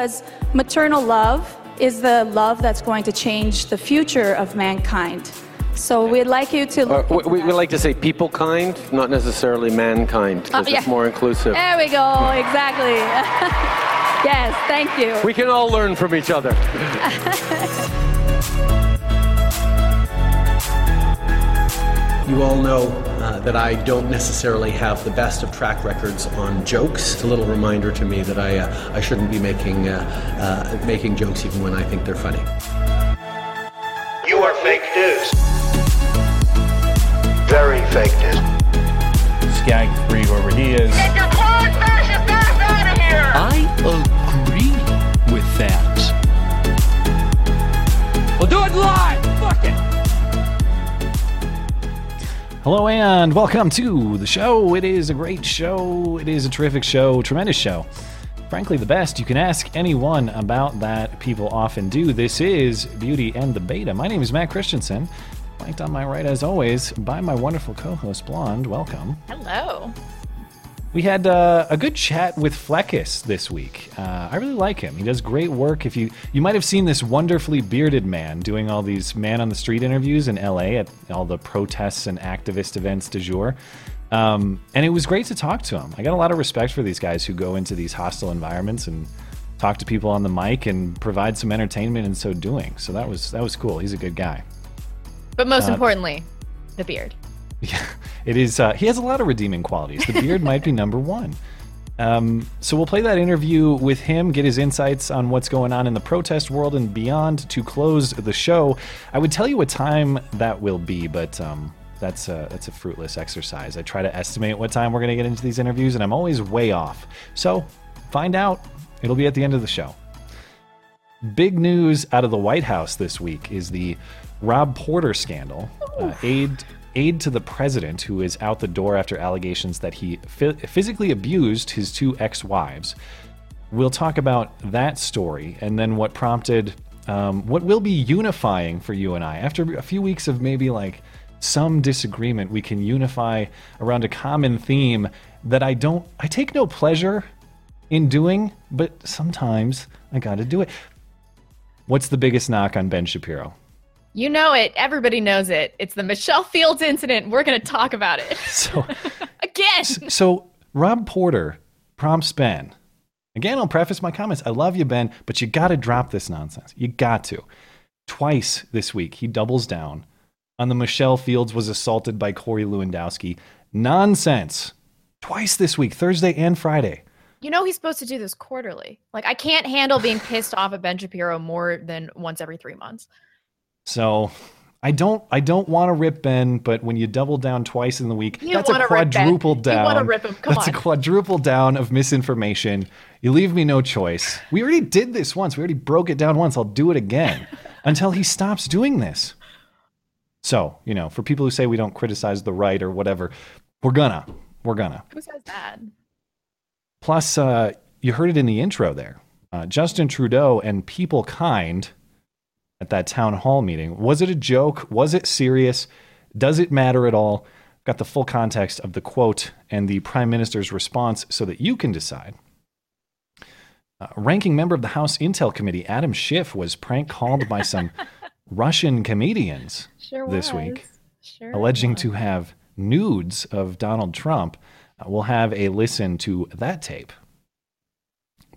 Because maternal love is the love that's going to change the future of mankind. So we'd like you to Uh, we, into we, that. like to say people kind, not necessarily mankind, because Uh, yeah. it's more inclusive. There we go. Exactly. yes. Thank you. We can all learn from each other. You all know that I don't necessarily have the best of track records on jokes. It's a little reminder to me that I, uh, I shouldn't be making, uh, uh, making jokes even when I think they're funny. You are fake news. Very fake news. Skag free whoever he is. I agree with that. We'll do it live. Hello and welcome to the show. It is a great show. It is a terrific show, tremendous show. Frankly, the best. You can ask anyone about that. People often do. This is Beauty and the Beta. My name is Matt Christensen. Flanked on my right, as always, by my wonderful co-host Blonde. Welcome. Hello. We had uh, a good chat with Fleccas this week. Uh, I really like him. He does great work. If you you might have seen this wonderfully bearded man doing all these man on the street interviews in L.A. at all the protests and activist events du jour. Um, and it was great to talk to him. I got a lot of respect for these guys who go into these hostile environments and talk to people on the mic and provide some entertainment in so doing. So that was that was cool. He's a good guy. But most Uh, importantly, the beard. Yeah, it is. Uh, he has a lot of redeeming qualities. The beard might be number one. Um, so we'll play that interview with him, get his insights on what's going on in the protest world and beyond to close the show. I would tell you what time that will be, but um, that's a, that's a fruitless exercise. I try to estimate what time we're going to get into these interviews, and I'm always way off. So find out. It'll be at the end of the show. Big news out of the White House this week is the Rob Porter scandal. Uh, aid aid to the president, who is out the door after allegations that he phy- physically abused his two ex-wives. We'll talk about that story and then what prompted um, what will be unifying for you and I after a few weeks of maybe like some disagreement. We can unify around a common theme that I don't. I take no pleasure in doing, but sometimes I got to do it. What's the biggest knock on Ben Shapiro? You know it. Everybody knows it. It's the Michelle Fields incident. We're going to talk about it So, again. so Rob Porter prompts Ben. Again, I'll preface my comments. I love you, Ben, but you got to drop this nonsense. You got to. Twice this week, he doubles down on the Michelle Fields was assaulted by Corey Lewandowski. Nonsense. Twice this week, Thursday and Friday. You know he's supposed to do this quarterly. Like I can't handle being pissed off at Ben Shapiro more than once every three months. So I don't I don't want to rip Ben, but when you double down twice in the week, You that's a wanna rip Ben. quadruple You down. wanna rip him. Come that's on. a quadruple down of misinformation. You leave me no choice. We already did this once. We already broke it down once. I'll do it again until he stops doing this. So, you know, for people who say we don't criticize the right or whatever, we're gonna. We're gonna. Who says that? Plus, uh, you heard it in the intro there. Uh, Justin Trudeau and people kind at that town hall meeting. Was it a joke? Was it serious? Does it matter at all? Got the full context of the quote and the prime minister's response so that you can decide. Uh, ranking member of the House Intel Committee, Adam Schiff, was prank called by some Russian comedians Sure this week, Sure alleging was. to have nudes of Donald Trump. Uh, we'll have a listen to that tape.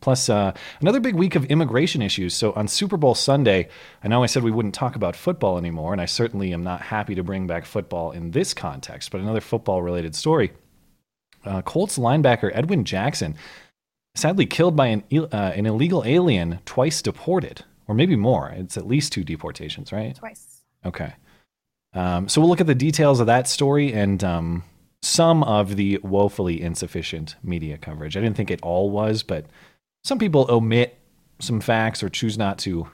Plus, uh, another big week of immigration issues. So on Super Bowl Sunday, I know I said we wouldn't talk about football anymore, and I certainly am not happy to bring back football in this context, but another football related story. Uh, Colts linebacker Edwin Jackson sadly killed by an, uh, an illegal alien, twice deported, or maybe more. It's at least two deportations, right? Twice. Okay. Um, so we'll look at the details of that story and um, some of the woefully insufficient media coverage. I didn't think it all was, but some people omit some facts or choose not to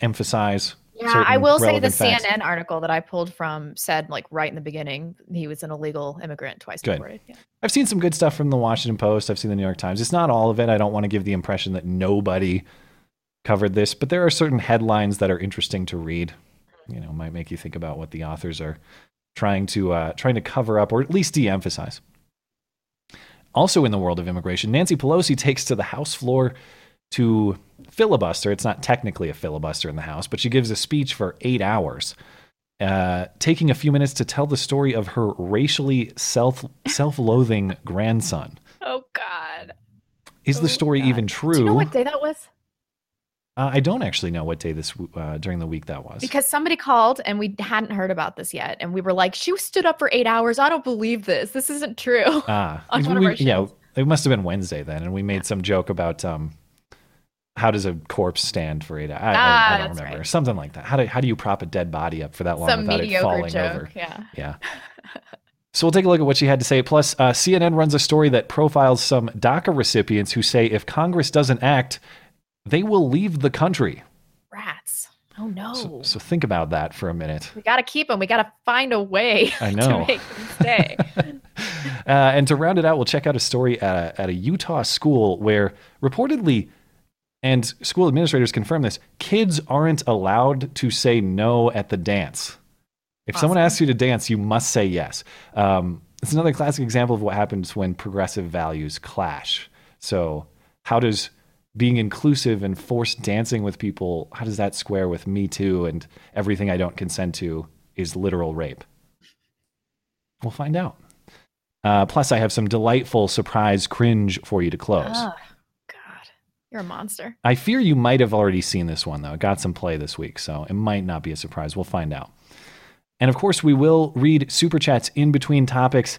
emphasize. Yeah, I will say the facts. CNN article that I pulled from said like right in the beginning he was an illegal immigrant twice Good. deported. Yeah. I've seen some good stuff from the Washington Post. I've seen the New York Times. It's not all of it. I don't want to give the impression that nobody covered this, but there are certain headlines that are interesting to read. You know, might make you think about what the authors are trying to uh, trying to cover up or at least de-emphasize. Also, in the world of immigration, Nancy Pelosi takes to the House floor to filibuster. It's not technically a filibuster in the House, but she gives a speech for eight hours, uh, taking a few minutes to tell the story of her racially self self-loathing grandson. Oh God. Is the story even true? Do you know what day that was? Uh, I don't actually know what day this uh, during the week that was. Because somebody called and we hadn't heard about this yet, and we were like, "She stood up for eight hours. I don't believe this. This isn't true." Ah, on it's- one we- yeah, it must have been Wednesday then, and we made some joke about um, how does a corpse stand for eight hours? I, I- I Ah, don't remember, right. something like that. How do how do you prop a dead body up for that long Some without it falling joke. over? Yeah. Yeah. So we'll take a look at what she had to say. Plus, uh, CNN runs a story that profiles some DACA recipients who say if Congress doesn't act, they will leave the country. Rats. Oh no. So, so think about that for a minute. we got to keep them. We got to find a way I know. to make them stay. Uh, and to round it out, we'll check out a story at a, at a Utah school where reportedly, and school administrators confirm this, kids aren't allowed to say no at the dance. If someone asks you to dance, you must say yes. Um, it's another classic example of what happens when progressive values clash. So, how does being inclusive and forced dancing with people, how does that square with Me Too and everything I don't consent to is literal rape? We'll find out. Uh, plus, I have some delightful surprise cringe for you to close. oh God, you're a monster. I fear you might have already seen this one, though. It got some play this week, so it might not be a surprise. We'll find out. And of course, we will read super chats in between topics.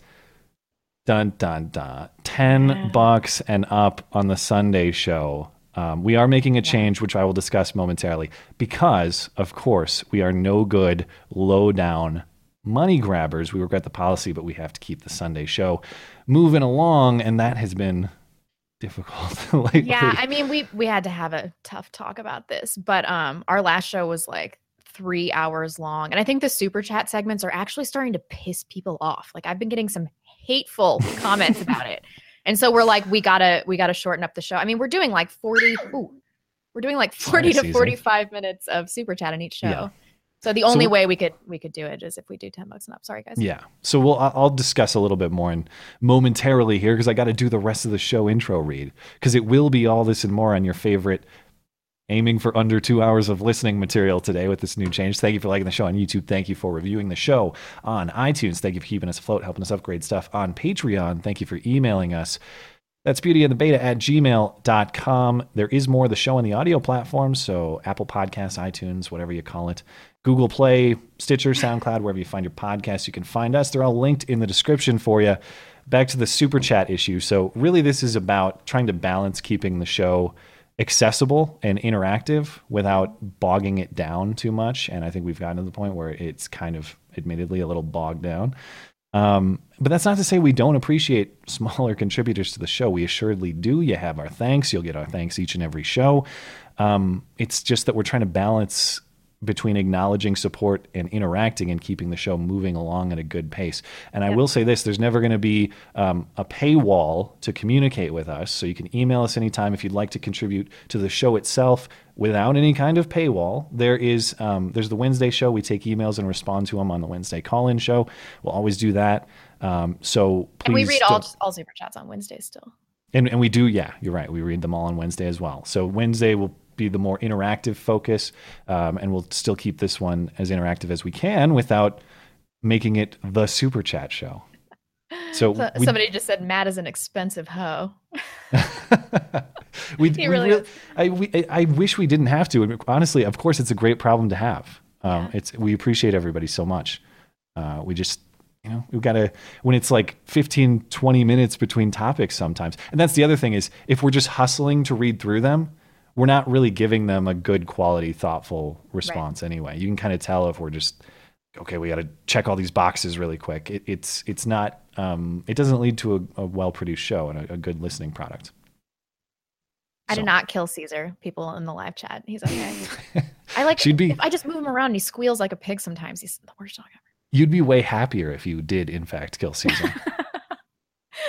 Dun, dun, dun. 10 bucks and up on the Sunday show. Um, we are making a change, which I will discuss momentarily, because, of course, we are no good, low down money grabbers. We regret the policy, but we have to keep the Sunday show moving along, and that has been difficult lately. Yeah, I mean, we we had to have a tough talk about this, but um, our last show was like three hours long, and I think the super chat segments are actually starting to piss people off. Like I've been getting some hateful comments about it, and so we're like, we gotta we gotta shorten up the show. I mean, we're doing like forty. Ooh, we're doing like forty to forty five minutes of super chat in each show. Yeah. So the only we're- way we could we could do it is if we do ten bucks and up. Sorry, guys. Yeah. So we'll I'll discuss a little bit more and momentarily here because I got to do the rest of the show intro read because it will be all this and more on your favorite aiming for under two hours of listening material today with this new change. Thank you for liking the show on YouTube. Thank you for reviewing the show on iTunes. Thank you for keeping us afloat, helping us upgrade stuff on Patreon. Thank you for emailing us. That's beauty and the beta at gmail.com. There is more of the show on the audio platforms, so Apple Podcasts, iTunes, whatever you call it, Google Play, Stitcher, SoundCloud, wherever you find your podcasts, you can find us. They're all linked in the description for you. Back to the super chat issue. So, really, this is about trying to balance keeping the show accessible and interactive without bogging it down too much. And I think we've gotten to the point where it's kind of admittedly a little bogged down. Um, but that's not to say we don't appreciate smaller contributors to the show. We assuredly do. You have our thanks. You'll get our thanks each and every show. Um, it's just that we're trying to balance between acknowledging support and interacting and keeping the show moving along at a good pace. And I will say this there's never going to be um, a paywall to communicate with us. So you can email us anytime if you'd like to contribute to the show itself without any kind of paywall. There is um, there's the Wednesday show. We take emails and respond to them on the Wednesday call in show. We'll always do that. Um, so please. And we read all all super chats on Wednesdays still. and, and we do, yeah, you're right. We read them all on Wednesday as well. So Wednesday will be the more interactive focus, um, and we'll still keep this one as interactive as we can without making it the super chat show. So, So- we, somebody just said Matt is an expensive hoe. we, he really real- is. I, we, I wish we didn't have to. Honestly, of course, it's a great problem to have. Um, It's we appreciate everybody so much. Uh, we just you know, we've got to, when it's like 15, 20 minutes between topics sometimes. And that's the other thing is if we're just hustling to read through them, we're not really giving them a good quality, thoughtful response anyway. You can kind of tell if we're just, okay, we got to check all these boxes really quick. It, it's, it's not, um, it doesn't lead to a, a well produced show and a, a good listening product. I So- did not kill Caesar. People in the live chat. He's okay. I like. She'd be- I just move him around, and he squeals like a pig. Sometimes he's the worst dog ever. You'd be way happier if you did, in fact, kill Caesar.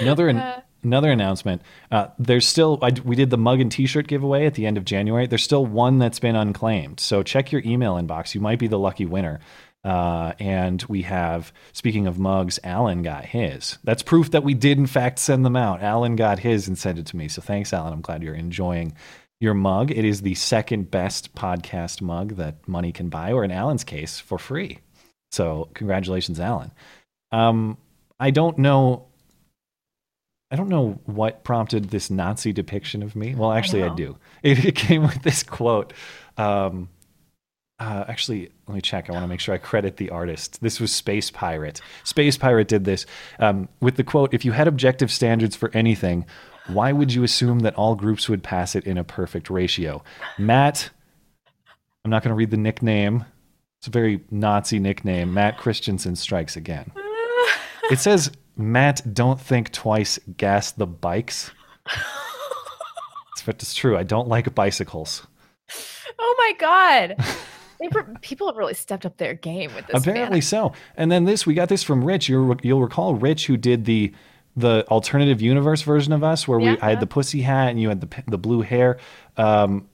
another an- another announcement. Uh, there's still I, we did the mug and T-shirt giveaway at the end of January. There's still one that's been unclaimed. So check your email inbox. You might be the lucky winner. Uh, and we have, speaking of mugs, Alan got his. That's proof that we did, in fact, send them out. Alan got his and sent it to me. So thanks, Alan. I'm glad you're enjoying your mug. It is the second best podcast mug that money can buy, or in Alan's case, for free. So congratulations, Alan. Um, I don't know. I don't know what prompted this Nazi depiction of me. Well, actually, I, know. do. It, it came with this quote. Um, uh, actually, let me check. I want to make sure I credit the artist. This was Space Pirate. Space Pirate did this um, with the quote If you had objective standards for anything, why would you assume that all groups would pass it in a perfect ratio? Matt, I'm not going to read the nickname. It's a very Nazi nickname. Matt Christensen strikes again. It says, Matt, don't think twice, gas the bikes. It's, it's true. I don't like bicycles. Oh my god. People have really stepped up their game with this. Apparently man. so. And then this, we got this from Rich. You'll, you'll recall Rich, who did the the alternative universe version of us, where we I had the pussy hat and you had the the blue hair. Um,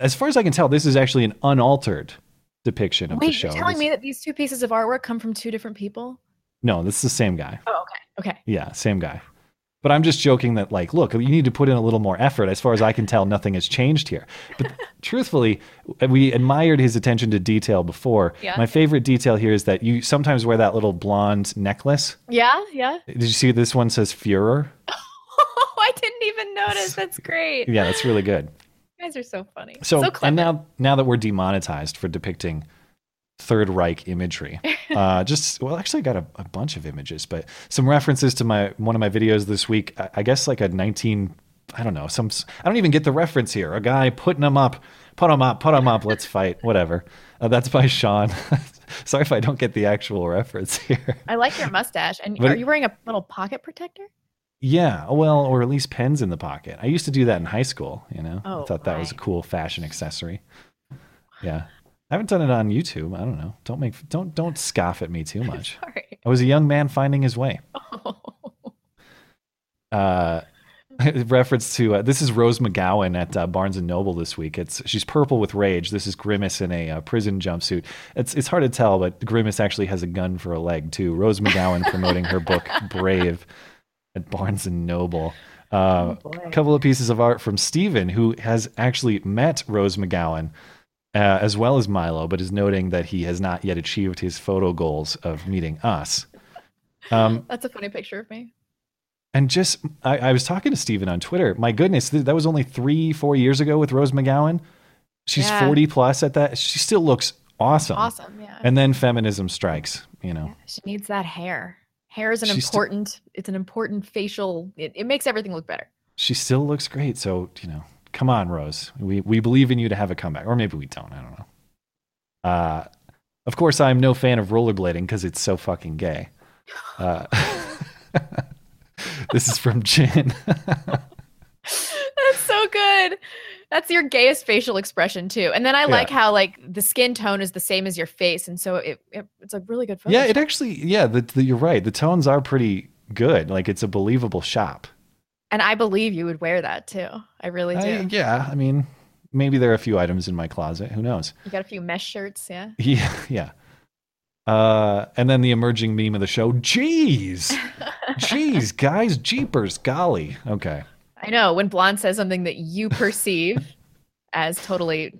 as far as I can tell, this is actually an unaltered depiction of Wait, the show. you're telling me that these two pieces of artwork come from two different people? No, this is the same guy. Oh, okay. Okay. Yeah, same guy. But I'm just joking that, like, look, you need to put in a little more effort. As far as I can tell, nothing has changed here. But truthfully, we admired his attention to detail before. Yeah. My favorite detail here is that you sometimes wear that little blonde necklace. Yeah, yeah. Did you see this one says Führer? Oh, I didn't even notice. That's great. Yeah, that's really good. You guys are so funny. So, so clever. and now now that we're demonetized for depicting Third Reich imagery, uh, just well, actually, I got a, a bunch of images, but some references to my one of my videos this week. I, I guess like a 19, I don't know, some I don't even get the reference here. A guy putting them up, put them up, put them up. Let's fight, whatever. Uh, that's by Sean. Sorry if I don't get the actual reference here. I like your mustache. And But are you wearing a little pocket protector? Yeah, well, or at least pens in the pocket. I used to do that in high school. You know, I Oh, thought that was a cool fashion accessory. Yeah, I haven't done it on YouTube. I don't know. Don't make don't don't scoff at me too much. Sorry. I was a young man finding his way. Uh, reference to uh, this is Rose McGowan at uh, Barnes and Noble this week. It's she's purple with rage. This is Grimace in a uh, prison jumpsuit. It's it's hard to tell, but Grimace actually has a gun for a leg too. Rose McGowan promoting her book Brave at Barnes and Noble. Uh, a couple of pieces of art from Steven, who has actually met Rose McGowan uh, as well as Milo, but is noting that he has not yet achieved his photo goals of meeting us. Um, That's a funny picture of me. and just, I, I was talking to Steven on Twitter. My goodness, th- that was only three, four years ago with Rose McGowan. She's Yeah. 40 plus at that. She still looks awesome. Awesome, yeah. And then feminism strikes, you know. She needs that hair. Hair is an She's st- important. it's an important facial. It, it makes everything look better. She still looks great. So, you know, come on, Rose. We, we believe in you to have a comeback. Or maybe we don't. I don't know. Uh, of course, I'm no fan of rollerblading because it's so fucking gay. Uh, this is from Jin. That's so good. That's your gayest facial expression too. And then I like how like the skin tone is the same as your face, and so it, it it's a really good photo. yeah, it actually, yeah, the, the, you're right. The tones are pretty good. Like, it's a believable shop. And I believe you would wear that too. I really do. I- yeah, I mean, maybe there are a few items in my closet. Who knows? You got a few mesh shirts, yeah. Yeah, yeah. Uh, and then the emerging meme of the show. Jeez, jeez, guys, jeepers, golly. Okay, I know when Blonde says something that you perceive as totally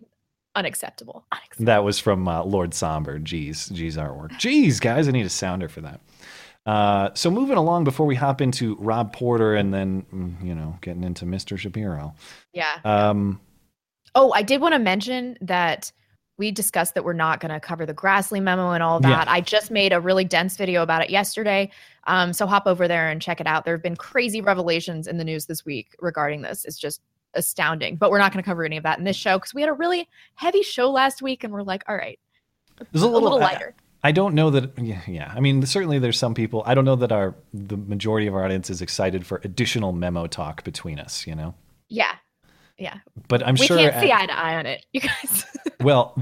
unacceptable. that was from uh, Lord Somber. Jeez, jeez, artwork. Jeez, guys, I need a sounder for that. Uh, so moving along before we hop into Rob Porter and then mm, you know getting into Mr. Shapiro. Yeah. Um, Oh, I did want to mention that we discussed that we're not going to cover the Grassley memo and all that. Yeah. I just made a really dense video about it yesterday. Um, so hop over there and check it out. There have been crazy revelations in the news this week regarding this. It's just astounding. But we're not going to cover any of that in this show because we had a really heavy show last week, and we're like, all right, a little, I- lighter. I don't know that. Yeah, yeah. I mean, certainly there's some people. I don't know that our the majority of our audience is excited for additional memo talk between us. You know, yeah, yeah. but I'm we sure. We can't see at- eye to eye on it, you guys. well,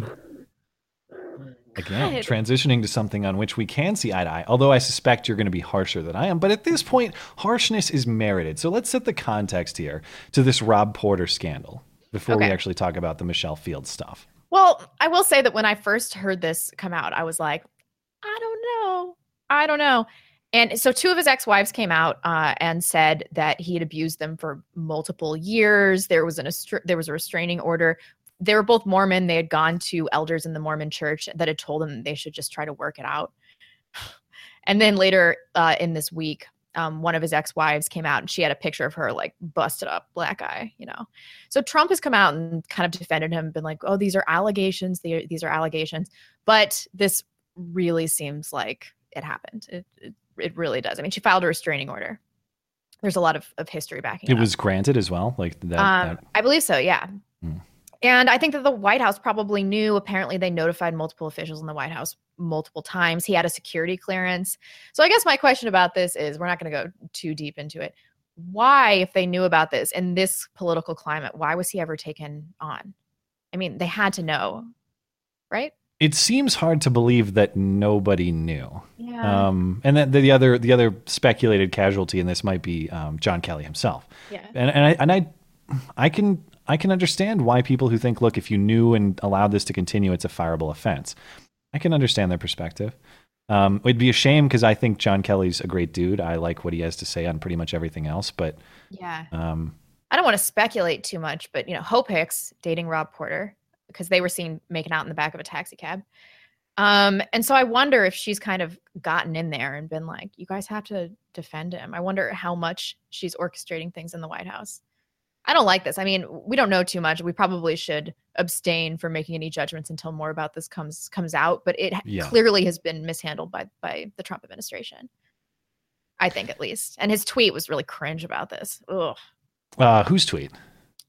again, God. transitioning to something on which we can see eye to eye. Although I suspect you're going to be harsher than I am, but at this point, harshness is merited. So let's set the context here to this Rob Porter scandal before we actually talk about the Michelle Fields stuff. Well, I will say that when I first heard this come out, I was like, I don't know. I don't know. And so two of his ex-wives came out uh, and said that he had abused them for multiple years. There was an there was a restraining order. They were both Mormon. They had gone to elders in the Mormon church that had told them they should just try to work it out. And then later uh, in this week, um, one of his ex-wives came out and she had a picture of her like busted up black eye, you know. So Trump has come out and kind of defended him, been like, "Oh, these are allegations. These are allegations." But this really seems like it happened. It, it it really does. I mean, she filed a restraining order. There's a lot of, of history backing It up. was granted as well, like that. Um, that- I believe so, yeah. Hmm. And I think that the White House probably knew. Apparently, they notified multiple officials in the White House multiple times. He had a security clearance. So I guess my question about this is we're not going to go too deep into it. Why, if they knew about this in this political climate, why was he ever taken on? I mean, they had to know, right? it seems hard to believe that nobody knew. Yeah. Um, and then the other the other speculated casualty in this might be um, John Kelly himself. Yeah. And and I and I I can I can understand why people who think, look, if you knew and allowed this to continue, it's a fireable offense. I can understand their perspective. Um, it'd be a shame because I think John Kelly's a great dude. I like what he has to say on pretty much everything else. But Yeah. um, I don't want to speculate too much, but you know, Hope Hicks dating Rob Porter because they were seen making out in the back of a taxi cab. Um, and so I wonder if she's kind of gotten in there and been like, you guys have to defend him. I wonder how much she's orchestrating things in the White House. I don't like this. I mean, we don't know too much. We probably should abstain from making any judgments until more about this comes comes out, but it Yeah. clearly has been mishandled by by the Trump administration. I think at least. And his tweet was really cringe about this. Ugh. uh, whose tweet?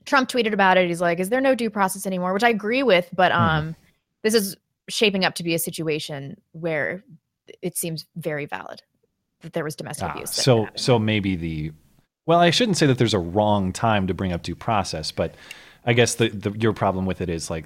Trump tweeted about it. He's like, "Is there no due process anymore?" Which I agree with, but Hmm. um, this is shaping up to be a situation where it seems very valid that there was domestic Ah, abuse. so happened. so maybe the well, I shouldn't say that there's a wrong time to bring up due process, but I guess the, the your problem with it is like,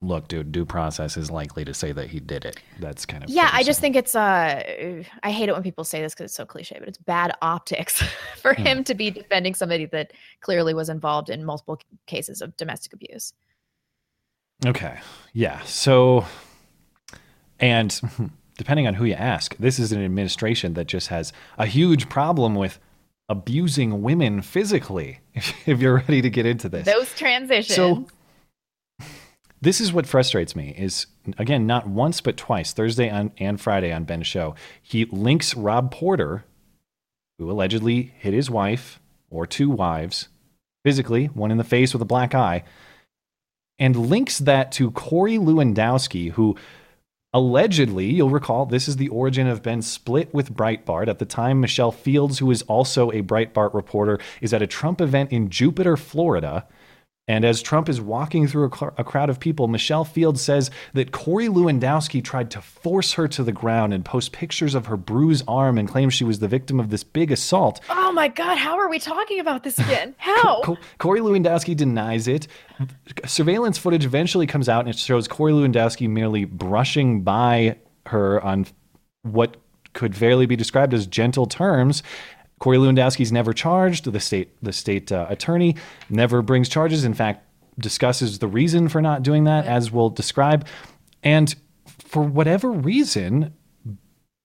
look, dude, due process is likely to say that he did it. That's kind of yeah, I just think it's uh, I hate it when people say this because it's so cliche, but it's bad optics for Hmm. him to be defending somebody that clearly was involved in multiple cases of domestic abuse. okay. Yeah. So, and depending on who you ask, this is an administration that just has a huge problem with abusing women physically. If you're ready to get into this, Those transitions. So this is what frustrates me is again not once but twice Thursday on, and Friday on Ben's show he links Rob Porter who allegedly hit his wife or two wives physically one in the face with a black eye and links that to Corey Lewandowski who Allegedly, you'll recall this is the origin of Ben's split with Breitbart. At the time, Michelle Fields, who is also a Breitbart reporter, is at a Trump event in Jupiter, Florida. And as Trump is walking through a, cl- a crowd of people, Michelle Fields says that Corey Lewandowski tried to force her to the ground and post pictures of her bruised arm and claims she was the victim of this big assault. oh my god, how are we talking about this again? How? Co- Corey Lewandowski denies it. Surveillance footage eventually comes out and it shows Corey Lewandowski merely brushing by her on what could fairly be described as gentle terms. Corey Lewandowski's never charged. The state the state uh, attorney never brings charges. In fact, discusses the reason for not doing that, as we'll describe. And for whatever reason,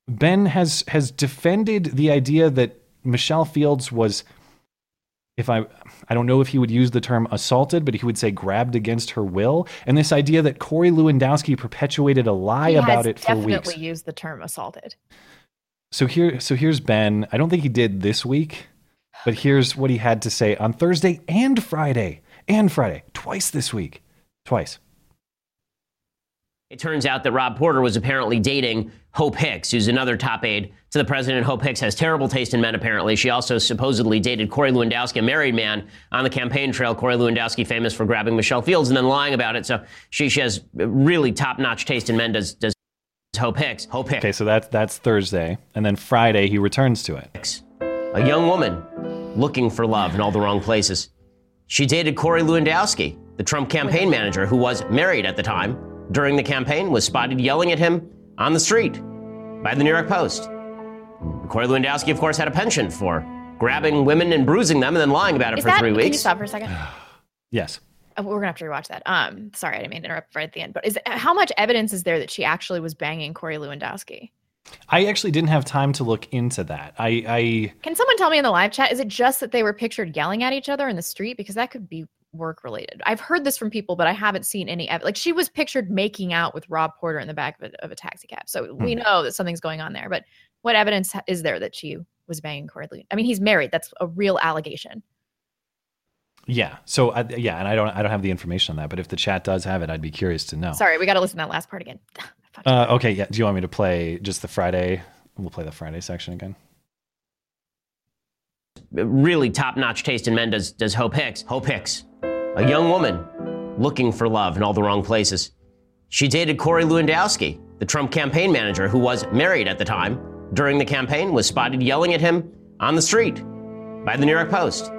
Ben has has defended the idea that Michelle Fields was if I I don't know if he would use the term assaulted, but he would say grabbed against her will. And this idea that Corey Lewandowski perpetuated a lie He about it for definitely weeks. used the term assaulted. So here so here's Ben. I don't think he did this week, but here's what he had to say on Thursday and Friday. And Friday. Twice this week. Twice. It turns out that Rob Porter was apparently dating Hope Hicks, who's another top aide to the president. Hope Hicks has terrible taste in men, apparently. She also supposedly dated Corey Lewandowski, a married man, on the campaign trail. Corey Lewandowski, famous for grabbing Michelle Fields and then lying about it. So she, she has really top notch taste in men, does, does Hope Hicks. Hope Hicks. Okay, so that's that's Thursday, and then Friday he returns to it. A young woman looking for love in all the wrong places. She dated Corey Lewandowski, the Trump campaign manager who was married at the time. During the campaign, was spotted yelling at him on the street by the New York Post. Corey Lewandowski, of course, had a penchant for grabbing women and bruising them and then lying about it Is for that? three Can you weeks. stop for a second? Yes. Uh, We're gonna have to rewatch that. Um, sorry, I didn't mean to interrupt right at the end. But is how much evidence is there that she actually was banging Corey Lewandowski? I actually didn't have time to look into that. I, I Can someone tell me in the live chat? Is it just that they were pictured yelling at each other in the street? Because that could be work related. I've heard this from people, but I haven't seen any ev- like she was pictured making out with Rob Porter in the back of a, of a taxi cab. So we Hmm. know that something's going on there. But what evidence is there that she was banging Corey? Lew- I mean, he's married. That's a real allegation. Yeah. So I, yeah, and I don't I don't have the information on that, but if the chat does have it, I'd be curious to know. Sorry, we got to listen to that last part again. Uh, okay, yeah. Do you want me to play just the Friday? We'll play the Friday section again. really top notch taste in men does, does Hope Hicks. Hope Hicks, a young woman looking for love in all the wrong places. She dated Corey Lewandowski, the Trump campaign manager who was married at the time. During the campaign, was spotted yelling at him on the street by the New York Post.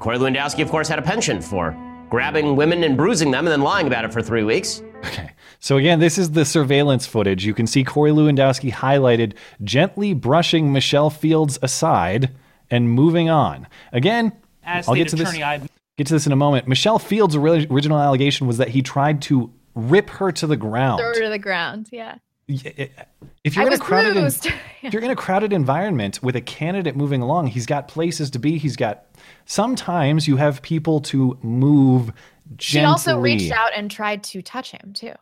Corey Lewandowski, of course, had a penchant for grabbing women and bruising them and then lying about it for three weeks. Okay. So again, this is the surveillance footage. You can see Corey Lewandowski highlighted, gently brushing Michelle Fields aside and moving on. Again, As I'll get to this. attorney, I Get to this in a moment. Michelle Fields' original allegation was that he tried to rip her to the ground. Throw her to the ground. Yeah. If you're in a crowded, en- you're in a crowded environment with a candidate moving along, he's got places to be. He's got. Sometimes you have people to move She also reached out and tried to touch him too.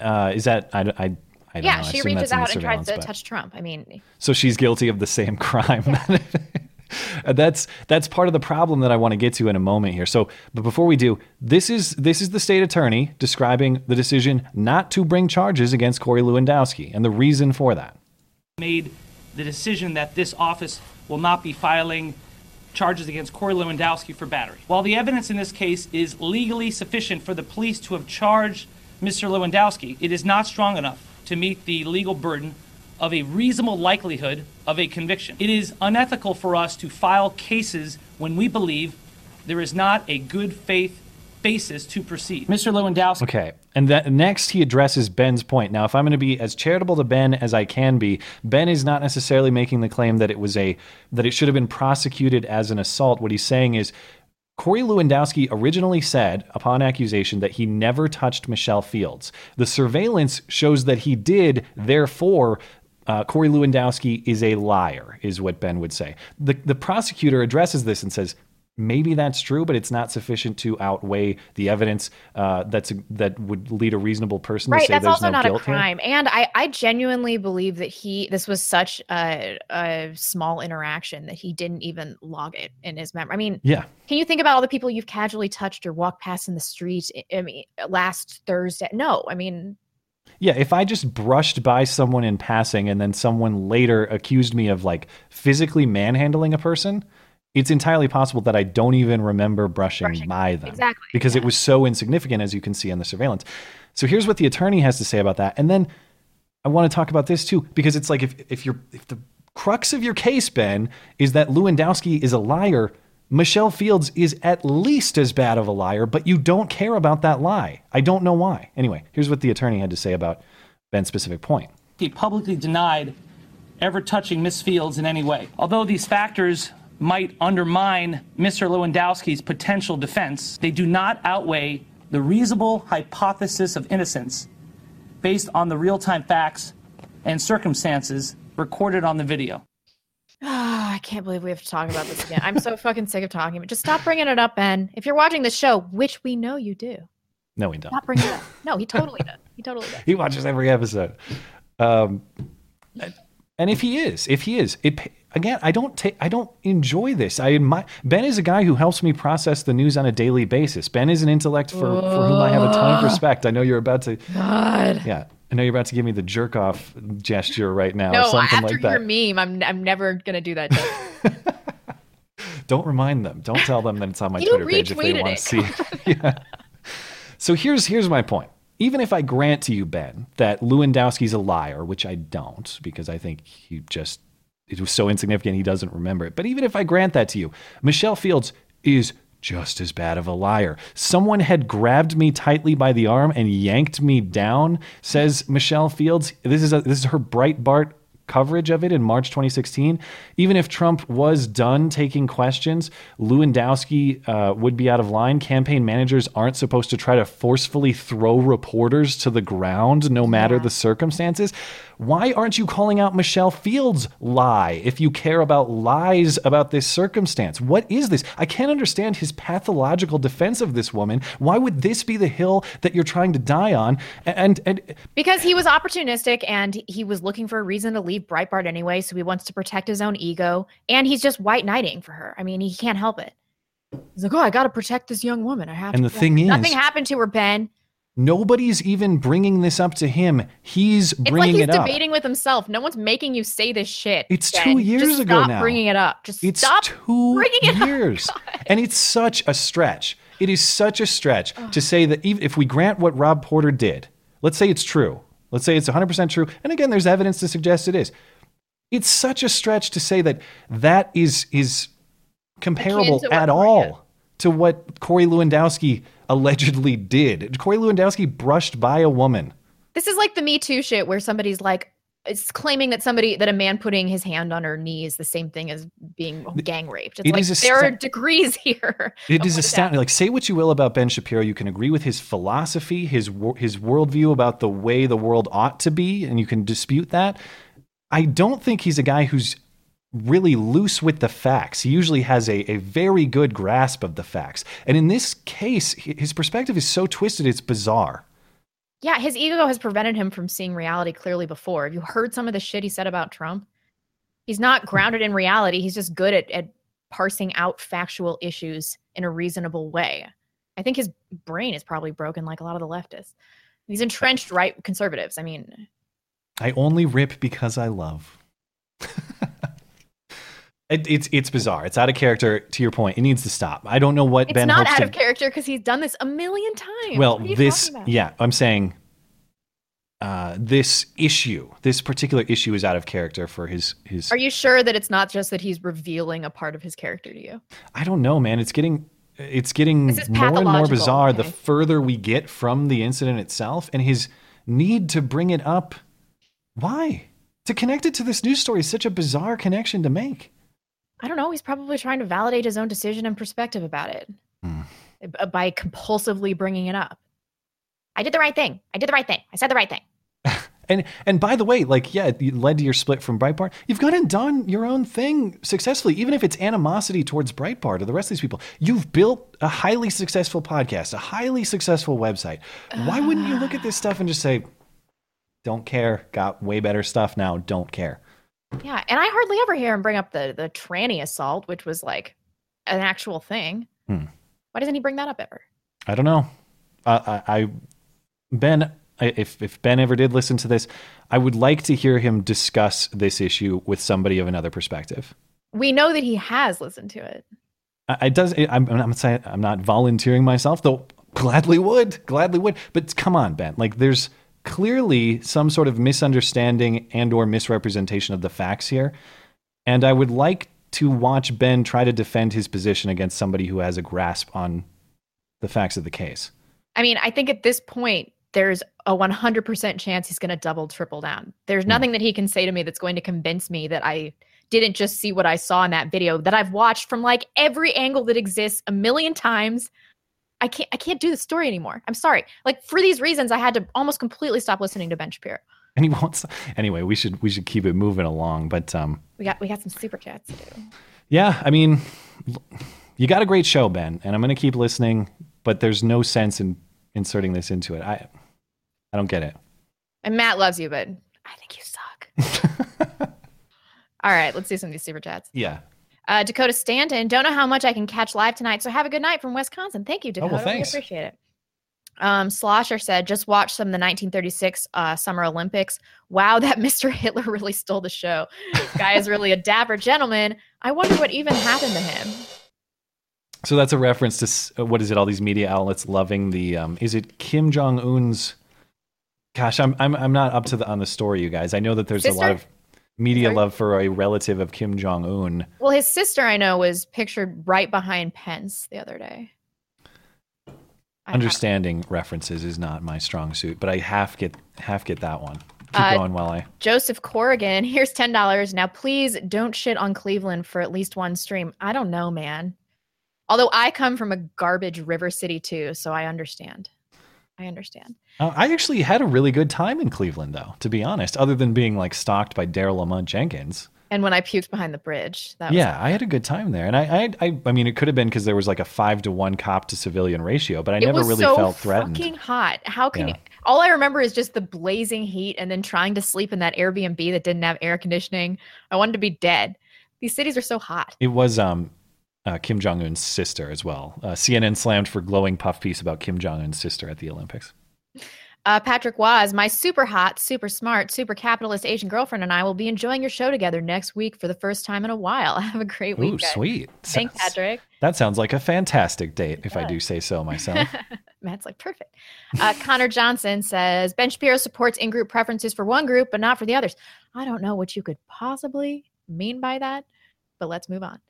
Uh, is that I? I, I don't yeah, know. She reaches that's in the out and tries to but- touch Trump. I mean, So she's guilty of the same crime. And that's that's part of the problem that I want to get to in a moment here. So, but before we do, this is this is the state attorney describing the decision not to bring charges against Corey Lewandowski and the reason for that. made the decision that this office will not be filing charges against Corey Lewandowski for battery. While the evidence in this case is legally sufficient for the police to have charged Mr. Lewandowski, it is not strong enough to meet the legal burden of a reasonable likelihood of a conviction. It is unethical for us to file cases when we believe there is not a good faith basis to proceed. Mr. Lewandowski Okay. And that next he addresses Ben's point. Now, if I'm going to be as charitable to Ben as I can be, Ben is not necessarily making the claim that it was a that it should have been prosecuted as an assault. What he's saying is Corey Lewandowski originally said upon accusation that he never touched Michelle Fields. The surveillance shows that he did, therefore uh, Corey Lewandowski is a liar, is what Ben would say. The, the prosecutor addresses this and says, maybe that's true, but it's not sufficient to outweigh the evidence uh, that's that would lead a reasonable person to right say that's there's also no not a guilt here. crime and i i genuinely believe that he this was such a, a small interaction that he didn't even log it in his memory i mean Yeah. can you think about all the people you've casually touched or walked past in the street I mean last thursday no i mean Yeah, if I just brushed by someone in passing and then someone later accused me of like physically manhandling a person, it's entirely possible that I don't even remember brushing, by them. Exactly, Because it was so insignificant, as you can see in the surveillance. So here's what the attorney has to say about that. And then I want to talk about this too, because it's like if, if you're if the crux of your case, Ben, is that Lewandowski is a liar, Michelle Fields is at least as bad of a liar, but you don't care about that lie. I don't know why. Anyway, here's what the attorney had to say about Ben's specific point. he publicly denied ever touching Miss Fields in any way. Although these factors might undermine Mr. Lewandowski's potential defense, they do not outweigh the reasonable hypothesis of innocence based on the real time facts and circumstances recorded on the video. Ah, I can't believe we have to talk about this again. I'm so fucking sick of talking But Just stop bringing it up, Ben. If you're watching the show, which we know you do, No, we don't. stop bringing it up. No, he totally does. He totally does. He watches every episode. Um, and if he is, if he is, it again, I don't take, I don't enjoy this. I admire Ben is a guy who helps me process the news on a daily basis. Ben is an intellect for, for whom I have a ton of respect. I know you're about to, God. yeah, I know you're about to give me the jerk off gesture right now, or something after like that. your meme, I'm I'm never gonna do that. Don't remind them. Don't tell them that it's on my You Twitter page if they want to see. it. yeah. So here's here's my point. Even if I grant to you, Ben, that Lewandowski's a liar, which I don't, because I think he just it was so insignificant he doesn't remember it. But even if I grant that to you, Michelle Fields is just as bad of a liar. Someone had grabbed me tightly by the arm and yanked me down, says Michelle Fields. This is a, this is her Breitbart coverage of it in March 2016. Even if Trump was done taking questions, Lewandowski uh, would be out of line. Campaign managers aren't supposed to try to forcefully throw reporters to the ground, no matter the circumstances. Why aren't you calling out Michelle Fields' lie if you care about lies about this circumstance? What is this? I can't understand his pathological defense of this woman. Why would this be the hill that you're trying to die on? And and because he was opportunistic and he was looking for a reason to leave Breitbart anyway, so he wants to protect his own ego, and he's just white knighting for her. I mean, he can't help it. He's like, oh, I got to protect this young woman. I have. To. And to the thing is- nothing happened to her, Ben. Nobody's even bringing this up to him. He's bringing It's like he's it up. debating with himself. No one's making you say this shit. It's Ben. two years Just ago stop now. bringing it up. Just It's stop two bringing it years, and it's such a stretch. It is such a stretch to say that even if we grant what Rob Porter did, let's say it's true. Let's say it's 100% true. And again, there's evidence to suggest it is. It's such a stretch to say that that is is comparable at all to what Corey Lewandowski allegedly did. Corey Lewandowski brushed by a woman. This is like the Me Too shit where somebody's like, it's claiming that somebody that a man putting his hand on her knee is the same thing as being gang raped. It's it like is there are degrees here. It is astounding. Like, say what you will about Ben Shapiro, you can agree with his philosophy, his his worldview about the way the world ought to be, and you can dispute that. I don't think he's a guy who's really loose with the facts. He usually has a, a very good grasp of the facts, and in this case, his perspective is so twisted, it's bizarre. Yeah, his ego has prevented him from seeing reality clearly before. Have you heard some of the shit he said about Trump? He's not hmm. grounded in reality. He's just good at, at parsing out factual issues in a reasonable way. I think his brain is probably broken like a lot of the leftists. These entrenched right conservatives. I mean, I only rip because I love. it, it's it's bizarre. It's out of character. To your point, it needs to stop. I don't know what it's Ben It's not out to of character because he's done this a million times. Well, What are you this, yeah, I'm saying uh, this issue, this particular issue is out of character for his his. Are you sure that it's not just that he's revealing a part of his character to you? I don't know, man. It's getting it's getting more and more bizarre the further we get from the incident itself, and his need to bring it up. Why? To connect it to this news story is such a bizarre connection to make. I don't know. He's probably trying to validate his own decision and perspective about it uh, by compulsively bringing it up. I did the right thing. I did the right thing. I said the right thing. And and by the way, like yeah, it led to your split from Breitbart. You've gone and done your own thing successfully, even if it's animosity towards Breitbart or the rest of these people. You've built a highly successful podcast, a highly successful website. Why wouldn't you look at this stuff and just say, "Don't care. Got way better stuff now. Don't care." Yeah, and I hardly ever hear him bring up the the tranny assault, which was like an actual thing. Hmm. Why doesn't he bring that up ever? I don't know. Uh, I, I Ben, if if Ben ever did listen to this, I would like to hear him discuss this issue with somebody of another perspective. We know that he has listened to it. I- does. I'm, I'm saying I'm not volunteering myself, though. Gladly would, gladly would. But come on, Ben. Like, there's clearly some sort of misunderstanding and/or misrepresentation of the facts here, and I would like to watch Ben try to defend his position against somebody who has a grasp on the facts of the case. I mean, I think at this point, there's a 100% chance he's going to double, triple down. Hmm. There's nothing that he can say to me that's going to convince me that I didn't just see what I saw in that video that I've watched from like every angle that exists a million times. I can't I can't do the story anymore. I'm sorry. Like for these reasons I had to almost completely stop listening to Ben Shapiro. And he. Anyway, we should we should keep it moving along. But um, We got we got some super chats to do. yeah, I mean, you got a great show, Ben, and I'm going to keep listening. But there's no sense in inserting this into it. I I don't get it. And Matt loves you, but I think you suck. All right, let's do some of these super chats. Yeah. Uh, Dakota Stanton, don't know how much I can catch live tonight, so have a good night from Wisconsin. Thank you, Dakota. Oh, well, thanks. appreciate it. Um, Slosher said, just watched some of the 1936 uh, Summer Olympics. Wow, that Mr. Hitler really stole the show. This Guy is really a dapper gentleman. I wonder what even happened to him. So that's a reference to uh, what is it? All these media outlets loving the. Um, is it Kim Jong Un's? Gosh, I'm I'm I'm not up to the on the story, you guys. I know that there's a lot of media Sorry? love for a relative of Kim Jong Un. Well, his sister, I know, was pictured right behind Pence the other day. I have- Understanding references is not my strong suit, but I half get half get that one. Keep Uh, going while I. Joseph Corrigan, here's ten dollars. Now, please don't shit on Cleveland for at least one stream. I don't know, man. Although I come from a garbage River City too, so I understand. I understand. Uh, I actually had a really good time in Cleveland, though. To be honest, other than being like stalked by Daryl Lamont Jenkins. And when I puked behind the bridge, that was yeah, I had a good time there, and I, I, I, I mean, it could have been because there was like a five to one cop to civilian ratio, but I it never really so felt threatened. fucking hot. How can Yeah. you? All I remember is just the blazing heat, and then trying to sleep in that Airbnb that didn't have air conditioning. I wanted to be dead. These cities are so hot. It was um, uh, Kim Jong Un's sister as well. Uh, CNN slammed for glowing puff piece about Kim Jong Un's sister at the Olympics. Uh, Patrick Waz, my super hot, super smart, super capitalist Asian girlfriend and I will be enjoying your show together next week for the first time in a while. Have a great week. Ooh, sweet. Thanks, Sounds- Patrick. That sounds like a fantastic date, if I do say so myself. Matt's like, perfect. Uh, Connor Johnson says Ben Shapiro supports in group preferences for one group, but not for the others. I don't know what you could possibly mean by that, but let's move on.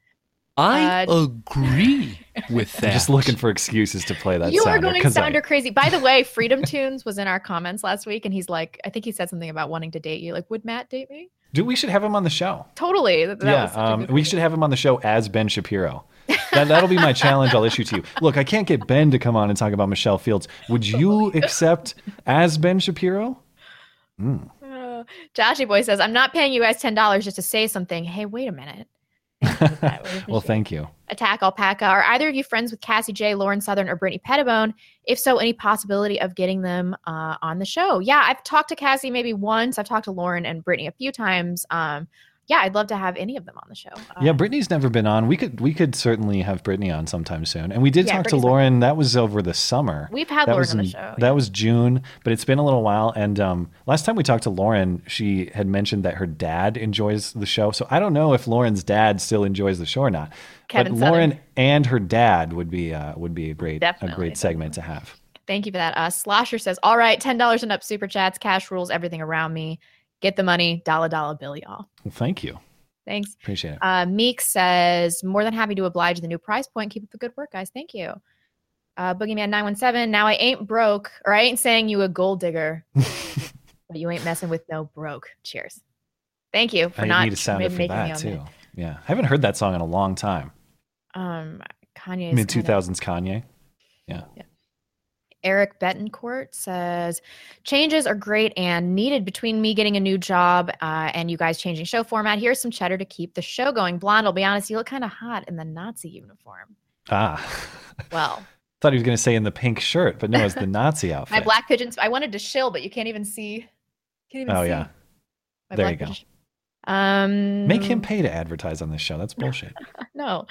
I Uh, agree with I'm that. just looking for excuses to play that you are sounder, going 'cause I- sounder crazy. By the way, Freedom Toons was in our comments last week, and he's like, I think he said something about wanting to date you. Like, would Matt date me? Dude, we should have him on the show. Totally. That, that yeah, was um, we idea. should have him on the show as Ben Shapiro. That, that'll be my challenge I'll issue to you. Look, I can't get Ben to come on and talk about Michelle Fields. Would you accept as Ben Shapiro? Mm. Uh, Joshy Boy says, I'm not paying you guys $10 just to say something. Hey, wait a minute. well, thank you. Attack Alpaca. Are either of you friends with Cassie Jaye, Lauren Southern, or Brittany Pettibone? If so, any possibility of getting them uh, on the show? Yeah, I've talked to Cassie maybe once. I've talked to Lauren and Brittany a few times. Um, yeah, I'd love to have any of them on the show. Uh, Yeah, Brittany's never been on. We could we could certainly have Brittany on sometime soon. And we did Yeah, talk to Brittany's not- Lauren. That was over the summer. We've had that Lauren was on the show, That was June, but it's been a little while. And um, last time we talked to Lauren, she had mentioned that her dad enjoys the show. So I don't know if Lauren's dad still enjoys the show or not. Kevin but Southern. Lauren and her dad would be uh, would be a great a Definitely, great segment to have. Thank you for that. Uh, Slosher says, All right, $10 and up super chats, cash rules, everything around me. Get the money, dollar dollar bill, y'all. Well, thank you. Thanks. Appreciate it. Uh, Meek says, more than happy to oblige the new price point. Keep up the good work, guys. Thank you. Uh, Boogeyman917, now I ain't broke, or I ain't saying you a gold digger, but you ain't messing with no broke. Cheers. Thank you for I not need a sounder ma- for making me that too. that. Yeah, I haven't heard that song in a long time. Um, Kanye Mid two thousands Kanye. Yeah. Yeah. Eric Betancourt says changes are great and needed between me getting a new job uh, and you guys changing show format. Here's some cheddar to keep the show going. Blonde, I'll be honest, you look kind of hot in the Nazi uniform. Ah. Well, Thought he was going to say in the pink shirt, but no, it's the Nazi outfit. my black pigeons. I wanted to shill, but you can't even see. Can't even oh see yeah. There you go. pigeon. Um, Make him pay to advertise on this show. That's bullshit. no.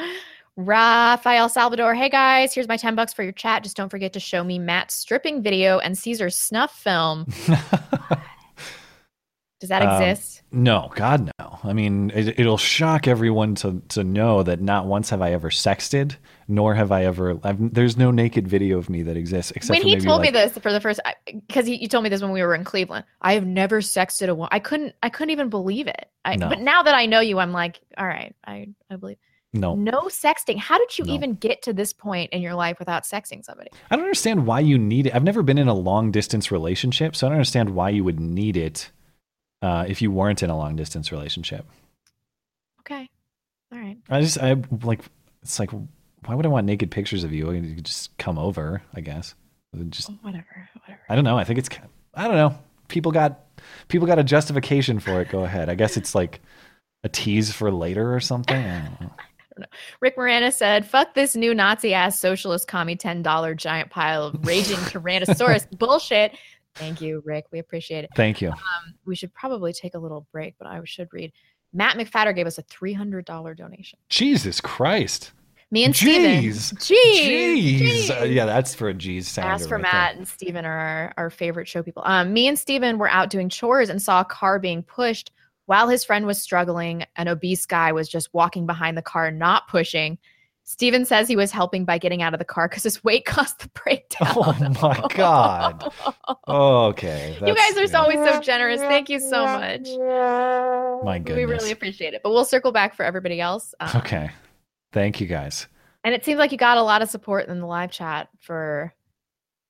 Rafael Salvador. Hey guys, here's my 10 bucks for your chat. Just don't forget to show me Matt's stripping video and Caesar's snuff film. Does that Um, exist? no, God no. I mean, it, it'll shock everyone to to know that not once have I ever sexted, nor have I ever. I've, there's no naked video of me that exists except when for he maybe told like, me this for the first because you told me this when we were in Cleveland. I have never sexted a woman. I couldn't I couldn't even believe it. I, No. But now that I know you, I'm like, all right, I I believe. No, No sexting. How did you No. even get to this point in your life without sexting somebody? I don't understand why you need it. I've never been in a long distance relationship, so I don't understand why you would need it uh, if you weren't in a long distance relationship. Okay. All right. I just I like it's like why would I want naked pictures of you? You could just come over, I guess. Just Whatever. Whatever. I don't know. I think it's I don't know. People got people got a justification for it. Go ahead. I guess it's like a tease for later or something. Don't know. Rick Moranis said, fuck this new Nazi ass socialist commie $10 giant pile of raging Tyrannosaurus bullshit. Thank you, Rick. We appreciate it. Thank you. Um, we should probably take a little break, but I should read Matt McFatter gave us a $300 donation. Jesus Christ. Me and Jeez. Steven. Jeez. Jeez. Uh, yeah, that's for a G's sounder. As for right Matt there. and Steven are our, our favorite show people. Um, me and Steven were out doing chores and saw a car being pushed while his friend was struggling. An obese guy was just walking behind the car, not pushing. Steven says he was helping by getting out of the car because his weight caused the breakdown. Oh my God. Okay. you guys are always so generous. Thank you so much. My goodness. We really appreciate it. But we'll circle back for everybody else. Um, Okay. Thank you guys. And it seems like you got a lot of support in the live chat for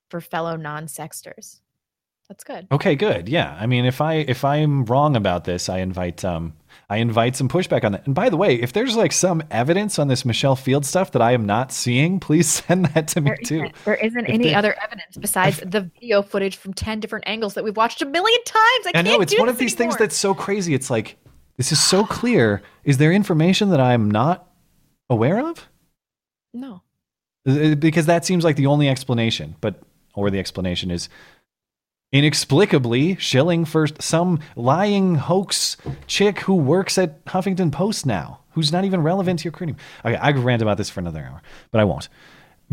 for fellow non-sexters. That's good. Okay, good. Yeah. I mean, if I if I'm wrong about this, I invite um I invite some pushback on that. And by the way, if there's like some evidence on this Michelle Field stuff that I am not seeing, please send that to me There too. isn't, there isn't If any they- other evidence besides the video footage from 10 different angles that we've watched a million times. I, I know it's one of these things that's so crazy. It's like this is so clear. Is there information that I'm not aware of? No. Uh, Because that seems like the only explanation, but or the explanation is inexplicably shilling for some lying hoax chick who works at Huffington Post now, who's not even relevant to your career. Okay, I could rant about this for another hour, but I won't.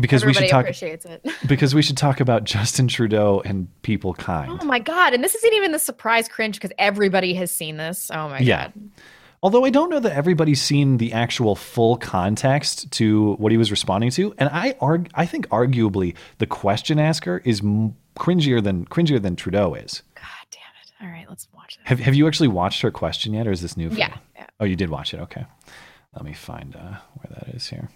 Because Everybody we should talk appreciates it. because we should talk about Justin Trudeau and people kind. Oh my god! And this isn't even the surprise cringe because everybody has seen this. Oh my yeah. god! Although I don't know that everybody's seen the actual full context to what he was responding to, and I arg- I think arguably the question asker is m- cringier than cringier than Trudeau is. God damn it! All right, let's watch this. Have Have you actually watched her question yet, or is this new? For Yeah, you? Oh, you did watch it. Okay. Let me find uh, where that is here.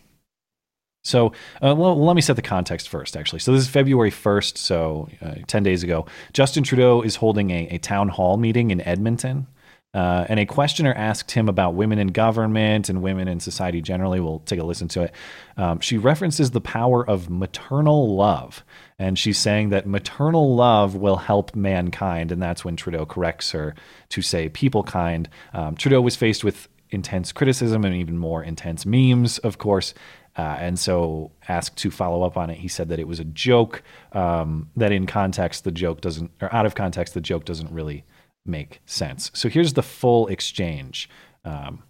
So, uh, well, let me set the context first, actually. So, this is February 1st, so uh, 10 days ago. Justin Trudeau is holding a, a town hall meeting in Edmonton. Uh, and a questioner asked him about women in government and women in society generally. We'll take a listen to it. Um, she references the power of maternal love. And she's saying that maternal love will help mankind. And that's when Trudeau corrects her to say people kind. Um, Trudeau was faced with intense criticism and even more intense memes, of course. Uh, and so, asked to follow up on it, he said that it was a joke. Um, that in context, the joke doesn't, or out of context, the joke doesn't really make sense. So here's the full exchange, um,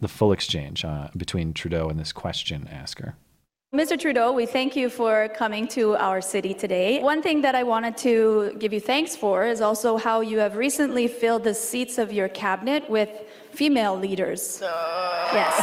the full exchange uh, between Trudeau and this question asker. Mr. Trudeau, we thank you for coming to our city today. One thing that I wanted to give you thanks for is also how you have recently filled the seats of your cabinet with female leaders. Yes.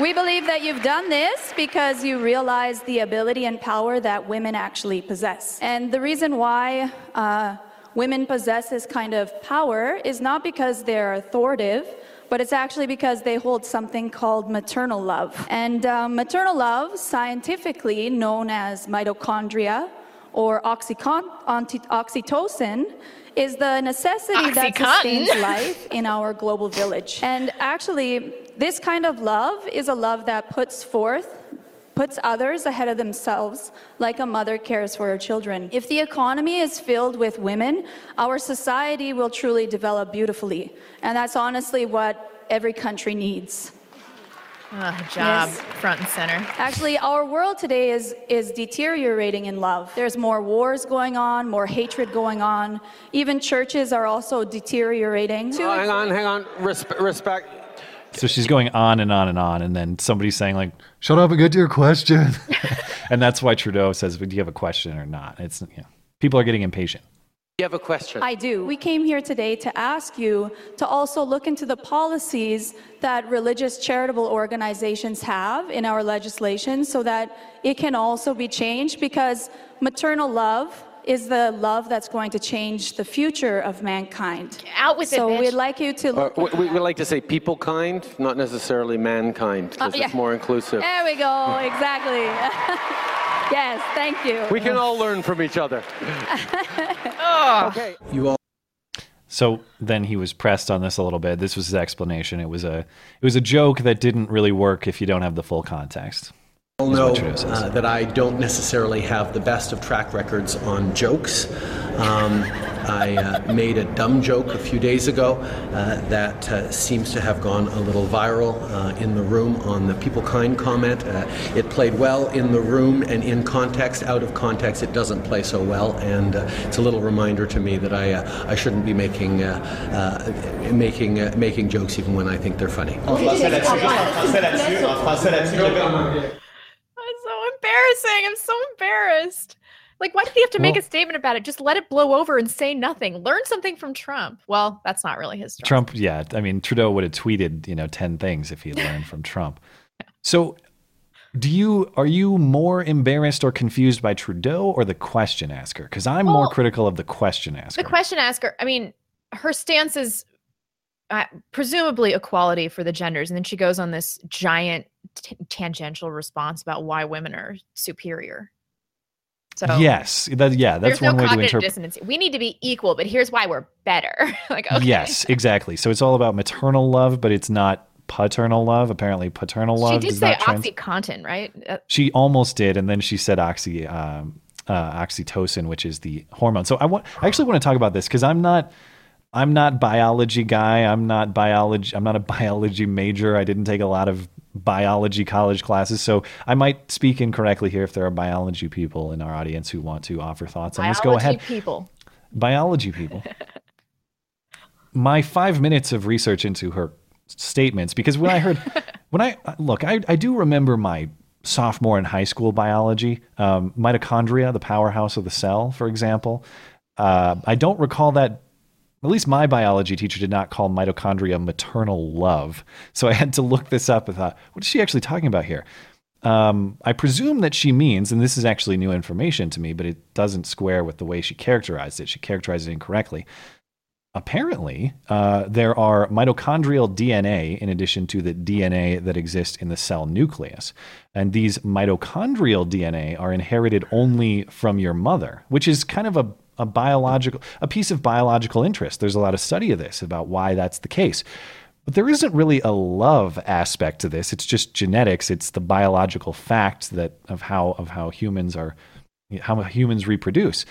We believe that you've done this because you realize the ability and power that women actually possess. And the reason why uh, women possess this kind of power is not because they're authoritative, but it's actually because they hold something called maternal love. And uh, maternal love, scientifically known as mitochondria or oxytocin, is the necessity that sustains life in our global village. And actually, this kind of love is a love that puts forth puts others ahead of themselves, like a mother cares for her children. If the economy is filled with women, our society will truly develop beautifully. And that's honestly what every country needs. Ah, job Yes. front and center. Actually, our world today is, is deteriorating in love. There's more wars going on, more hatred going on. Even churches are also deteriorating. Oh, hang on, hang on. Respe- respect. So she's going on and on and on, and then somebody's saying like, "Shut up and get to your question," and that's why Trudeau says, "Do you have a question or not?" It's you know, people are getting impatient. You have a question. I do. We came here today to ask you to also look into the policies that religious charitable organizations have in our legislation so that it can also be changed because maternal love is the love that's going to change the future of mankind. Out with it, so we'd like you to Uh, look. we, we like to say people kind, not necessarily mankind, because Oh, yeah. it's more inclusive. There we go, exactly. yes, thank you. We can all learn from each other. okay. You all. So then he was pressed on this a little bit. This was his explanation. It was a it was a joke that didn't really work if you don't have the full context. All is know what Trudeau says. uh, that I don't necessarily have the best of track records on jokes. Um, I uh, made a dumb joke a few days ago uh, that uh, seems to have gone a little viral uh, in the room on the people kind comment. Uh, it played well in the room and in context. Out of context, it doesn't play so well, and uh, it's a little reminder to me that I uh, I shouldn't be making uh, uh, making uh, making jokes even when I think they're funny. Embarrassing. I'm so embarrassed. Like, why did he have to make Well- a statement about it? Just let it blow over and say nothing. Learn something from Trump. Well, that's not really his. Trump, yeah. I mean, Trudeau would have tweeted, you know, 10 things if he had learned from Trump. So, do you are you more embarrassed or confused by Trudeau or the question asker? Because I'm more critical of the question asker. The question asker. I mean, her stance is uh, presumably equality for the genders, and then she goes on this giant t- tangential response about why women are superior. So yes, that, yeah, that's there's no one way to interpret. dissonance. We need to be equal, but here's why we're better. like, okay. Yes, exactly. So it's all about maternal love, but it's not paternal love. Apparently, paternal love she did say trans- OxyContin, right? Uh, She almost did, and then she said oxy um, uh, oxytocin, which is the hormone. So I want, I actually want to talk about this because I'm not, I'm not biology guy. I'm not biology. I'm not a biology major. I didn't take a lot of biology college classes, so I might speak incorrectly here if there are biology people in our audience who want to offer thoughts on this. Go ahead. biology people. biology people. My five minutes of research into her statements, because when I heard, when I look, I, I do remember my sophomore in high school biology, um, mitochondria, the powerhouse of the cell, for example. Uh, I don't recall that. At least my biology teacher did not call mitochondria maternal love. So I had to look this up and thought, what is she actually talking about here? Um, I presume that she means, and this is actually new information to me, but it doesn't square with the way she characterized it. She characterized it incorrectly. Apparently, uh, there are mitochondrial DNA in addition to the DNA that exists in the cell nucleus. And these mitochondrial DNA are inherited only from your mother, which is kind of a, a biological, a piece of biological interest. There's a lot of study of this about why that's the case. But there isn't really a love aspect to this. It's just genetics. It's the biological fact that of how of how humans are how humans reproduce.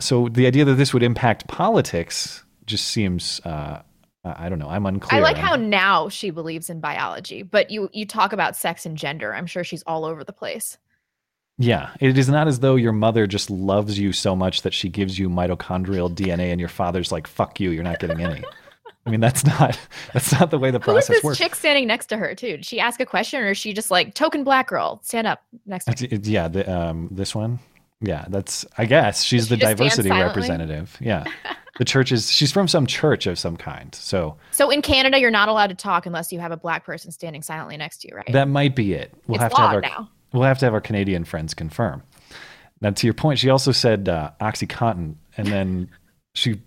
So the idea that this would impact politics just seems uh, I don't know. I'm unclear. I like how now she believes in biology, but you you talk about sex and gender. I'm sure she's all over the place. Yeah, it is not as though your mother just loves you so much that she gives you mitochondrial DNA, and your father's like, "Fuck you, you're not getting any." I mean, that's not that's not the way the Who is process this works. chick standing next to her too? Did she ask a question, or is she just like token black girl? Stand up next to her. Yeah, the, um, this one. Yeah, that's. I guess she's the she stand diversity representative. Yeah, the church is. She's from some church of some kind. So So in Canada, you're not allowed to talk unless you have a black person standing silently next to you, right? that might be it. We'll It's have to have our. now. We'll have to have our Canadian friends confirm. Now, to your point, she also said uh, OxyContin, and then she,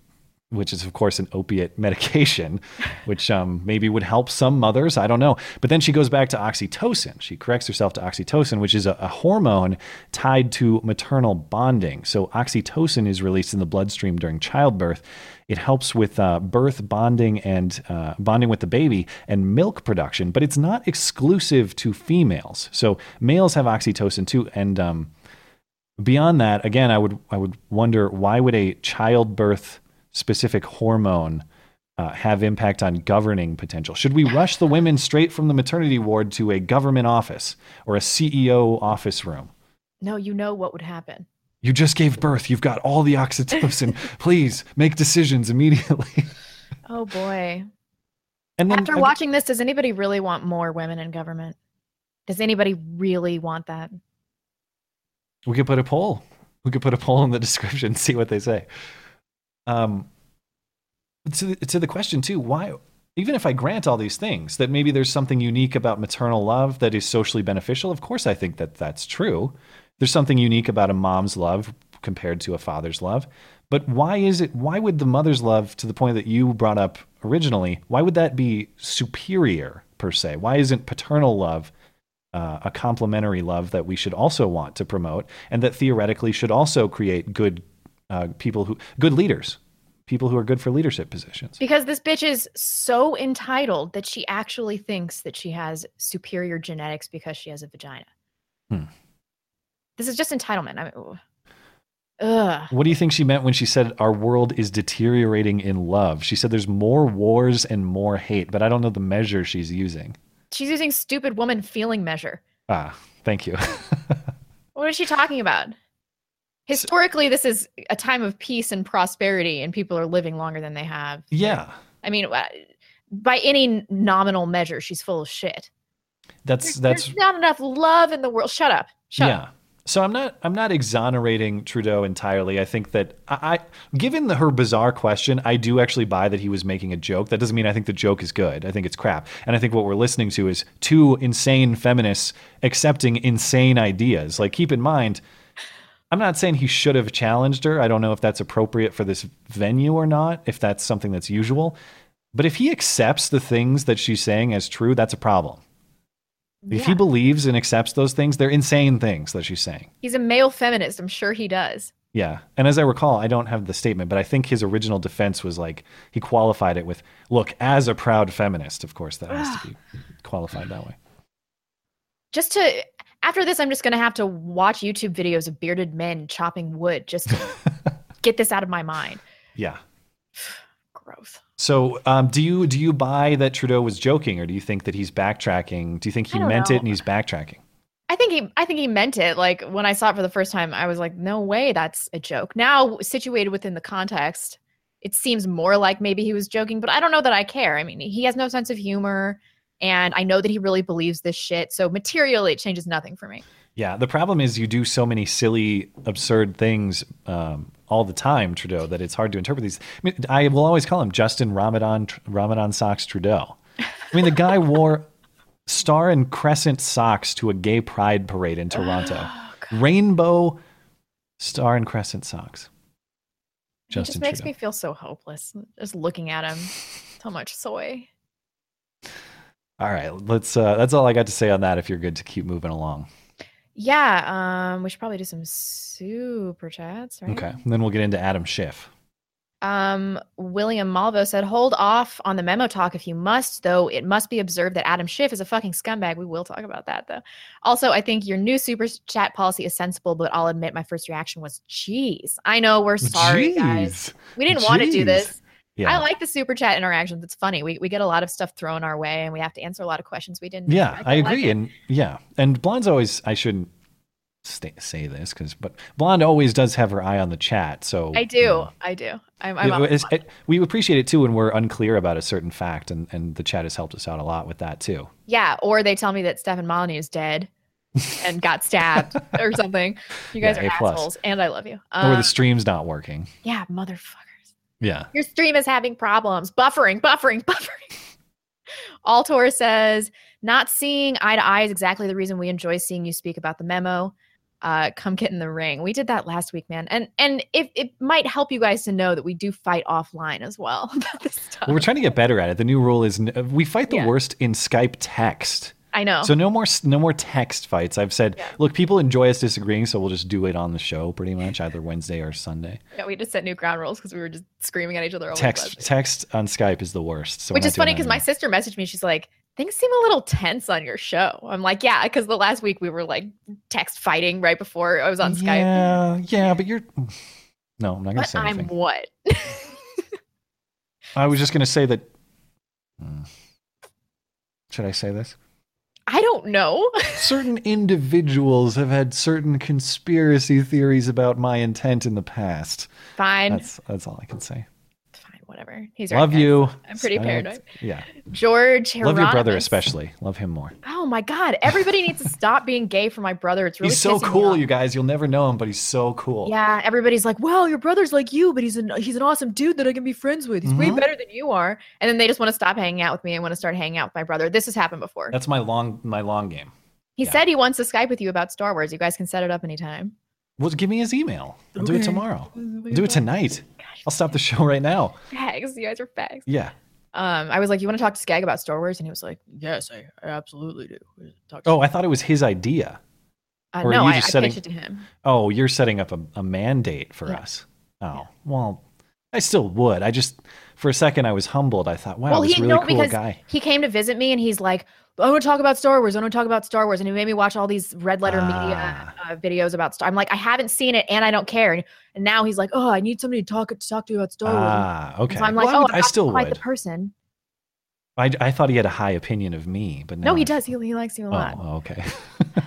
which is of course an opiate medication, which um, maybe would help some mothers. I don't know. But then she goes back to oxytocin. She corrects herself to oxytocin, which is a, a hormone tied to maternal bonding. So oxytocin is released in the bloodstream during childbirth. It helps with uh, birth bonding and uh, bonding with the baby and milk production, but it's not exclusive to females. So males have oxytocin too, and um, beyond that, again, I would I would wonder why would a childbirth specific hormone uh, have impact on governing potential? Should we rush the women straight from the maternity ward to a government office or a CEO office room? No, you know what would happen. You just gave birth. You've got all the oxytocin. Please make decisions immediately. Oh boy. And then After watching this, does anybody really want more women in government? Does anybody really want that? We could put a poll. We could put a poll in the description, see what they say. Um, to the, to the question too, why? Even if I grant all these things, that maybe there's something unique about maternal love that is socially beneficial. Of course, I think that that's true. There's something unique about a mom's love compared to a father's love. But why is it? Why would the mother's love, to the point that you brought up originally, why would that be superior per se? Why isn't paternal love uh, a complementary love that we should also want to promote, and that theoretically should also create good uh, people who good leaders, people who are good for leadership positions. Because this bitch is so entitled that she actually thinks that she has superior genetics because she has a vagina. Hmm. This is just entitlement. I mean. Ugh. What do you think she meant when she said our world is deteriorating in love? She said there's more wars and more hate, but I don't know the measure she's using. She's using stupid woman feeling measure. Ah, thank you. What is she talking about? Historically, this is a time of peace and prosperity, and people are living longer than they have. yeah. I mean, uh, by any nominal measure, she's full of shit. That's that's There's not enough love in the world. Shut up. Shut yeah. up. So I'm not I'm not exonerating Trudeau entirely. I think that I, I given the, her bizarre question, I do actually buy that he was making a joke. That doesn't mean I think the joke is good. I think it's crap. And I think what we're listening to is two insane feminists accepting insane ideas. Like keep in mind, I'm not saying he should have challenged her. I don't know if that's appropriate for this venue or not, if that's something that's usual. But if he accepts the things that she's saying as true, that's a problem. If he believes and accepts those things, they're insane things that she's saying. He's a male feminist. I'm sure he does. Yeah. And as I recall, I don't have the statement, but I think his original defense was like he qualified it with, look, as a proud feminist, of course, that has to be qualified that way. Just to after this, I'm just gonna have to watch YouTube videos of bearded men chopping wood just to get this out of my mind. Yeah. Gross. So, um, do you do you buy that Trudeau was joking, or do you think that he's backtracking? Do you think he meant know. it and he's backtracking? I think he I think he meant it. Like when I saw it for the first time, I was like, no way that's a joke. Now situated within the context, it seems more like maybe he was joking, but I don't know that I care. I mean, he has no sense of humor and I know that he really believes this shit. So materially it changes nothing for me. Yeah. The problem is you do so many silly, absurd things um, all the time, Trudeau, that it's hard to interpret these. I mean, I will always call him Justin Ramadan Ramadan socks Trudeau. I mean, the guy wore star and crescent socks to a gay pride parade in Toronto. Oh, Rainbow star and crescent socks. He just makes Trudeau. me feel so hopeless just looking at him. So much soy. All right, let's. Uh, that's all I got to say on that. If you're good to keep moving along, Yeah, um, we should probably do some super chats, right? okay. And then we'll get into Adam Schiff. Um, William Malvo said, "Hold off on the memo talk if you must, though. It must be observed that Adam Schiff is a fucking scumbag. We will talk about that, though. Also, I think your new super chat policy is sensible, but I'll admit my first reaction was, "Geez, I know we're sorry, guys. We didn't want to do this." Yeah. I like the super chat interactions. It's funny. We we get a lot of stuff thrown our way, and we have to answer a lot of questions we didn't. Yeah, I like agree, it. and yeah, and Blonde's always. I shouldn't stay, say this because, but Blonde always does have her eye on the chat. So I do. I do. I'm. I'm It- it's- it- we appreciate it too when we're unclear about a certain fact, and, and the chat has helped us out a lot with that too. Yeah, or they tell me that Stefan Molyneux is dead and got stabbed or something. You guys Yeah, are A plus. assholes, and I love you. or Um, the stream's not working. yeah, motherfucker. Yeah. Your stream is having problems. Buffering, buffering, buffering. Altor says, not seeing eye to eye is exactly the reason we enjoy seeing you speak about the memo. Uh, come get in the ring. We did that last week, man. And and if it might help you guys to know that we do fight offline as well about this stuff. Well, we're trying to get better at it. The new rule is we fight the Yeah. worst in Skype text. I know. So no more no more text fights. I've said, look, people enjoy us disagreeing, so we'll just do it on the show pretty much, either Wednesday or Sunday. Yeah, we just set new ground rules because we were just screaming at each other. All the time. Text text on Skype is the worst. So Which is funny because my sister messaged me. She's like, things seem a little tense on your show. I'm like, yeah, because the last week we were like text fighting right before I was on Skype. Yeah, yeah, but you're. No, I'm not going to But say anything. I'm what? I was just going to say that. Hmm. Should I say this? I don't know. Certain individuals have had certain conspiracy theories about my intent in the past. Fine. That's that's all I can say. Whatever. He's right. Love guys. you. I'm pretty I don't- paranoid. Yeah. George Love your brother especially. Love him more. Oh my God. Everybody needs to stop being gay for my brother. It's really he's so cool, you guys. You'll never know him, but he's so cool. Yeah, everybody's like, "Well, your brother's like you, but he's an he's an awesome dude that I can be friends with. He's way Mhm. better than you are." And then they just want to stop hanging out with me and want to start hanging out with my brother. This has happened before. That's my long my long game. he yeah. said he wants to Skype with you about Star Wars. You guys can set it up anytime. Well, give me his email. I'll do it tomorrow. I'll do it tonight. I'll stop the show right now. Fags, you guys are fags. Yeah. Um, I was like, "You want to talk to Skag about Star Wars?" And he was like, "Yes, I, I absolutely do." Oh, I thought it was his idea. Uh, Or no, I, I setting- pitched it to him. Oh, you're setting up a, a mandate for Yeah. us. Oh, well, I still would. I just for a second I was humbled. I thought, wow, well, this he really no cool guy. he came to visit me and he's like, I want to talk about Star Wars. I want to talk about Star Wars, and he made me watch all these red letter Ah. media uh, videos about Star. I'm like, I haven't seen it and I don't care. And, and now he's like, oh, I need somebody to talk to talk to you about Star Wars. Ah, okay. So I'm like, Well, I oh, would- I'm I still would. the person. I, I thought he had a high opinion of me, but No, he I- does. He, he likes you a lot. Oh, okay.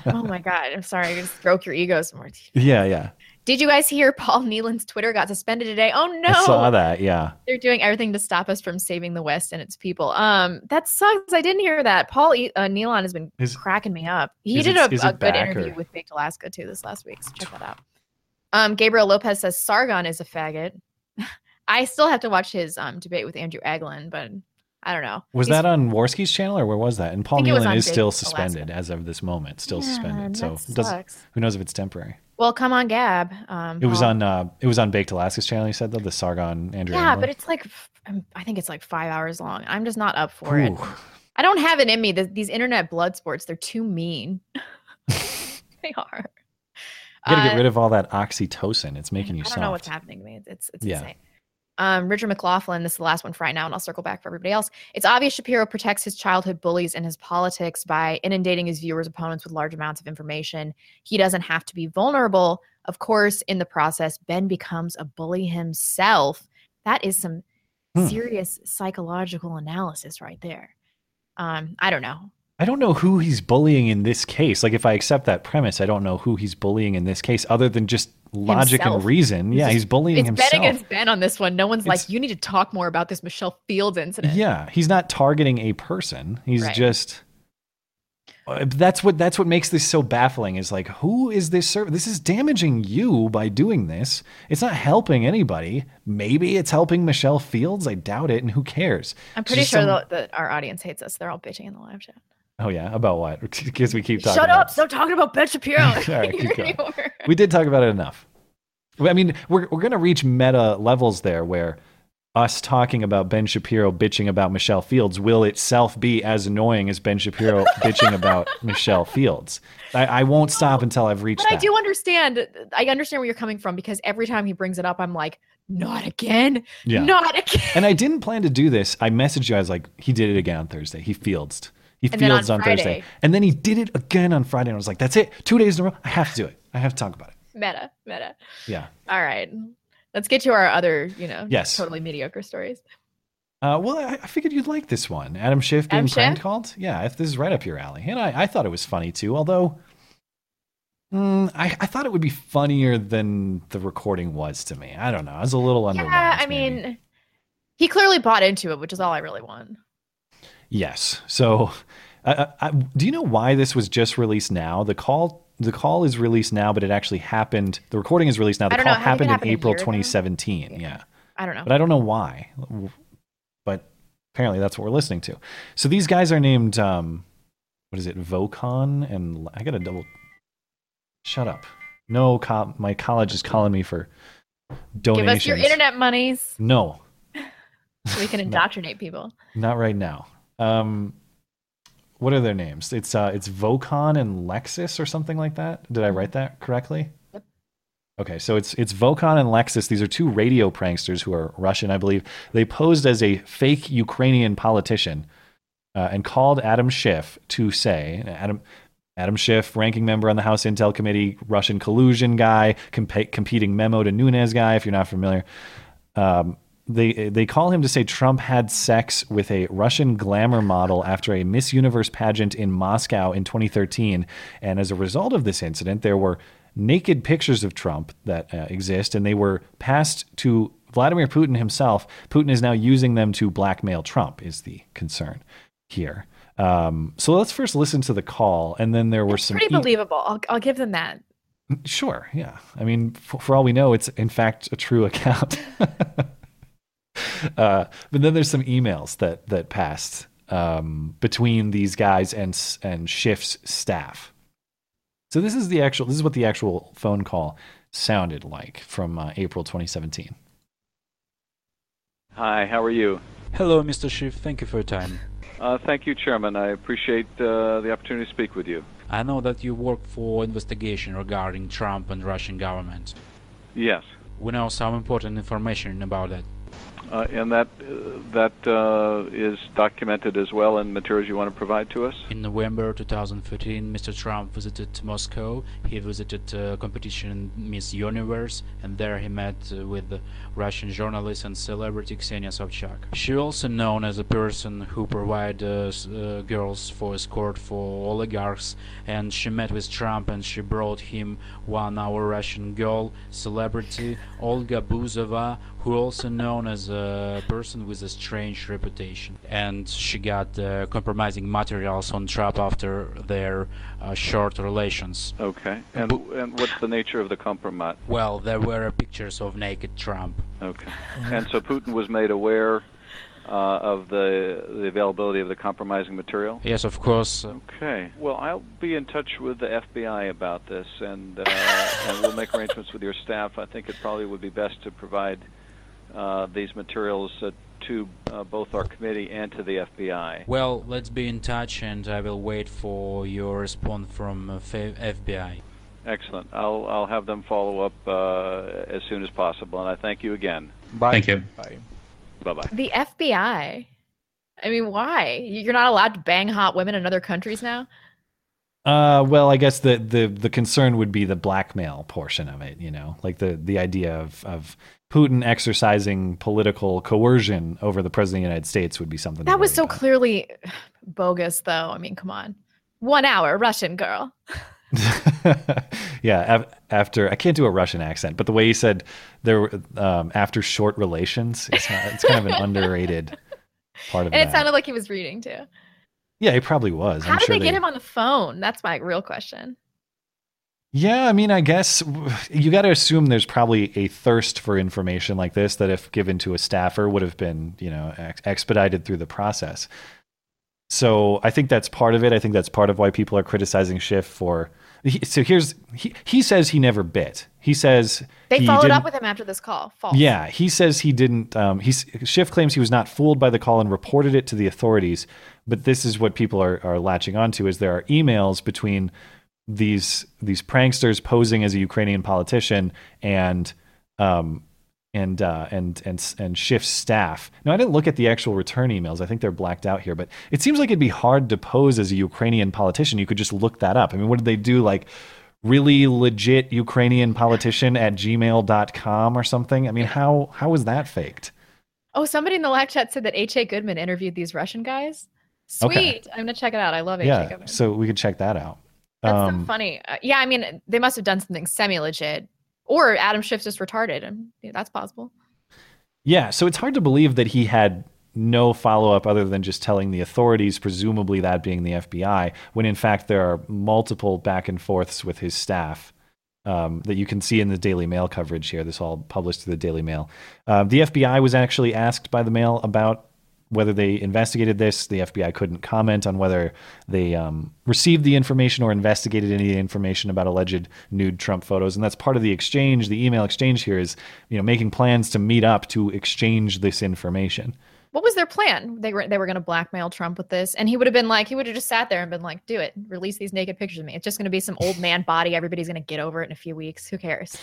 oh my god, I'm sorry. I just broke your ego some more. yeah, yeah. Did you guys hear Paul Nehlen's Twitter got suspended today? Oh no! I saw that. Yeah. They're doing everything to stop us from saving the West and its people. Um, that sucks. I didn't hear that. Paul e- uh, Nehlen has been Is- cracking me up. He did it- a, a good interview or- with Baked Alaska too this last week. So check that out. Um, Gabriel Lopez says Sargon is a faggot. I still have to watch his um debate with Andrew Anglin, but I don't know. Was He's- that on Warski's channel or where was that? And Paul think Nehlen is Big still Alaska. suspended as of this moment. Still Man, suspended. So that does who knows if it's temporary? Well, come on, Gab. Um, It was Paul- on uh it was on Baked Alaska's channel, you said though, the Sargon Andrew. Yeah, Anglin? but it's like I think it's like five hours long. I'm just not up for it. I don't have it in me. The, these internet blood sports, they're too mean. they are. You gotta Uh, get rid of all that oxytocin. It's making you I don't soft. know what's happening to me. It's it's, it's Yeah. insane. Um, Richard McLaughlin, this is the last one for right now, and I'll circle back for everybody else. It's obvious Shapiro protects his childhood bullies and his politics by inundating his viewers' opponents with large amounts of information. He doesn't have to be vulnerable. Of course, in the process, Ben becomes a bully himself. That is some Hmm. serious psychological analysis right there. Um, I don't know. I don't know who he's bullying in this case. Like if I accept that premise, I don't know who he's bullying in this case other than just logic Himself. and reason. Yeah, he's bullying it's himself. Ben against Ben on this one. No one's It's- like, you need to talk more about this Michelle Fields incident. Yeah, he's not targeting a person. He's Right. just Uh, that's what that's what makes this so baffling is like who is this serv this is damaging you by doing this it's not helping anybody maybe it's helping michelle fields i doubt it and who cares I'm pretty sure some- that our audience hates us. They're all bitching in the live chat. Oh yeah about what because we keep talking Shut about up! Stop talking about Ben Shapiro. All right, keep going. we did talk about it enough i mean we're, we're going to reach meta levels there where us talking about ben shapiro bitching about michelle fields will itself be as annoying as ben shapiro bitching about michelle fields I, I won't stop until i've reached But I that do understand. I understand where you're coming from because every time he brings it up, I'm like, not again. Yeah. Not again. and i didn't plan to do this i messaged you i was like he did it again on thursday he fields he And then on fields on, thursday and then he did it again on friday and i was like that's it two days in a row i have to do it i have to talk about it Meta, meta. yeah All right. Let's get to our other, you know, Yes. totally mediocre stories. Uh, well, I, I figured you'd like this one. Adam Schiff being Adam prank called. Yeah, if this is right up your alley, and I, I thought it was funny too. Although, mm, I, I thought it would be funnier than the recording was to me. I don't know. I was a little underwhelmed. Yeah, I mean, he clearly bought into it, which is all I really want. Yes. So, I, I, do you know why this was just released now? The call. The call is released now, but it actually happened. The recording is released now. The call. Happened in April 2017. yeah. I don't know. But I don't know why. But apparently that's what we're listening to. So these guys are named um what is it? Vovan and I got to double Shut up. No, co- my college is calling me for donations. Give us your internet monies No, so we can indoctrinate people. not right now. Um what are their names? It's uh it's Vovan and Lexus or something like that. Did I write that correctly? Okay, so it's it's Vovan and Lexus. These are two radio pranksters who are Russian, I believe. They posed as a fake Ukrainian politician uh, and called Adam Schiff to say Adam Adam Schiff, ranking member on the House Intel Committee, Russian collusion guy, comp- competing memo to Nunes guy. If you're not familiar, um, they they call him to say Trump had sex with a Russian glamour model after a Miss Universe pageant in Moscow in 2013, and as a result of this incident, there were naked pictures of Trump that uh, exist, and they were passed to Vladimir Putin himself. Putin is now using them to blackmail Trump. Is the concern here? Um, so let's first listen to the call, and then there were some Pretty e- believable. I'll, I'll give them that. Sure, yeah. I mean, for, for all we know, it's in fact a true account. uh, but then there's some emails that that passed um, between these guys and s- and Schiff's staff. So this is the actual. This is what the actual phone call sounded like from uh, April 2017. Hi, how are you? Hello, Mr. Schiff. Thank you for your time. Uh, thank you, Chairman. I appreciate uh, the opportunity to speak with you. I know that you work for investigation regarding Trump and Russian government. Yes. We know some important information about that. Uh, and that uh, that uh, is documented as well in materials you want to provide to us. In November 2013, Mr. Trump visited Moscow. He visited uh, competition Miss Universe, and there he met with Russian journalist and celebrity Ksenia Sobchak. She also known as a person who provide uh, girls for escort for oligarchs, and she met with Trump and she brought him one our Russian girl celebrity Olga Buzova, who also known as a person with a strange reputation. And she got uh, compromising materials on Trump after their uh, short relations. Okay. And and what's the nature of the compromise? Well, there were pictures of naked Trump. Okay. And so Putin was made aware uh, of the the availability of the compromising material. Yes, of course. Okay. Well, I'll be in touch with the FBI about this, and uh, and we'll make arrangements with your staff. I think it probably would be best to provide uh, these materials uh, to uh, both our committee and to the FBI. Well, let's be in touch, and I will wait for your response from uh, FBI. Excellent. I'll I'll have them follow up uh, as soon as possible, and I thank you again. Bye. Thank you. Bye. Bye bye. The FBI. I mean, why? You're not allowed to bang hot women in other countries now? Uh, well, I guess the, the the concern would be the blackmail portion of it. You know, like the the idea of of Putin exercising political coercion over the president of the United States would be something. That was so clearly bogus, though. I mean, come on. One hour, Russian girl. yeah, af- after I can't do a Russian accent, but the way he said there um, after short relations, it's, not, it's kind of an underrated part of it. And that. it sounded like he was reading too. yeah, he probably was. How I'm did sure they get him on the phone? That's my real question. Yeah, I mean, I guess you got to assume there's probably a thirst for information like this that, if given to a staffer, would have been, you know, ex- expedited through the process. So I think that's part of it. I think that's part of why people are criticizing Schiff for. He, so here's he, he says he never bit. He says They he followed up with him after this call. False. yeah, he says he didn't. Um, he's Schiff claims he was not fooled by the call and reported it to the authorities. But this is what people are, are latching onto: is there are emails between these these pranksters posing as a Ukrainian politician and um, and uh, and and and Schiff's staff. Now, I didn't look at the actual return emails. I think they're blacked out here, but it seems like it'd be hard to pose as a Ukrainian politician. You could just look that up. I mean, what did they do? Like really legit Ukrainian politician at gmail.com or something? I mean, how how is that faked? Oh, somebody in the live chat said that H.A. Goodman interviewed these Russian guys. Sweet. Okay. I'm going to check it out. I love H.A. Yeah, Goodman. so we could check that out. That's Um, so funny. Uh, yeah, I mean, they must have done something semi legit. Or Adam Schiff's just retarded. And yeah, that's possible. Yeah, so it's hard to believe that he had no follow up other than just telling the authorities, presumably that being the FBI, when in fact there are multiple back and forths with his staff um, that you can see in the Daily Mail coverage here. This all published through the Daily Mail. Uh, the FBI was actually asked by the Mail about whether they investigated this. The FBI couldn't comment on whether they um, received the information or investigated any information about alleged nude Trump photos. And that's part of the exchange. The email exchange here is, you know, making plans to meet up to exchange this information. What was their plan? They were they were going to blackmail Trump with this, and he would have been like, he would have just sat there and been like, "Do it, release these naked pictures of me." It's just going to be some old man body. Everybody's going to get over it in a few weeks. Who cares?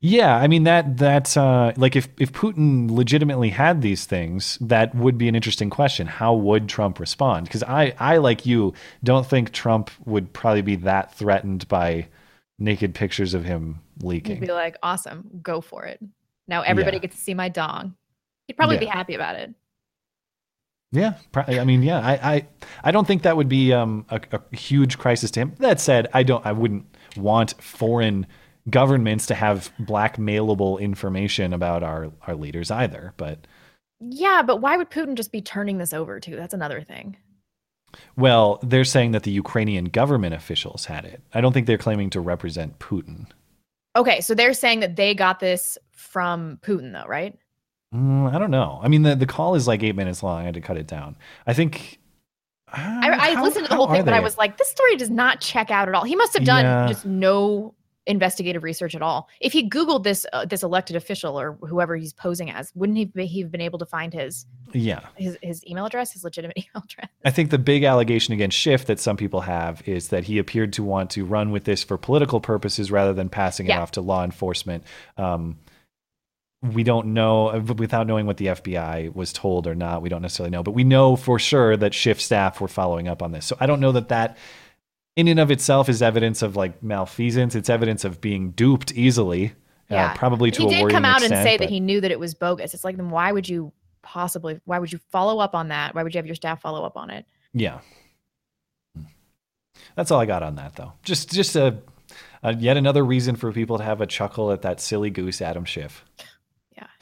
Yeah, I mean that that uh, like if if Putin legitimately had these things, that would be an interesting question. How would Trump respond? Because I I like you don't think Trump would probably be that threatened by naked pictures of him leaking. He'd be like, "Awesome, go for it." Now everybody Yeah. gets to see my dong. He'd probably be happy about it. Yeah, probably. I mean, yeah, I, I, I don't think that would be um, a, a huge crisis to him. That said, I don't, I wouldn't want foreign governments to have blackmailable information about our our leaders either. But Yeah, but why would Putin just be turning this over to? That's another thing. well, they're saying that the Ukrainian government officials had it. I don't think they're claiming to represent Putin. Okay, so they're saying that they got this from Putin, though, right? Mm, I don't know. I mean, the the call is like eight minutes long. I had to cut it down. I think. I, I how- listened to the whole thing, but I was like, this story does not check out at all. He must have done Yeah. just no investigative research at all. If he Googled this uh, this elected official or whoever he's posing as, wouldn't he be, he have been able to find his Yeah. his his email address, his legitimate email address? I think the big allegation against Schiff that some people have is that he appeared to want to run with this for political purposes rather than passing it off to law enforcement. Um, we don't know uh, without knowing what the FBI was told or not. We don't necessarily know, but we know for sure that Schiff staff were following up on this. So I don't know that that in and of itself is evidence of like malfeasance. It's evidence of being duped easily. Yeah, uh, probably to he a did come out extent, and say but- that he knew that it was bogus. It's like, then why would you possibly? Why would you follow up on that? Why would you have your staff follow up on it? Yeah. That's all I got on that, though. Just, just a, a yet another reason for people to have a chuckle at that silly goose Adam Schiff.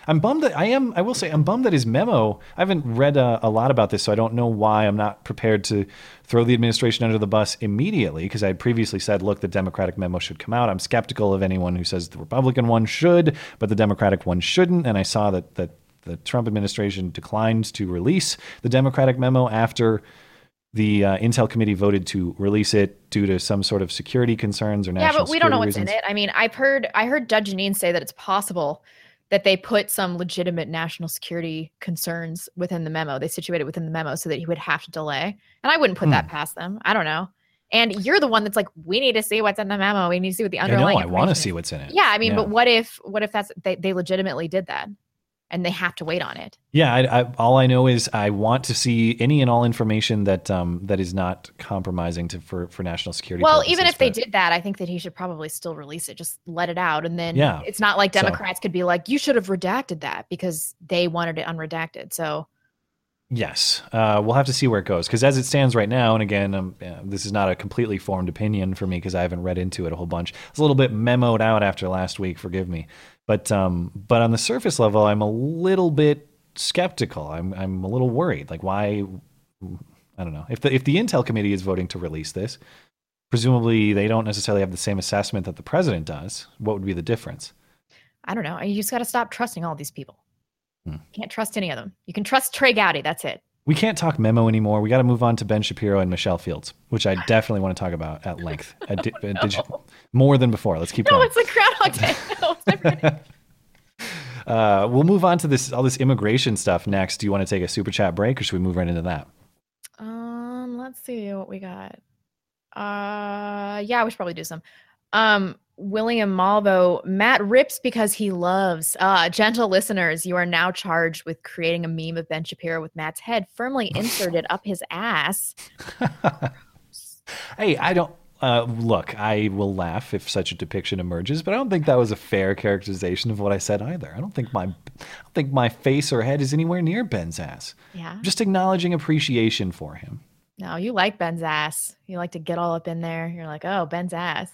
I'm bummed that I am. I will say I'm bummed that his memo. I haven't read a, a lot about this, so I don't know why I'm not prepared to throw the administration under the bus immediately. Because I had previously said, look, the Democratic memo should come out. I'm skeptical of anyone who says the Republican one should, but the Democratic one shouldn't. And I saw that that the Trump administration declined to release the Democratic memo after the uh, Intel committee voted to release it due to some sort of security concerns or national. Yeah, but we don't know what's reasons. in it. I mean, I've heard I heard Judge Jeanine say that it's possible that they put some legitimate national security concerns within the memo. They situated within the memo so that he would have to delay. And I wouldn't put that Hmm. past them. I don't know. And you're the one that's like, we need to see what's in the memo. We need to see what the I know. underlying. I want to see what's in it. Yeah, I mean, Yeah. but what if what if that's they, they legitimately did that, and they have to wait on it? Yeah, I, I, all I know is I want to see any and all information that um, that is not compromising to for, for national security. Well, purposes, even if they did that, I think that he should probably still release it. Just let it out, and then Yeah. it's not like So- Democrats could be like, "You should have redacted that" because they wanted it unredacted. So Yes, uh, we'll have to see where it goes because as it stands right now, and again, um, this is not a completely formed opinion for me because I haven't read into it a whole bunch. It's a little bit memoed out after last week. Forgive me, but um, but on the surface level, I'm a little bit skeptical. I'm I'm a little worried. Like why? I don't know if the if the Intel committee is voting to release this, presumably they don't necessarily have the same assessment that the president does. What would be the difference? I don't know. You just got to stop trusting all these people. Hmm. Can't trust any of them. You can trust Trey Gowdy. That's it. We can't talk memo anymore. We got to move on to Ben Shapiro and Michelle Fields, which I definitely want to talk about at length, at di- at digi- more than before. Let's keep No, going. it's like Groundhog Day. No, it's never gonna- Uh, we'll move on to this all this immigration stuff next. Do you want to take a super chat break, or should we move right into that? Um, let's see what we got. Uh, yeah, we should probably do some. Um, William Malvo, Matt rips because he loves. Uh, gentle listeners, you are now charged with creating a meme of Ben Shapiro with Matt's head firmly inserted up his ass. Hey, I don't. Uh, look, I will laugh if such a depiction emerges, but I don't think that was a fair characterization of what I said either. I don't think my, I don't think my face or head is anywhere near Ben's ass. Yeah. I'm just acknowledging appreciation for him. No, you like Ben's ass. You like to get all up in there. You're like, oh, Ben's ass.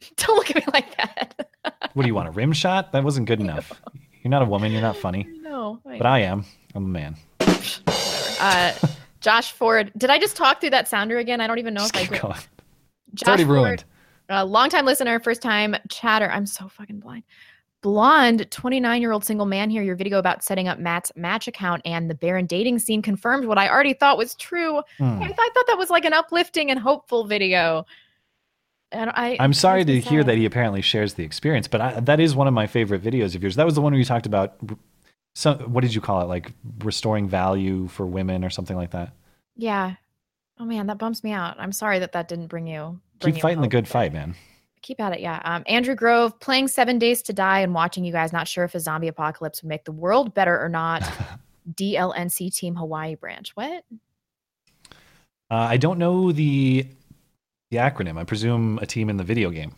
Don't look at me like that. What do you want? A rim shot? That wasn't good enough. You're not a woman. You're not funny. No, But I am. I'm a man. uh, Josh Ford. Did I just talk through that sounder again? I don't even know if I Keep did. going. Josh already Ford, ruined. A longtime listener, first time chatter. I'm so fucking blind. Blonde, 29 year old single man here. Your video about setting up Matt's match account and the barren dating scene confirmed what I already thought was true. Hmm. I, th- I thought that was like an uplifting and hopeful video. And I, I'm sorry to hear that he apparently shares the experience, but I, that is one of my favorite videos of yours. That was the one where you talked about some. What did you call it? Like restoring value for women or something like that. Yeah. Oh man, that bumps me out. I'm sorry that that didn't bring you. Bring Keep you fighting the good fight, man. Keep at it, yeah. Um, Andrew Grove playing Seven Days to Die and watching you guys. Not sure if a zombie apocalypse would make the world better or not. DLNC Team Hawaii branch. What? Uh, I don't know the the acronym. I presume a team in the video game.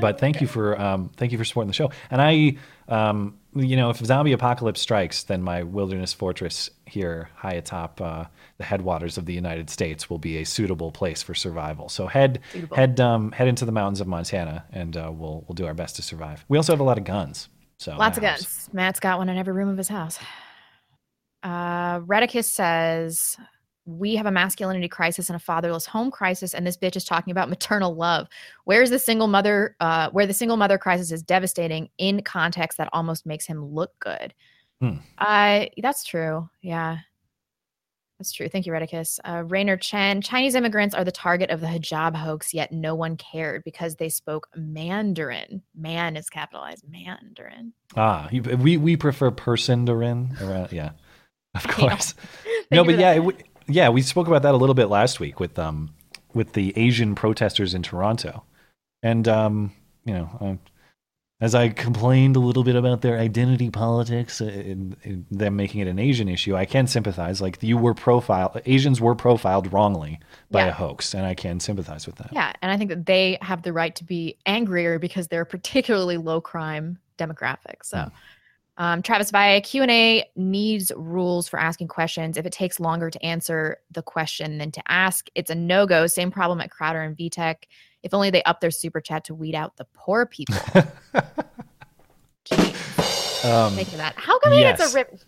But thank you for um, thank you for supporting the show. And I, um, you know, if zombie apocalypse strikes, then my wilderness fortress here, high atop uh, the headwaters of the United States, will be a suitable place for survival. So head Suitable. head um, head into the mountains of Montana, and uh, we'll we'll do our best to survive. We also have a lot of guns. So Lots of guns. Matt's got one in every room of his house. Uh, Redicus says we have a masculinity crisis and a fatherless home crisis, and this bitch is talking about maternal love. Where's the single mother? Uh, where the single mother crisis is devastating in context that almost makes him look good. Hmm. Uh, that's true. Yeah. That's true. Thank you, Redicus. Uh, Rainer Chen. Chinese immigrants are the target of the hijab hoax, yet no one cared because they spoke Mandarin. Man is capitalized. Mandarin. Ah, you, we we prefer Persindarin. Around, yeah, of course. No, but yeah, it, yeah, we spoke about that a little bit last week with um with the Asian protesters in Toronto, and um you know uh, As I complained a little bit about their identity politics and, and them making it an Asian issue, I can sympathize. Like you were profiled, Asians were profiled wrongly by Yeah. a hoax, and I can sympathize with that. Yeah, and I think that they have the right to be angrier because they're a particularly low crime demographic. So, um, Travis Via Q and A needs rules for asking questions. If it takes longer to answer the question than to ask, it's a no go. Same problem at Crowder and VTech. If only they up their super chat to weed out the poor people. Um, Think of that. How come it's yes. a rip?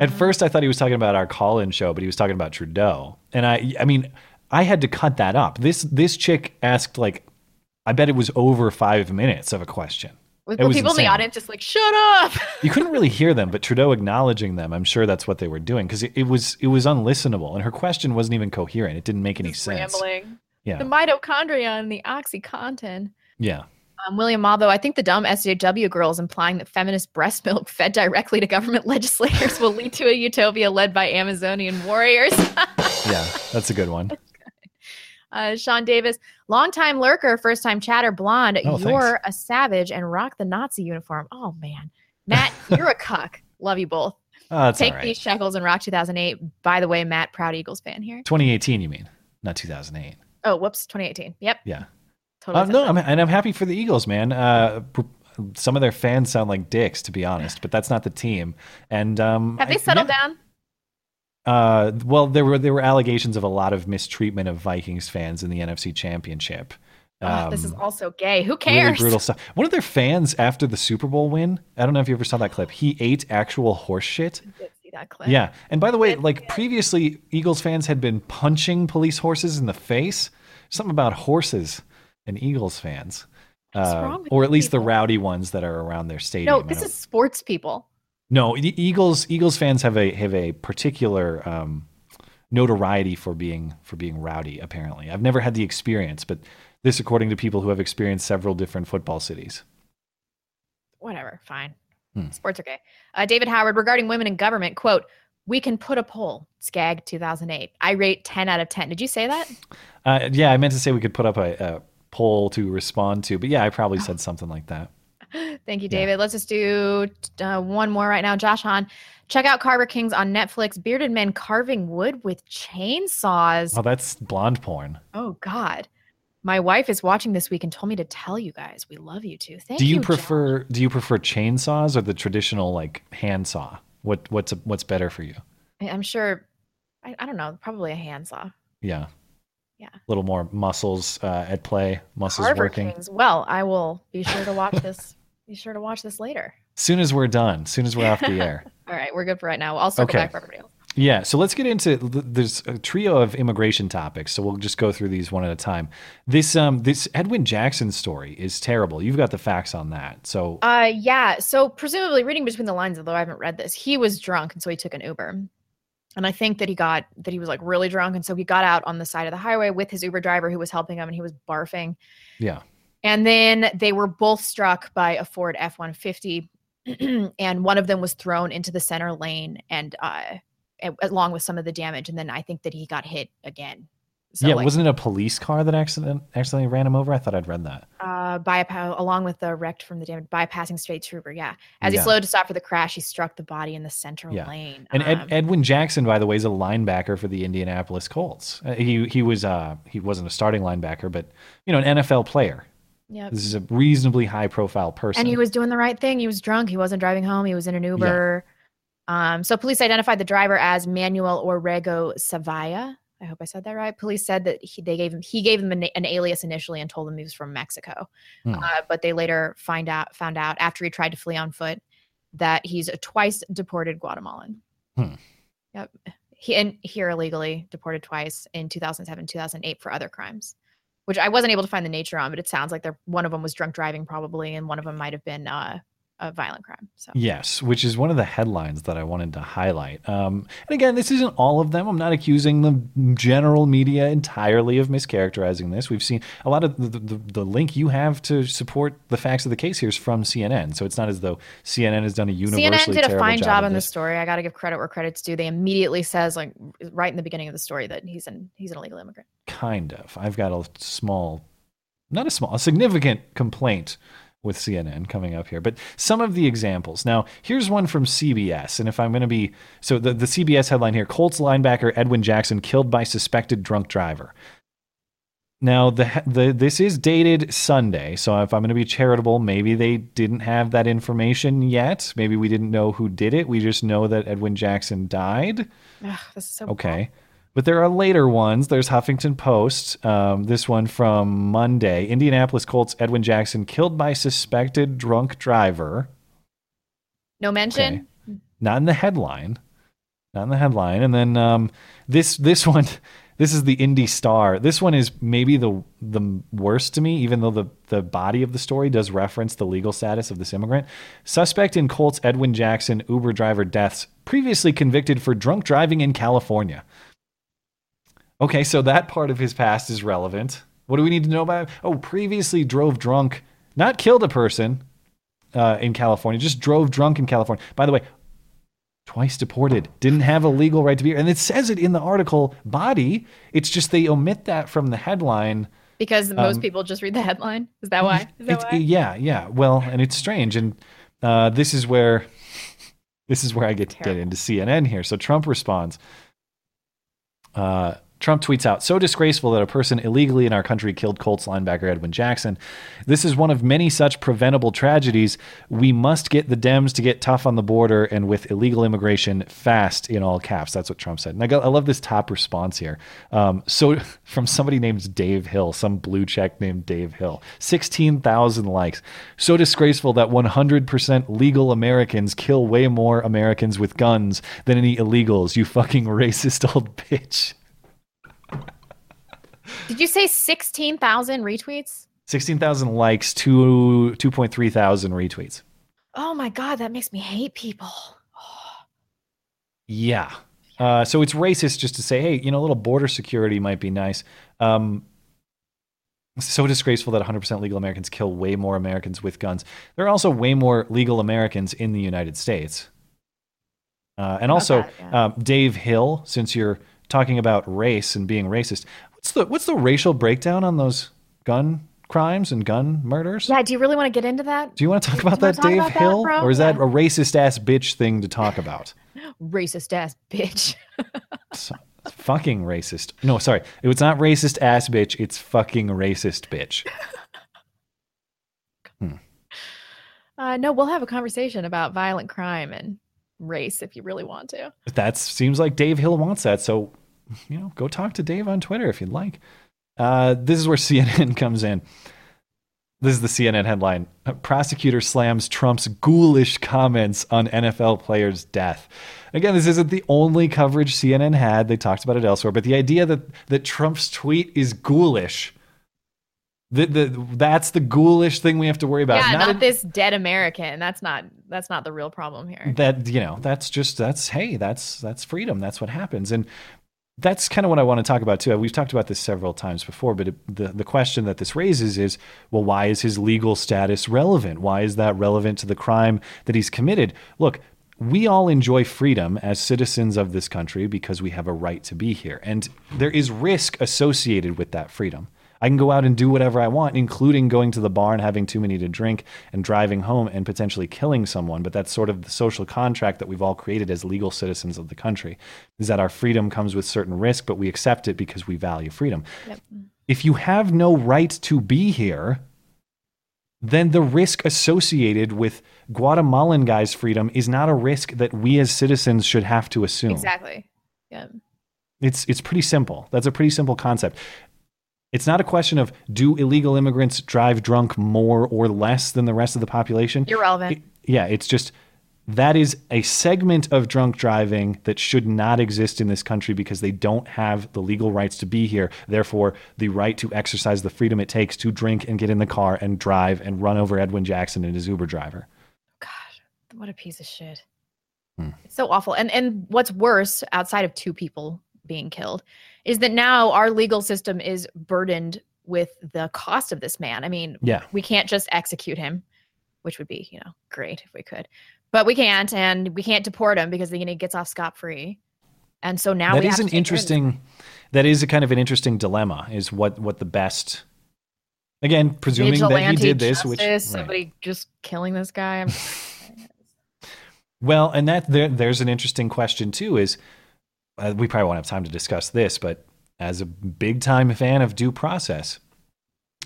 At first, I thought he was talking about our call-in show, but he was talking about Trudeau. And I, I mean, I had to cut that up. This this chick asked like, I bet it was over five minutes of a question. With people in the audience just like, shut up. You couldn't really hear them, but Trudeau acknowledging them, I'm sure that's what they were doing because it, it was it was unlistenable, and her question wasn't even coherent. It didn't make any sense. Rambling. Yeah. The mitochondria and the oxycontin. Yeah. Um, William Malvo, I think the dumb SJW girl is implying that feminist breast milk fed directly to government legislators will lead to a utopia led by Amazonian warriors. Yeah, that's a good one. uh, Sean Davis, longtime lurker, first time chatter, blonde. Oh, you're a savage and rock the Nazi uniform. Oh, man. Matt, you're a cuck. Love you both. Oh, Take right. these shekels and rock 2008. By the way, Matt, proud Eagles fan here. 2018, you mean, not 2008. Oh, whoops, 2018. Yep. Yeah. Totally. Uh, no, I'm, and I'm happy for the Eagles, man. Uh, some of their fans sound like dicks, to be honest, but that's not the team. And um, Have they I- settled yeah. down? Uh, well, there were there were allegations of a lot of mistreatment of Vikings fans in the NFC Championship. Oh, this is Um, also gay. Who really cares? brutal stuff. One of their fans after the Super Bowl win, I don't know if you ever saw that clip. He ate actual horse shit. Did see that clip. Yeah. And by the way, like previously, Eagles fans had been punching police horses in the face. Something about horses and Eagles fans. Uh, or at least the rowdy ones that are around their stadium. No, this is sports people. No, E- Eagles Eagles fans have a have a particular um, notoriety for being for being rowdy. Apparently, I've never had the experience, but this, according to people who have experienced several different football cities. Whatever, fine. Hmm. Sports okay. Uh, David Howard regarding women in government, quote, we can put a poll. Skag 2008. I rate 10 out of 10. Did you say that? Uh, yeah, I meant to say we could put up a, a poll to respond to, but yeah, I probably said something like that. Thank you, David. Let's just do uh, one more right now. Josh Hahn, check out Carver Kings on Netflix. Bearded men carving wood with chainsaws. Oh, that's blonde porn. Oh, God. My wife is watching this week and told me to tell you guys we love you too. Thank do you, Do you. Josh. prefer do you prefer chainsaws or the traditional like handsaw? What what's what's better for you? I'm sure, I, I don't know, probably a handsaw. Yeah. Yeah. A little more muscles uh, at play, muscles Carver working. Kings. Well, I will be sure to watch this. be sure to watch this later. Soon as we're done, soon as we're off the air. All right, we're good for right now. I'll circle Okay. back for everybody else. Yeah, so let's get into th- there's a trio of immigration topics, so we'll just go through these one at a time. This um this Edwin Jackson story is terrible. You've got the facts on that. So Uh, yeah. So presumably, reading between the lines, although I haven't read this, he was drunk, and so he took an Uber. And I think that he got that he was like really drunk, and so he got out on the side of the highway with his Uber driver who was helping him, and he was barfing. yeah. And then they were both struck by a Ford F one fifty, and one of them was thrown into the center lane, and uh, along with some of the damage. And then I think that he got hit again. So yeah, like, wasn't it a police car that accident accidentally ran him over? I thought I'd read that. uh, bypass along with the wrecked from the damage, bypassing state trooper. Yeah, as Yeah. he slowed to stop for the crash, he struck the body in the center Yeah. lane. And Ed, Um, Edwin Jackson, by the way, is a linebacker for the Indianapolis Colts. Uh, he he was uh he wasn't a starting linebacker, but you know an NFL player. Yep. This is a reasonably high profile person. and he was doing the right thing. He was drunk. He wasn't driving home. He was in an Uber. Um, so police identified the driver as Manuel Orrego Savaya. I hope I said that right. Police said that he, they gave him he gave him an, an alias initially and told him he was from Mexico. Hmm. Uh, but they later find out found out after he tried to flee on foot that he's a twice deported Guatemalan. Hmm. Yep. He and here illegally deported twice in 2007, 2008 for other crimes, which I wasn't able to find the nature on, but it sounds like they're one of them was drunk driving probably, and one of them might have been uh, a violent crime. So Yes, which is one of the headlines that I wanted to highlight. Um, and again, this isn't all of them. I'm not accusing the general media entirely of mischaracterizing this. We've seen a lot of the, the, the link you have to support the facts of the case here is from CNN. So it's not as though CNN has done a universally CNN did a fine job, job on this story. I got to give credit where credit's due. They immediately says like right in the beginning of the story that he's an he's an illegal immigrant. Kind of. I've got a small, not a small, a significant complaint with CNN coming up here. But some of the examples. Now, here's one from CBS. And if I'm going to be. So the, the CBS headline here Colts linebacker Edwin Jackson killed by suspected drunk driver. Now, the, the this is dated Sunday, so if I'm going to be charitable, maybe they didn't have that information yet. Maybe we didn't know who did it. We just know that Edwin Jackson died. Ugh, this is so Okay. But there are later ones. There's Huffington Post. Um, this one from Monday. Indianapolis Colts Edwin Jackson killed by suspected drunk driver. No mention. Not in the headline. Not in the headline. And then um, this this one, this is the Indy Star. This one is maybe the the worst to me, even though the the body of the story does reference the legal status of this immigrant. Suspect in Colts Edwin Jackson Uber driver deaths, previously convicted for drunk driving in California. Okay, so that part of his past is relevant. What do we need to know about? him? Oh, previously drove drunk, not killed a person uh, in California, just drove drunk in California. By the way, twice deported, didn't have a legal right to be here. And it says it in the article body. It's just they omit that from the headline. Because most Um, people just read the headline. Is that why? Is that It's, why? yeah, yeah. Well, and it's strange. And uh, this is where this is where I get to get into CNN here. So Trump responds. Uh, Trump tweets out, so disgraceful that a person illegally in our country killed Colts linebacker Edwin Jackson. This is one of many such preventable tragedies. We must get the Dems to get tough on the border and with illegal immigration fast in all caps. That's what Trump said. And I, I love this top response here. Um, so from somebody named Dave Hill, some blue check named Dave Hill, 16,000 likes. So disgraceful that 100% legal Americans kill way more Americans with guns than any illegals. You fucking racist old bitch. Did you say 16,000 retweets? 16,000 likes, two 2.3 thousand retweets. Oh my God, that makes me hate people. Yeah. Uh, so it's racist just to say, hey, you know, a little border security might be nice. Um, so disgraceful that 100% legal Americans kill way more Americans with guns. There are also way more legal Americans in the United States. Uh, and also, um, Dave Hill, since you're talking about race and being racist, what's the what's the racial breakdown on those gun crimes and gun murders? Yeah, do you really want to get into that? Do you want to talk about that, talk Dave about Hill, bro? or is that a racist ass bitch thing to talk about? Racist ass bitch. So- fucking racist. No, sorry, it's not racist ass bitch. It's fucking racist bitch. Uh, no, we'll have a conversation about violent crime and race if you really want to. That seems like Dave Hill wants that. So, you know, go talk to Dave on Twitter if you'd like. Uh, this is where CNN comes in. This is the CNN headline. Prosecutor slams Trump's ghoulish comments on NFL player's death. Again, this isn't the only coverage CNN had. They talked about it elsewhere, but the idea that that Trump's tweet is ghoulish, the, the, that's the ghoulish thing we have to worry about. yeah, not, in- this dead American. That's not that's not the real problem here. that you know that's just that's hey that's that's freedom that's what happens and that's kind of what i want to talk about too. We've talked about this several times before but it, the, the question that this raises is well why is his legal status relevant? Why is that relevant to the crime that he's committed? Look we all enjoy freedom as citizens of this country because we have a right to be here and there is risk associated with that freedom I can go out and do whatever I want, including going to the bar and having too many to drink and driving home and potentially killing someone. But that's sort of the social contract that we've all created as legal citizens of the country is that our freedom comes with certain risk, but we accept it because we value freedom. If you have no right to be here, then the risk associated with Guatemalan guy's freedom is not a risk that we as citizens should have to assume. Exactly. Yeah. It's it's pretty simple. That's a pretty simple concept. It's not a question of do illegal immigrants drive drunk more or less than the rest of the population. Irrelevant. Yeah, it's just that is a segment of drunk driving that should not exist in this country because they don't have the legal rights to be here. Therefore, the right to exercise the freedom it takes to drink and get in the car and drive and run over Edwin Jackson and his Uber driver. God, what a piece of shit. Hmm. It's so awful. And and what's worse, outside of two people being killed, is that now our legal system is burdened with the cost of this man. I mean, Yeah. we can't just execute him, which would be, you know, great if we could. But we can't, and we can't deport him because then he gets off scot free. And so now that we is have an take care of this. interesting that is a kind of an interesting dilemma is what what the best Again, presuming that he did this, which justice, right. somebody just killing this guy. Well, and that there, there's an interesting question too. Is uh, we probably won't have time to discuss this, but as a big time fan of due process,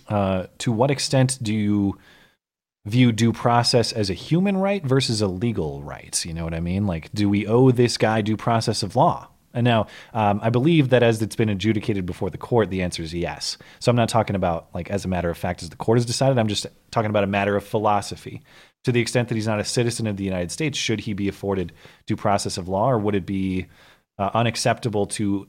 uh, to what extent do you view due process as a human right versus a legal right? You know what I mean? Like, do we owe this guy due process of law? And now, um, I believe that as it's been adjudicated before the court, the answer is yes. So I'm not talking about like as a matter of fact, as the court has decided. I'm just talking about a matter of philosophy. To the extent that he's not a citizen of the United States, should he be afforded due process of law, or would it be uh, unacceptable to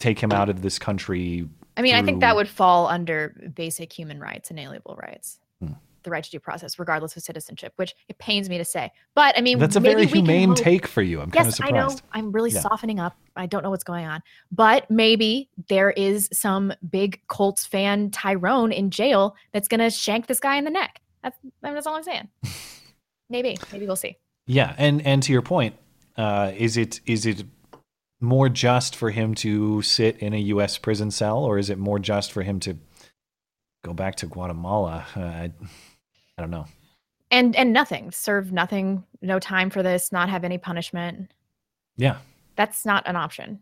take him out of this country? I mean, I think that would fall under basic human rights, inalienable rights, Hmm. the right to due process, regardless of citizenship. Which it pains me to say, but I mean, That's a very humane take for you. I'm kind of Yes, I know. I'm really Yeah. softening up. I don't know what's going on, but maybe there is some big Colts fan Tyrone in jail that's gonna shank this guy in the neck. That's I mean, that's all I'm saying. maybe, maybe we'll see. Yeah, and and to your point, uh, is it is it more just for him to sit in a U.S. prison cell, or is it more just for him to go back to Guatemala? Uh, I, I don't know. And and nothing, serve nothing, no time for this, not have any punishment. Yeah, That's not an option.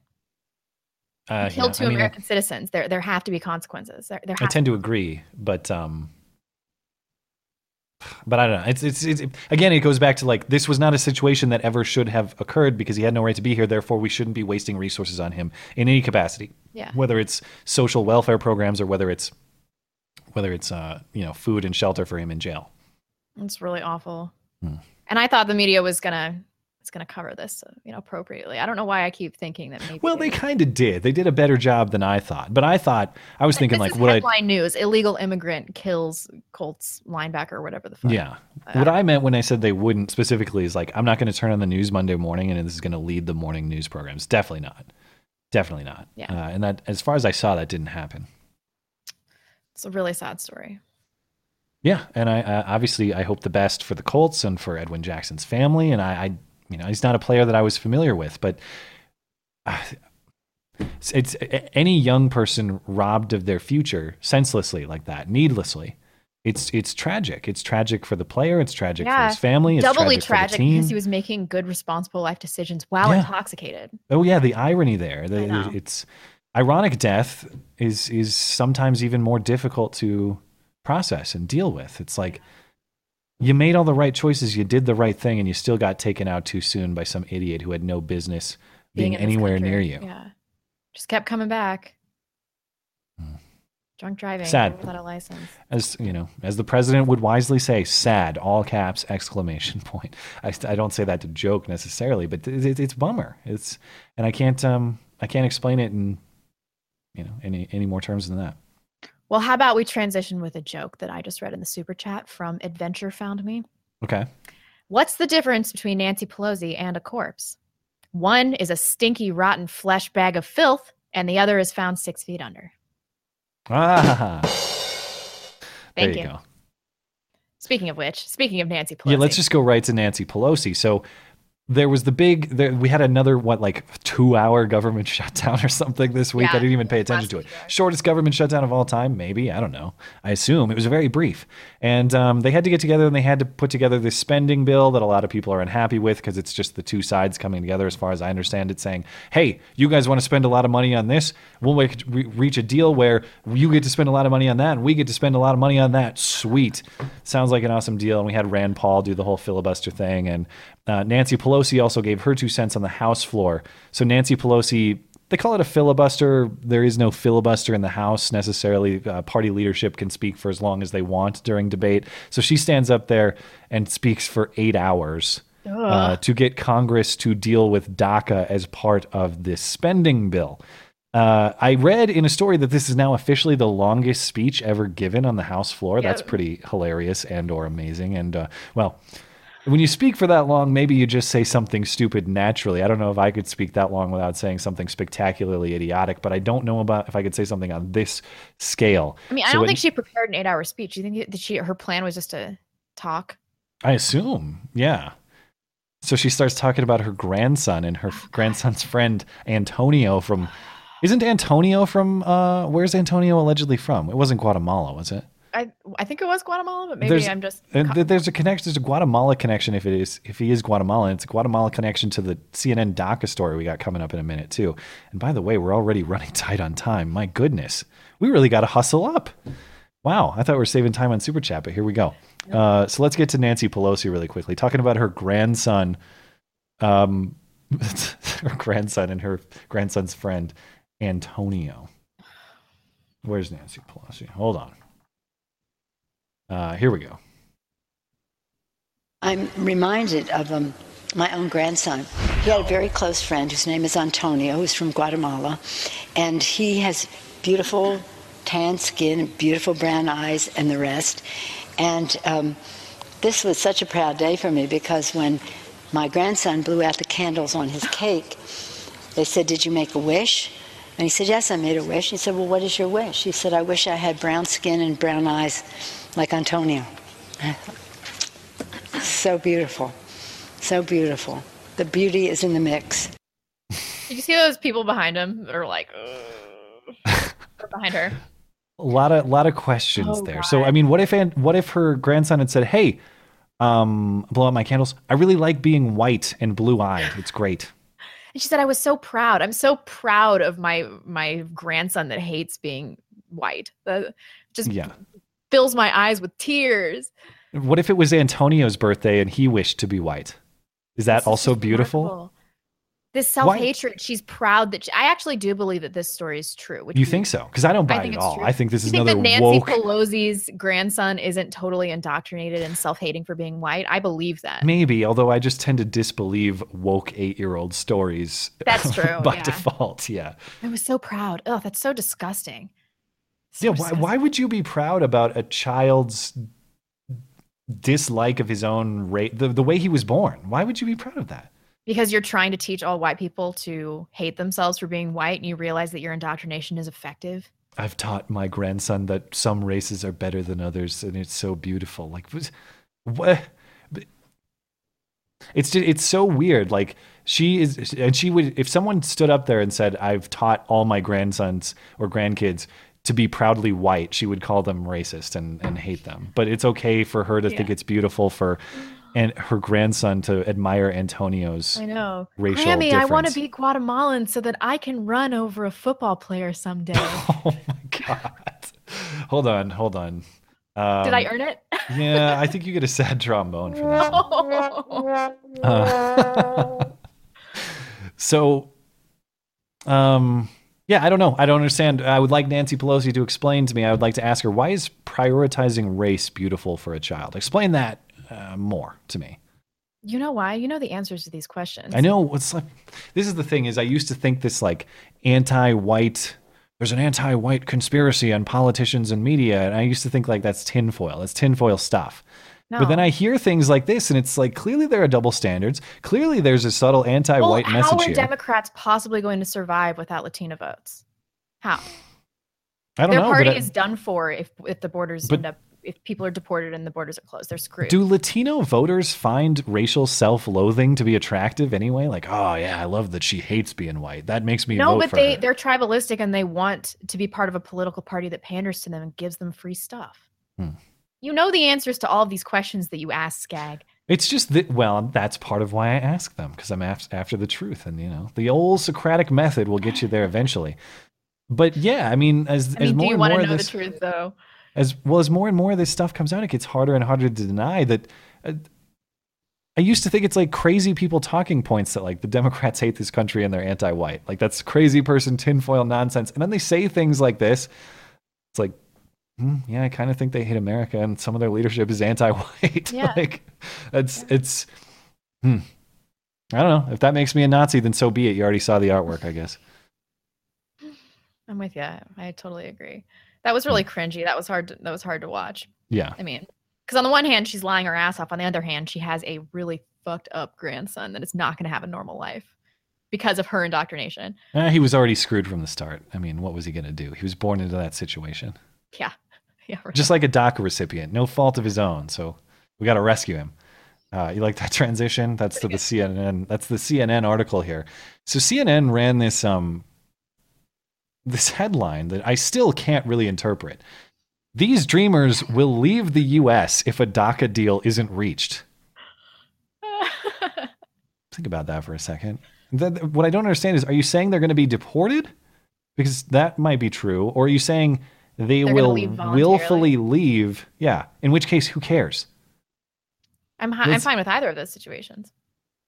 uh, Killed yeah. two I mean, I- American citizens. There there have to be consequences. There there I tend to agree, but um, but I don't know. It's, it's it's again, it goes back to like this was not a situation that ever should have occurred because he had no right to be here. Therefore, we shouldn't be wasting resources on him in any capacity. Yeah. Whether it's social welfare programs or whether it's whether it's uh you know food and shelter for him in jail. It's really awful. Hmm. And I thought the media was gonna was gonna cover this, uh, you know, appropriately. I don't know why I keep thinking that maybe. Well, they kind of did. They did a better job than I thought. But I thought I was thinking like what I news: illegal immigrant kills Colts linebacker or whatever the fuck. Yeah. What I meant when I said they wouldn't specifically is like I'm not going to turn on the news Monday morning and this is going to lead the morning news programs. Definitely not. Definitely not. Yeah. Uh, and that, as far as I saw, that didn't happen. It's a really sad story. Yeah, and I uh, obviously I hope the best for the Colts and for Edwin Jackson's family. And I, I you know, he's not a player that I was familiar with, but uh, it's, it's any young person robbed of their future senselessly like that, needlessly. It's it's tragic. It's tragic for the player. It's tragic for his family. It's doubly tragic, tragic for the team. because he was making good, responsible life decisions while Yeah. intoxicated. Oh yeah, the irony there. The- know. it's ironic death is is sometimes even more difficult to process and deal with. It's like you made all the right choices, you did the right thing, and you still got taken out too soon by some idiot who had no business being, in this anywhere near you. Yeah, just kept coming back. Drunk driving Hmm. Sad. without a license. As you know, as the president would wisely say, "Sad!" All caps! Exclamation point. I, I don't say that to joke necessarily, but it, it, it's bummer. It's and I can't um I can't explain it in you know any any more terms than that. Well, how about we transition with a joke that I just read in the super chat from Adventure Found Me? Okay. What's the difference between Nancy Pelosi and a corpse? One is a stinky, rotten flesh bag of filth, and the other is found six feet under. Ah. Thank there you, you. go. Speaking of which, speaking of Nancy Pelosi, Yeah, let's just go right to Nancy Pelosi. So there was the big there, we had another what like 2-hour government shutdown or something this week. I didn't even pay attention to it. Shortest government shutdown of all time, maybe, I don't know. I assume it was a very brief. And um, they had to get together and they had to put together this spending bill that a lot of people are unhappy with because it's just the two sides coming together as far as I understand it saying, "Hey, you guys want to spend a lot of money on this? We'll make, re- reach a deal where you get to spend a lot of money on that and we get to spend a lot of money on that." Sweet. Sounds like an awesome deal. And we had Rand Paul do the whole filibuster thing and uh, Nancy Pelosi also gave her two cents on the House floor. So Nancy Pelosi, they call it a filibuster. There is no filibuster in the House necessarily. Uh, party leadership can speak for as long as they want during debate. So she stands up there and speaks for eight hours uh, to get Congress to deal with DACA as part of this spending bill. Uh, I read in a story that this is now officially the longest speech ever given on the House floor. That's pretty hilarious and or amazing. And uh, well, when you speak for that long, maybe you just say something stupid naturally. I don't know if I could speak that long without saying something spectacularly idiotic, but I don't know about if I could say something on this scale. I mean, I So don't it- think she prepared an eight-hour speech. Do you think that she her plan was just to talk? I assume, yeah. So she starts talking about her grandson and her grandson's friend Antonio from. Isn't Antonio from? uh Where's Antonio allegedly from? It wasn't Guatemala, was it? I think it was Guatemala, but maybe there's, I'm just. there's a connection. There's a Guatemala connection if it is if he is Guatemalan. It's a Guatemala connection to the CNN DACA story we got coming up in a minute too. And by the way, we're already running tight on time. My goodness, we really got to hustle up. Wow, I thought we were saving time on super chat, but here we go. Uh, so let's get to Nancy Pelosi really quickly, talking about her grandson, um, her grandson and her grandson's friend Antonio. Where's Nancy Pelosi? Hold on. Uh, here we go. I'm reminded of um, my own grandson. He had a very close friend whose name is Antonio, who's from Guatemala, and he has beautiful tan skin, beautiful brown eyes, and the rest. And um, this was such a proud day for me because when my grandson blew out the candles on his cake, they said, Did you make a wish? And he said, Yes, I made a wish. He said, Well, what is your wish? He said, I wish I had brown skin and brown eyes like Antonio. so beautiful. So beautiful. The beauty is in the mix. Did you see those people behind him that are like, behind her? A lot of lot of questions Oh, there. So I mean, what if Aunt, what if her grandson had said, "Hey, um, blow out my candles. I really like being white and blue eyed. It's great." And she said, "I was so proud. I'm so proud of my my grandson that hates being white. That just Yeah. Fills my eyes with tears." What if it was Antonio's birthday and he wished to be white? Is that also beautiful? Remarkable. This self hatred. She's proud that she, I actually do believe that this story is true. Which You we- think so? Because I don't buy I it at all. true. I think this you is think another that Nancy woke. Pelosi's grandson isn't totally indoctrinated and self-hating for being white. I believe that. Maybe, although I just tend to disbelieve woke eight-year-old stories. That's true, by yeah. default, yeah. I was so proud. Oh, that's so disgusting. Yeah. Why, why would you be proud about a child's dislike of his own race, the, the way he was born? Why would you be proud of that? Because you're trying to teach all white people to hate themselves for being white and you realize that your indoctrination is effective. I've taught my grandson that some races are better than others, and it's so beautiful. Like, what? what? It's just, it's so weird. Like she is, and she would if someone stood up there and said, "I've taught all my grandsons or grandkids to be proudly white," she would call them racist and and hate them. But it's okay for her to think it's beautiful for and her grandson to admire Antonio's I know. racial Grammy, I want to be Guatemalan so that I can run over a football player someday. Oh my god. hold on, hold on. Um, Did I earn it? yeah, I think you get a sad trombone for that. No. Uh, so, um, yeah, I don't know. I don't understand. I would like Nancy Pelosi to explain to me. I would like to ask her why is prioritizing race beautiful for a child? Explain that uh, more to me. You know why? You know the answers to these questions. I know what's like. This is the thing: is I used to think this like anti-white. There's an anti-white conspiracy on politicians and media, and I used to think like that's tinfoil. That's tinfoil stuff. But then I hear things like this, and it's like clearly there are double standards. Clearly, there's a subtle anti-white well, message how are here. Democrats possibly going to survive without Latino votes? How? I don't Their know. party but I- is done for if if the borders But- end up if people are deported and the borders are closed. They're screwed. do Latino voters find racial self-loathing to be attractive anyway? Like, oh yeah, I love that she hates being white. That makes me no, but they her. they're tribalistic and they want to be part of a political party that panders to them and gives them free stuff. Hmm. You know the answers to all of these questions that you ask, Skag. It's just that, well, that's part of why I ask them because I'm af- after the truth, and you know, the old Socratic method will get you there eventually. But yeah, I mean, as I as mean, do more you and want more to of know this, the truth though? as well as more and more of this stuff comes out, it gets harder and harder to deny that. Uh, I used to think it's like crazy people talking points that like the Democrats hate this country and they're anti-white. Like that's crazy person tinfoil nonsense. And then they say things like this. It's like, hmm, yeah, I kind of think they hate America and some of their leadership is anti-white. Yeah. like it's it's hmm. I don't know. If that makes me a Nazi, then so be it. You already saw the artwork, I guess. I'm with you. I totally agree. That was really cringy. That was hard. To, that was hard to watch. Hmm. Yeah. I mean, because on the one hand, she's lying her ass off. On the other hand, she has a really fucked up grandson that is not going to have a normal life because of her indoctrination. Eh, he was already screwed from the start. I mean, what was he going to do? He was born into that situation. Yeah. Yeah. Right. Just like a DACA recipient, no fault of his own. So we got to rescue him. Uh, you like that transition? That's to the CNN. That's the CNN article here. So CNN ran this um this headline that I still can't really interpret. These dreamers will leave the U.S. if a DACA deal isn't reached. Think about that for a second. That, what I don't understand is, are you saying they're going to be deported? Because that might be true. Or are you saying they They're will leave willfully leave? Yeah. In which case, who cares? I'm hi- I'm fine with either of those situations.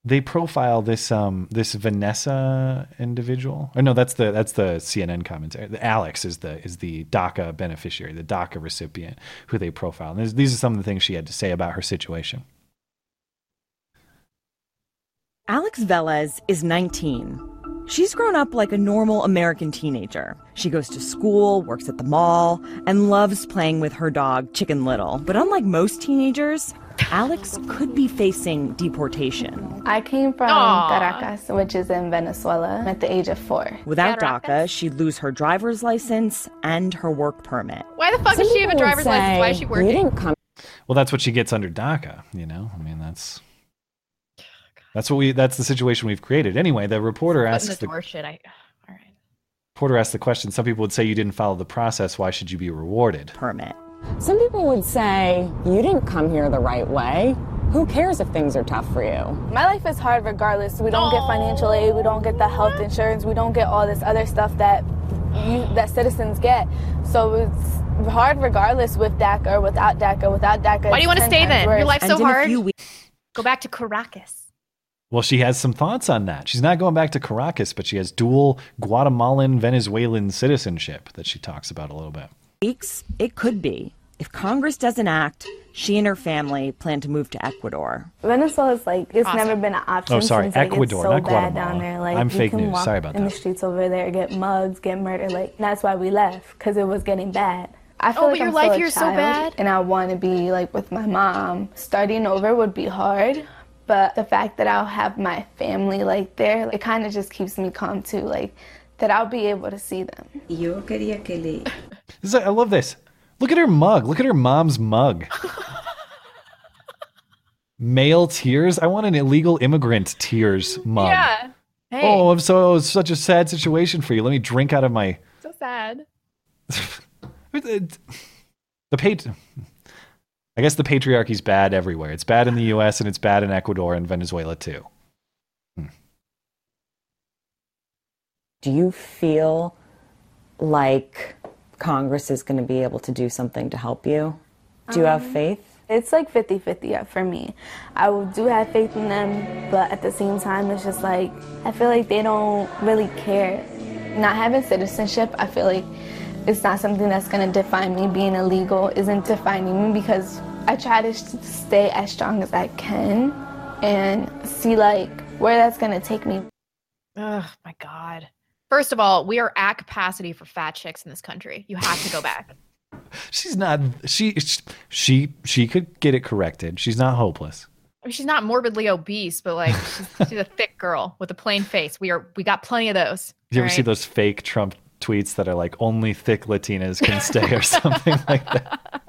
They profile this um this Vanessa individual. Oh no, that's the that's the CNN commentary. The Alex is the is the DACA beneficiary, the DACA recipient who they profile. And these- these are some of the things she had to say about her situation. Alex Velez is 19. She's grown up like a normal American teenager. She goes to school, works at the mall, and loves playing with her dog, Chicken Little. But unlike most teenagers, Alex could be facing deportation. I came from Aw. Caracas, which is in Venezuela, at the age of four. Without DACA, she'd lose her driver's license and her work permit. Why the fuck does she have a driver's license? Why is she working? Well, that's what she gets under DACA, you know? I mean, that's that's what we that's the situation we've created. Anyway, the reporter Putting asks the the door shit. I reporter asked the question. Some people would say you didn't follow the process. Why should you be rewarded? Permit. Some people would say, you didn't come here the right way. Who cares if things are tough for you? My life is hard regardless. We don't get financial aid, we don't get the health insurance, we don't get all this other stuff that you, that citizens get. So it's hard regardless with DACA or without DACA. Without DACA, Why do you want to stay 10 times then? Your worse. life's so hard. Go back to Caracas. Well, she has some thoughts on that. She's not going back to Caracas, but she has dual Guatemalan Venezuelan citizenship that she talks about a little bit. Weeks, it could be. If Congress doesn't act, she and her family plan to move to Ecuador. Venezuela's like it's Awesome. never been an oh, option. Oh, sorry, since, like, Ecuador, it's so not bad Guatemala. down there. Like I'm you fake can news. walk Sorry about in that. the streets over there, get mugs, get murdered. Like that's why we left because it was getting bad. I oh, feel Oh, like but your I'm life still here is so bad? and I want to be like with my mom. Starting over would be hard, but the fact that I'll have my family like there, it kind of just keeps me calm too. Like that I'll be able to see them. Yo quería que le This is- I love this. Look at her mug. Look at her mom's mug. Male tears. I want an illegal immigrant tears mug. Yeah. Hey. Oh, I'm so it's such a sad situation for you. Let me drink out of my So sad. the pat. I guess the patriarchy's bad everywhere. It's bad in the U.S. and it's bad in Ecuador and Venezuela too. Do you feel like Congress is going to be able to do something to help you? Do you have Um, faith? It's like 50 50 for me. I do have faith in them, but at the same time, it's just like, I feel like they don't really care. Not having citizenship, I feel like it's not something that's gonna define me. Being illegal isn't defining me because I try to stay as strong as I can and see like where that's gonna take me. Oh my god. First of all, we are at capacity for fat chicks in this country. You have to go back. She's not. She she she could get it corrected. She's not hopeless. I mean, she's not morbidly obese, but like she's, she's a thick girl with a plain face. We are we got plenty of those. You ever all see those fake Trump tweets that are like only thick Latinas can stay or something like that?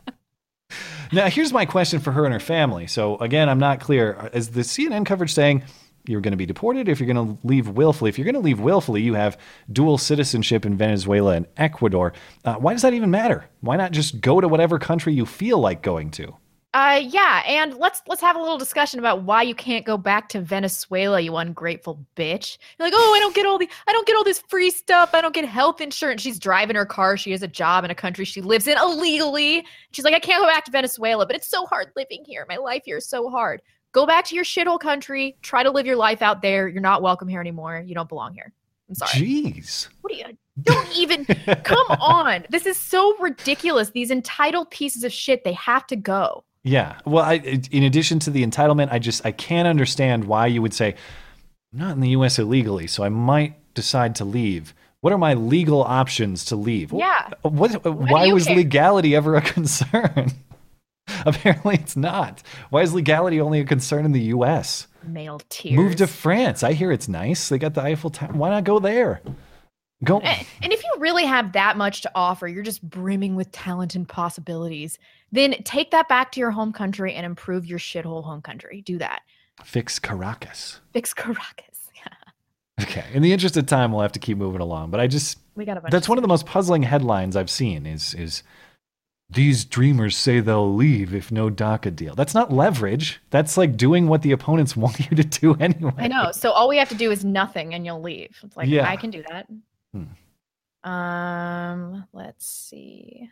Now, here's my question for her and her family. So, again, I'm not clear. Is the CNN coverage saying you're going to be deported if you're going to leave willfully? If you're going to leave willfully, you have dual citizenship in Venezuela and Ecuador. Uh, why does that even matter? Why not just go to whatever country you feel like going to? Uh yeah, and let's let's have a little discussion about why you can't go back to Venezuela, you ungrateful bitch. You're like, oh, I don't get all the I don't get all this free stuff. I don't get health insurance. She's driving her car. She has a job in a country she lives in illegally. She's like, I can't go back to Venezuela, but it's so hard living here. My life here is so hard. Go back to your shithole country. Try to live your life out there. You're not welcome here anymore. You don't belong here. I'm sorry. Jeez. What are you don't even come on? This is so ridiculous. These entitled pieces of shit, they have to go. Yeah. Well, I, in addition to the entitlement, I just I can't understand why you would say I'm not in the U.S. illegally, so I might decide to leave. What are my legal options to leave? Yeah. What? do why was care? legality ever a concern? Apparently, it's not. Why is legality only a concern in the U.S.? Male tears. Move to France. I hear it's nice. They got the Eiffel Tower. Why not go there? Go. And if you really have that much to offer, you're just brimming with talent and possibilities, then take that back to your home country and improve your shithole home country. Do that. Fix Caracas. Fix Caracas. Yeah. Okay. In the interest of time, we'll have to keep moving along. But I just We got a bunch that's one of the most puzzling headlines I've seen. Is is These dreamers say they'll leave if no DACA deal. That's not leverage. That's like doing what the opponents want you to do anyway. I know. So all we have to do is nothing and you'll leave. It's like Yeah. I can do that. Hmm. Um, let's see.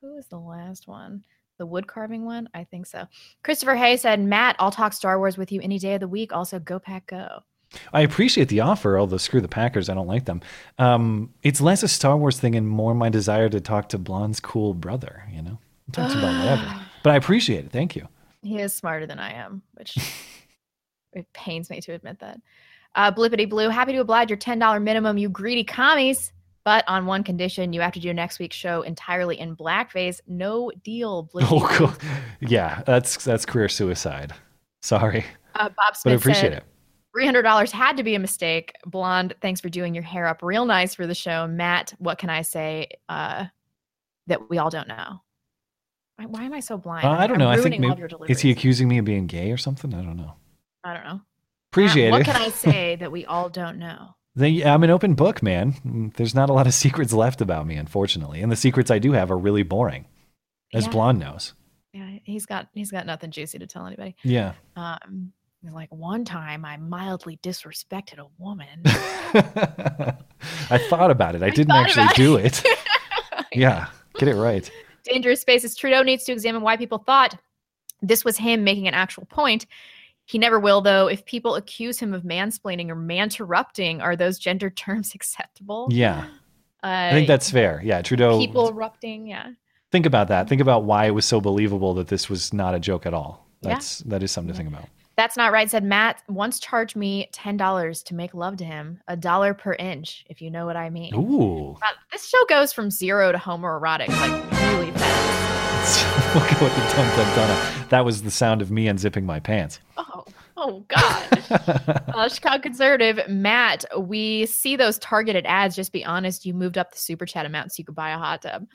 Who was the last one? The wood carving one? I think so. Christopher Hay said, Matt, I'll talk Star Wars with you any day of the week. Also, go pack go. I appreciate the offer, although screw the Packers, I don't like them. Um, it's less a Star Wars thing and more my desire to talk to Blonde's cool brother, you know? Talk to about whatever. But I appreciate it. Thank you. He is smarter than I am, which it pains me to admit that. Uh, Blippity Blue, happy to oblige your $10 minimum, you greedy commies. But on one condition, you have to do next week's show entirely in blackface. No deal, Blippity Oh, cool. Yeah, that's that's career suicide. Sorry. Uh, Bob But I Smith appreciate said, it. $300 had to be a mistake. Blonde, thanks for doing your hair up real nice for the show. Matt, what can I say uh, that we all don't know? Why, am I so blind? Uh, I don't know. I'm I think ruining all of maybe, is he accusing me of being gay or something? I don't know. I don't know. Appreciate Matt, it. What can I say that we all don't know? They, I'm an open book, man. There's not a lot of secrets left about me, unfortunately, and the secrets I do have are really boring, as Yeah. Blonde knows. Yeah, he's got he's got nothing juicy to tell anybody. Yeah. Um, like one time I mildly disrespected a woman. I thought about it. I, didn't actually do it. it. yeah, get it right. Dangerous Spaces Trudeau needs to examine why people thought this was him making an actual point. He never will, though. If people accuse him of mansplaining or manterrupting, are those gender terms acceptable? Yeah, Uh, I think that's fair. Yeah, Trudeau. people erupting. Yeah. Think about that. Think about why it was so believable that this was not a joke at all. Yeah. That's that is something to think about. That's not right. Said Matt once charged me ten dollars to make love to him, a dollar per inch, if you know what I mean. Ooh, Wow, this show goes from zero to homoerotic like really fast. look at what the dum dum done. That was the sound of me unzipping my pants. Oh, God. uh, Chicago conservative Matt, we see those targeted ads. Just be honest, you moved up the super chat amount so you could buy a hot tub.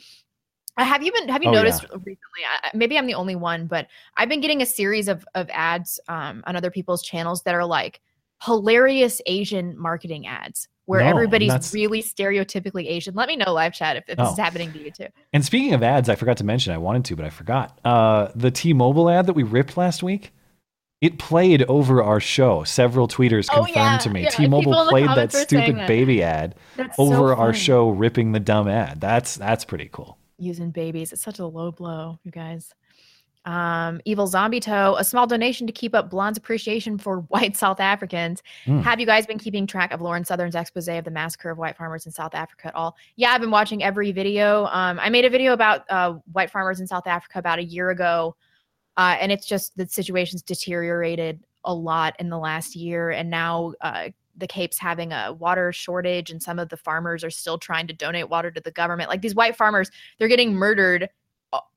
Uh, have you been? Have you Oh, noticed yeah. recently? I, I- maybe I'm the only one, but I've been getting a series of of ads um, on other people's channels that are like hilarious Asian marketing ads, where No, everybody's that's- really stereotypically Asian. Let me know live chat if, if this Oh. is happening to you too. And speaking of ads, I forgot to mention. I wanted to, but I forgot. Uh, the T-Mobile ad that we ripped last week. It played over our show. Several tweeters Oh, confirmed yeah, to me. yeah, T-Mobile people in the played that comments were saying stupid that. baby ad That's so over our show, ripping the dumb ad. That's that's pretty cool. using babies. It's such a low blow, you guys. Um, Evil Zombie Toe, a small donation to keep up Blonde's appreciation for white South Africans. Hmm. Have you guys been keeping track of Lauren Southern's expose of the massacre of white farmers in South Africa at all? Yeah, I've been watching every video. Um, I made a video about uh, white farmers in South Africa about a year ago, uh, and it's just the situation's deteriorated a lot in the last year, and now uh, the Cape's having a water shortage, and some of the farmers are still trying to donate water to the government. Like these white farmers, they're getting murdered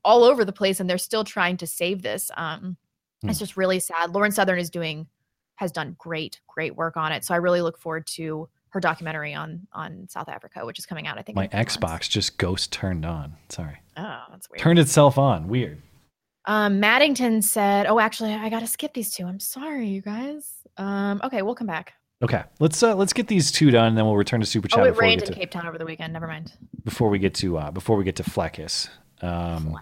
all over the place, and they're still trying to save this. Um, It's Hmm. just really sad. Lauren Southern is doing has done great, great work on it. So I really look forward to her documentary on on South Africa, which is coming out. I think. My few months. Xbox just ghost turned on. Sorry, Oh, that's weird. turned itself on. Weird. Um, Maddington said, "Oh, actually, I got to skip these two. I'm sorry, you guys. Um, okay, we'll come back. Okay, let's uh, let's get these two done, and then we'll return to super chat oh, it rained in to Cape Town over the weekend. Never mind. before we get to uh, before we get to Fleccas. Um,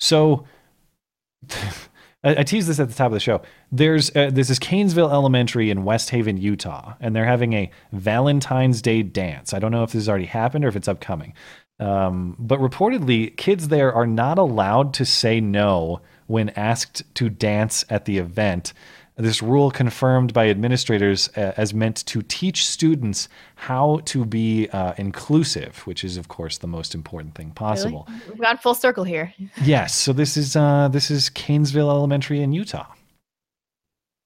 so I, I teased this at the top of the show. There's uh, this is Kanesville Elementary in West Haven, Utah, and they're having a Valentine's Day dance. I don't know if this has already happened or if it's upcoming, um, but reportedly, kids there are not allowed to say no when asked to dance at the event. This rule confirmed by administrators uh, as meant to teach students how to be uh, inclusive, which is, of course, the most important thing possible. Really? We've gone full circle here. Yes, so this is uh, this is Kanesville Elementary in Utah.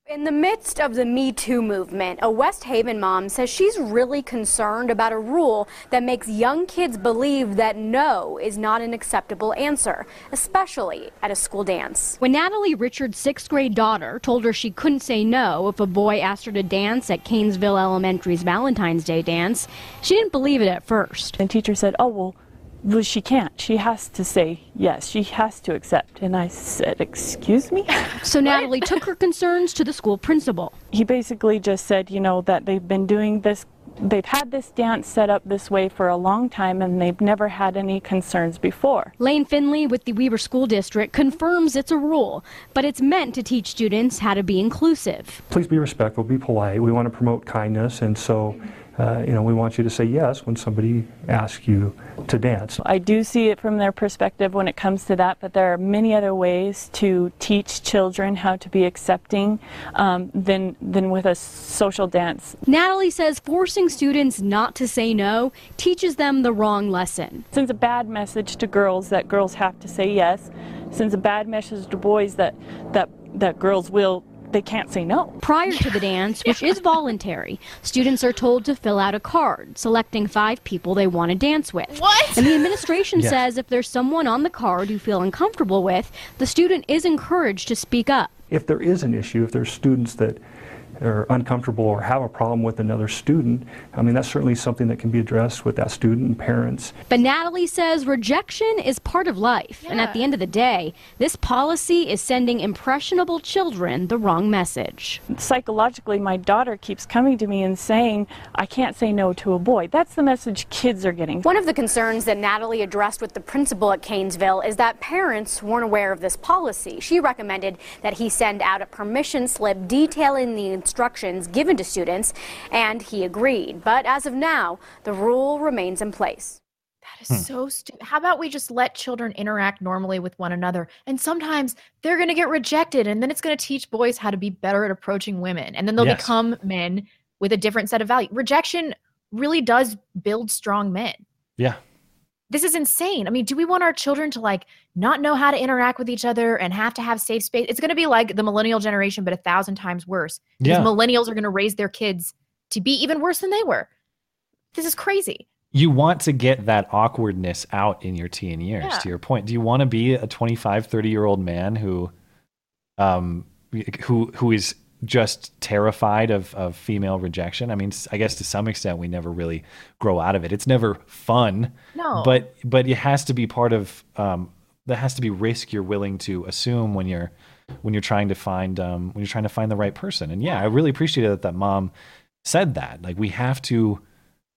In the midst of the Me Too movement, a West Haven mom says she's really concerned about a rule that makes young kids believe that no is not an acceptable answer, especially at a school dance. When Natalie Richards' sixth grade daughter told her she couldn't say no if a boy asked her to dance at Kanesville Elementary's Valentine's Day dance, she didn't believe it at first. And teacher said, "Oh well, well she can't. She has to say yes. She has to accept." And I said, "Excuse me." So Natalie took her concerns to the school principal. He basically just said, you know, that they've been doing this they've had this dance set up this way for a long time and they've never had any concerns before. Lane Findlay with the Weber School District confirms it's a rule, but it's meant to teach students how to be inclusive. Please be respectful, be polite. We want to promote kindness, and so, uh, you know, we want you to say yes when somebody asks you to dance. I do see it from their perspective when it comes to that, but there are many other ways to teach children how to be accepting um, than, than with a social dance. Natalie says forcing students not to say no teaches them the wrong lesson. Sends a bad message to girls that girls have to say yes. Sends a bad message to boys that that that girls will they can't say no. Prior to the dance, which is voluntary, students are told to fill out a card selecting five people they want to dance with. What? And the administration Yeah. says if there's someone on the card you feel uncomfortable with, the student is encouraged to speak up. If there is an issue, if there's students that are uncomfortable or have a problem with another student, I mean, that's certainly something that can be addressed with that student and parents. But Natalie says rejection is part of life. And at the end of the day, this policy is sending impressionable children the wrong message. Psychologically, my daughter keeps coming to me and saying, I can't say no to a boy. That's the message kids are getting. One of the concerns that Natalie addressed with the principal at Kanesville is that parents weren't aware of this policy. She recommended that he send out a permission slip detailing the instructions given to students, and he agreed. But as of now, the rule remains in place. That is hmm. so stupid. How about we just let children interact normally with one another? And sometimes they're going to get rejected, and then it's going to teach boys how to be better at approaching women. And then they'll Yes. become men with a different set of value. Rejection really does build strong men. Yeah. This is insane. I mean, do we want our children to like not know how to interact with each other and have to have safe space? It's going to be like the millennial generation, but a thousand times worse. Because Yeah. millennials are going to raise their kids to be even worse than they were. This is crazy. You want to get that awkwardness out in your teen years, Yeah. to your point. Do you want to be a 25, 30 year old man who, um, who, who is just terrified of, of female rejection? I mean, I guess to some extent we never really grow out of it. It's never fun. No. But, but it has to be part of, um, that has to be risk you're willing to assume when you're, when you're trying to find, um, when you're trying to find the right person. And yeah, I really appreciated that that mom said that. Like we have to,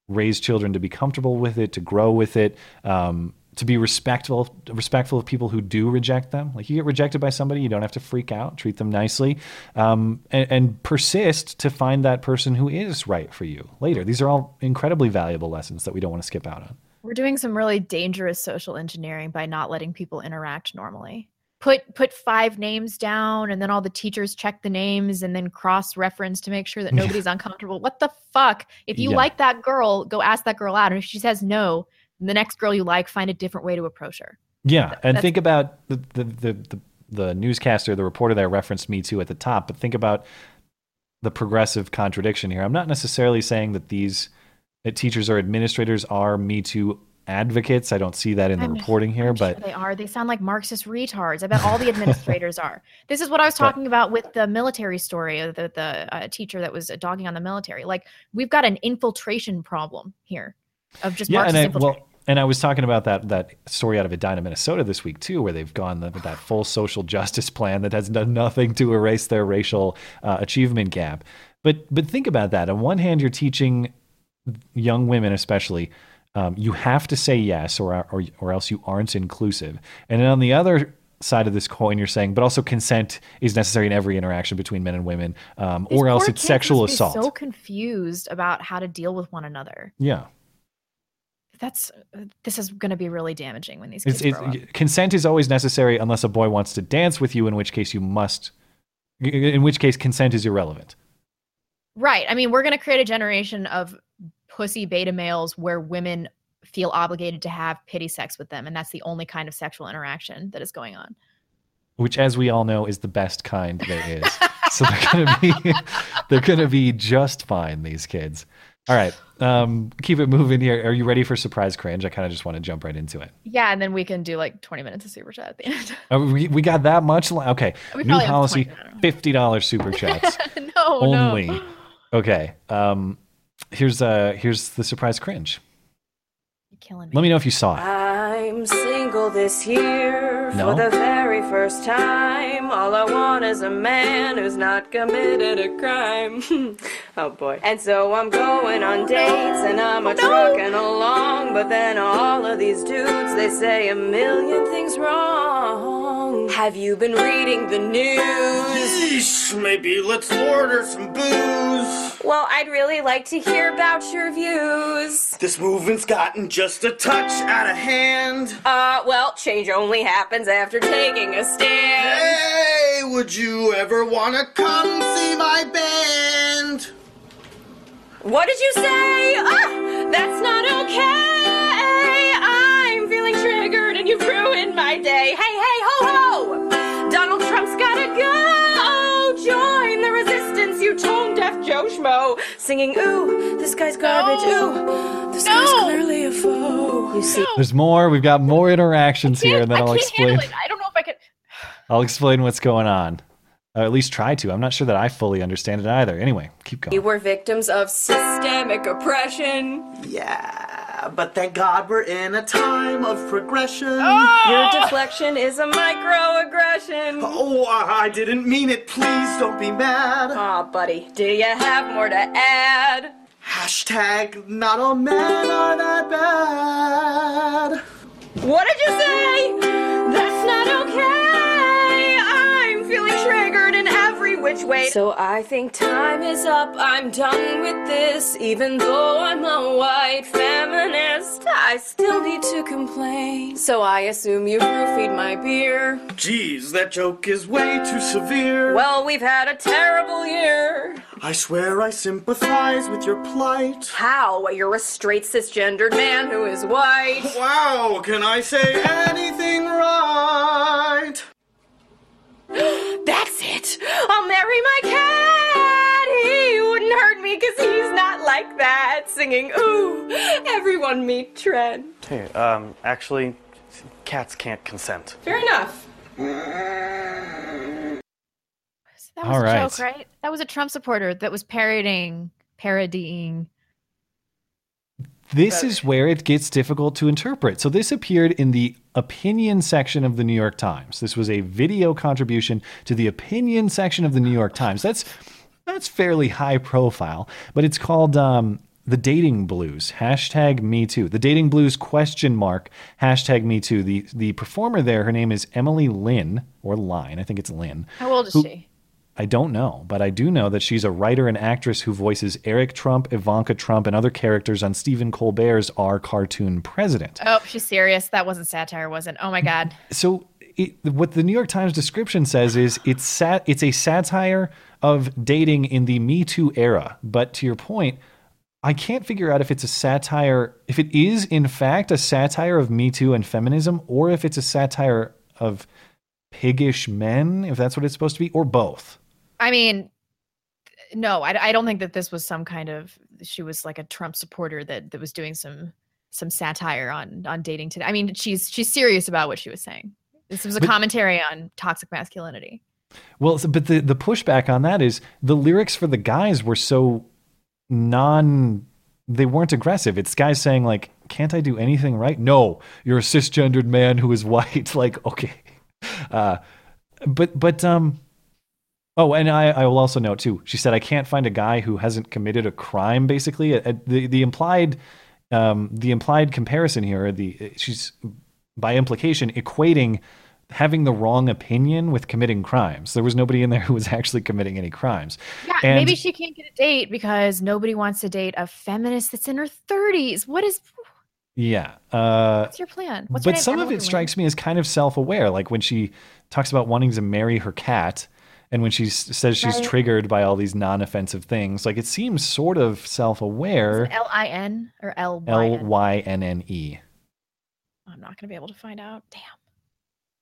raise children to be comfortable with it, to grow with it, um, to be respectful respectful of people who do reject them. Like you get rejected by somebody, you don't have to freak out. Treat them nicely, um, and, and persist to find that person who is right for you later. These are all incredibly valuable lessons that we don't want to skip out on. We're doing some really dangerous social engineering by not letting people interact normally. Put put five names down and then all the teachers check the names and then cross reference to make sure that nobody's uncomfortable. What the fuck? If you Yeah. like that girl, go ask that girl out. And if she says no, the next girl you like, find a different way to approach her. Yeah, and think about the the, the the the newscaster, the reporter that referenced me to at the top, but think about the progressive contradiction here. I'm not necessarily saying that these that teachers or administrators are Me Too advocates. I don't see that in the I'm- reporting here, but They are. They sound like Marxist retards. I bet all the administrators are. This is what I was But- talking about with the military story of the, the uh, teacher that was dogging on the military. Like, we've got an infiltration problem here of just yeah, and I, well, and I was talking about that that story out of Edina, Minnesota this week too, where they've gone the, with that full social justice plan that has done nothing to erase their racial uh, achievement gap. But but think about that. On one hand, you're teaching young women, especially, um, you have to say yes, or, or or else you aren't inclusive. And then on the other side of this coin, you're saying, but also consent is necessary in every interaction between men and women, um, or else it's sexual assault. So confused about how to deal with one another. yeah. That's uh, this is going to be really damaging when these kids it's, grow up. consent is always necessary unless a boy wants to dance with you, in which case you must, in which case consent is irrelevant. Right. I mean, we're going to create a generation of pussy beta males where women feel obligated to have pity sex with them, and that's the only kind of sexual interaction that is going on. Which, as we all know, is the best kind there is. so they're gonna be, they're gonna be just fine. These kids. All right, um, keep it moving here. Are you ready for surprise cringe? I kind of just want to jump right into it. Yeah, and then we can do like 20 minutes of super chat at the end. Uh, we, we got that much. li- Okay, We new policy: 20, fifty dollars super chats no, only. no. Okay. Um, here's uh here's the surprise cringe. You're killing me. Let me know if you saw it. I'm single this year. lover No? for the very first time. All I want is a man who's not committed a crime. oh boy. And so I'm going on dates and I'm a trucking along. But then all of these dudes, they say a million things wrong. Have you been reading the news? Yeesh, maybe let's order some booze. Well, I'd really like to hear about your views. This movement's gotten just a touch out of hand. Uh, well, change only happens after taking a stand. Hey, would you ever wanna come see my band? What did you say? Ah, that's not Singing, ooh, this guy's garbage. Ooh, this guy's clearly a foe. You see. There's more. We've got more interactions here, and then I I'll can't explain. handle it. I don't know if I can. I'll explain what's going on. Or at least try to. I'm not sure that I fully understand it either. Anyway, keep going. You were victims of systemic oppression. Yeah, but thank God we're in a time of progression. Oh! Your deflection is a microaggression. Oh, I I didn't mean it. Please don't be mad. Aw, buddy, do you have more to add? Hashtag not all men are that bad. What did you say? Which way. So I think time is up. I'm done with this. Even though I'm a white feminist, I still need to complain. So I assume you roofied my beer. Geez, that joke is way too severe. Well, we've had a terrible year. I swear I sympathize with your plight. How? You're a straight cisgendered man who is white. Wow, can I say anything right? That's it. I'll marry my cat. He wouldn't hurt me because he's not like that. Singing, ooh, everyone meet Trent. Hey, um, actually, cats can't consent. Fair enough. That was All a right. joke, right? That was a Trump supporter that was parodying, parodying. This is where it gets difficult to interpret. So, this appeared in the opinion section of the New York Times. This was a video contribution to the opinion section of the New York Times. That's that's fairly high profile, but it's called um, the dating blues hashtag Me Too. The dating blues question mark hashtag Me Too. The the performer there, her name is Emily Lynne or Line. I think it's Lynn. How old is who- she? I don't know, but I do know that she's a writer and actress who voices Eric Trump, Ivanka Trump, and other characters on Stephen Colbert's Our Cartoon President. Oh, she's serious. That wasn't satire, was it? Oh my God. So, it, what the New York Times description says is it's sat, it's a satire of dating in the Me Too era. But to your point, I can't figure out if it's a satire, if it is in fact a satire of Me Too and feminism, or if it's a satire of piggish men, if that's what it's supposed to be, or both. I mean, no, I, I don't think that this was some kind of. She was like a Trump supporter that that was doing some some satire on on dating today. I mean, she's she's serious about what she was saying. This was a But- commentary on toxic masculinity. Well, but the the pushback on that is the lyrics for the guys were so non they weren't aggressive. It's guys saying like, "Can't I do anything right?" No, you're a cisgendered man who is white. like, okay. Uh but but um Oh, and I, I will also note too. She said, "I can't find a guy who hasn't committed a crime." Basically, Uh, the the implied um, the implied comparison here, the she's by implication equating having the wrong opinion with committing crimes. There was nobody in there who was actually committing any crimes. Yeah, And- maybe she can't get a date because nobody wants to date a feminist that's in her thirties. What is Yeah. Uh, what's your plan? What's but name? some of it strikes me as kind of self-aware, like when she talks about wanting to marry her cat, and when she says she's Right. triggered by all these non-offensive things. Like it seems sort of self-aware. L I N or L Y L N. Y N N E. I'm not gonna be able to find out. Damn.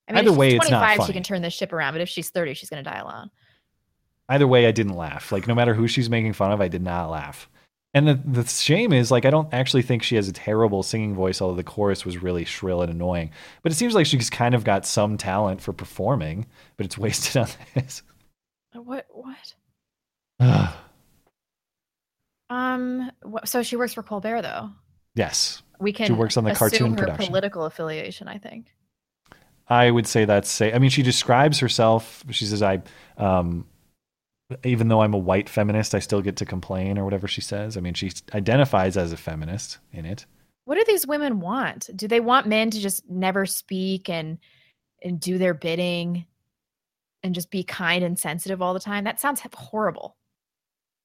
I mean, Either if she's way, it's not 25, funny. she can turn this ship around, but if she's 30, she's gonna die alone. Either way, I didn't laugh. Like no matter who she's making fun of, I did not laugh. And the the shame is like I don't actually think she has a terrible singing voice, although the chorus was really shrill and annoying. But it seems like she's kind of got some talent for performing, but it's wasted on this. What? What? Um. So she works for Colbert, though. yes. We can. She works on the cartoon her production. political affiliation. I think. I would say that's say. I mean, she describes herself. She says, "I, um, even though I'm a white feminist, I still get to complain or whatever she says." I mean, she identifies as a feminist in it. What do these women want? Do they want men to just never speak and and do their bidding and just be kind and sensitive all the time? That sounds horrible.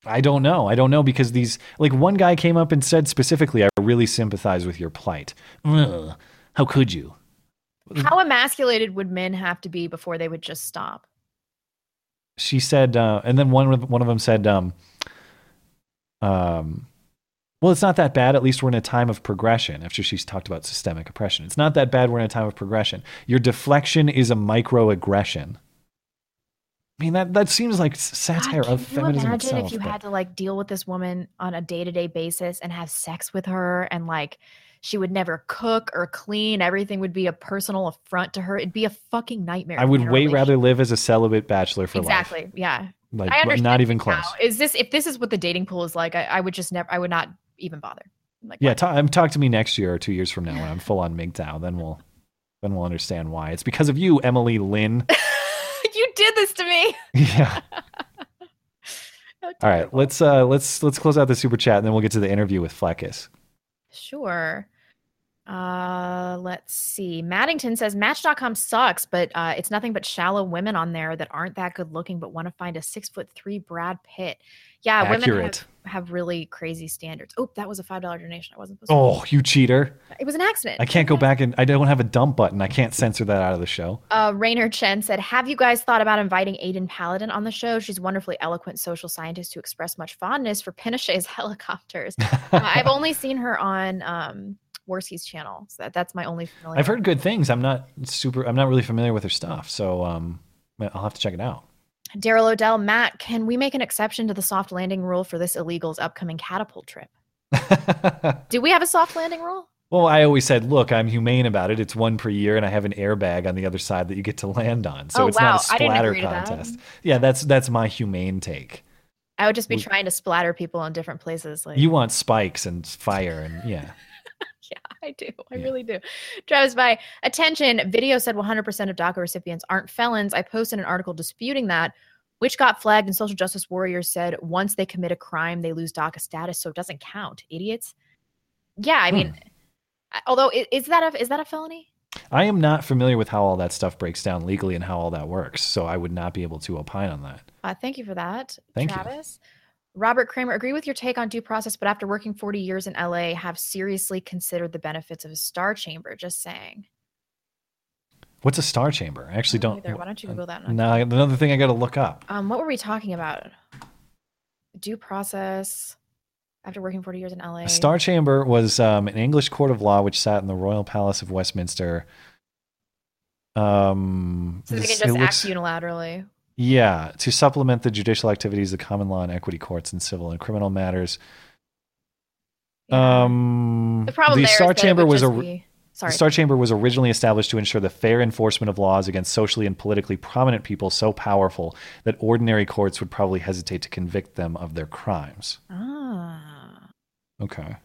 I don't know. I don't know because these like one guy came up and said specifically, "I really sympathize with your plight." Ugh, how could you? How emasculated would men have to be before they would just stop? She said, uh, and then one of one of them said, um, um, well, it's not that bad. At least we're in a time of progression. After she's talked about systemic oppression, it's not that bad. We're in a time of progression. Your deflection is a microaggression. I mean that that seems like satire God, of can you feminism imagine itself. if you but- had to like deal with this woman on a day-to-day basis and have sex with her and like she would never cook or clean everything would be a personal affront to her it'd be a fucking nightmare I would way rather live as a celibate bachelor for life. exactly yeah Like, I understand not even now. close. is this if this is what the dating pool is like I, I would just never i would not even bother like Yeah, um, talk to me next year or two years from now when I'm full on MGTOW. Then we'll then we'll understand why. It's because of you, Emily Lynne. this to me yeah. All right, let's uh let's let's close out the super chat and then we'll get to the interview with Fleccas. Sure. Uh, let's see. Maddington says Match.com sucks, but uh, it's nothing but shallow women on there that aren't that good looking, but want to find a six foot three Brad Pitt. Yeah, women Accurate. have, have really crazy standards. Oh, that was a five dollar donation. I wasn't supposed Oh, you cheater! It was an accident. I can't go back and I don't have a dump button. I can't censor that out of the show. Uh, Rainer Chen said, "Have you guys thought about inviting Aydin Paladin on the show? She's a wonderfully eloquent social scientist who expressed much fondness for Pinochet's helicopters. Uh, I've only seen her on um, Warski's channel, so that, that's my only familiar. I've heard good things. I'm not super. I'm not really familiar with her stuff, so um, I'll have to check it out. Daryl Odell, Matt, can we make an exception to the soft landing rule for this illegal's upcoming catapult trip? Do we have a soft landing rule? Well, I always said, look, I'm humane about it. It's one per year, and I have an airbag on the other side that you get to land on. So Oh, it's wow. not a splatter to that. contest. Yeah, that's that's my humane take. I would just be We- trying to splatter people in different places. Like You want spikes and fire, and yeah. I do. I really do. Travis by attention. Video said 100% of DACA recipients aren't felons. I posted an article disputing that, which got flagged. And social justice warriors said once they commit a crime, they lose DACA status, so it doesn't count. Idiots. Yeah, I mean, I- although is that a is that a felony? I am not familiar with how all that stuff breaks down legally and how all that works, so I would not be able to opine on that. Uh, thank you for that, Thank you. Robert Kramer, agree with your take on due process, but after working 40 years in LA, have seriously considered the benefits of a star chamber. Just saying. What's a star chamber? I actually don't. either. Why don't you Google that? No, another thing I got to look up. Um, what were we talking about? Due process after working 40 years in LA. A star chamber was um, an English court of law which sat in the Royal Palace of Westminster. Um, So they can just act looks- unilaterally. Yeah, to supplement the judicial activities of common law and equity courts in civil and criminal matters. Um, The problem is Star Chamber was a be- sorry. the Star Chamber was originally established to ensure the fair enforcement of laws against socially and politically prominent people so powerful that ordinary courts would probably hesitate to convict them of their crimes. Ah, Okay.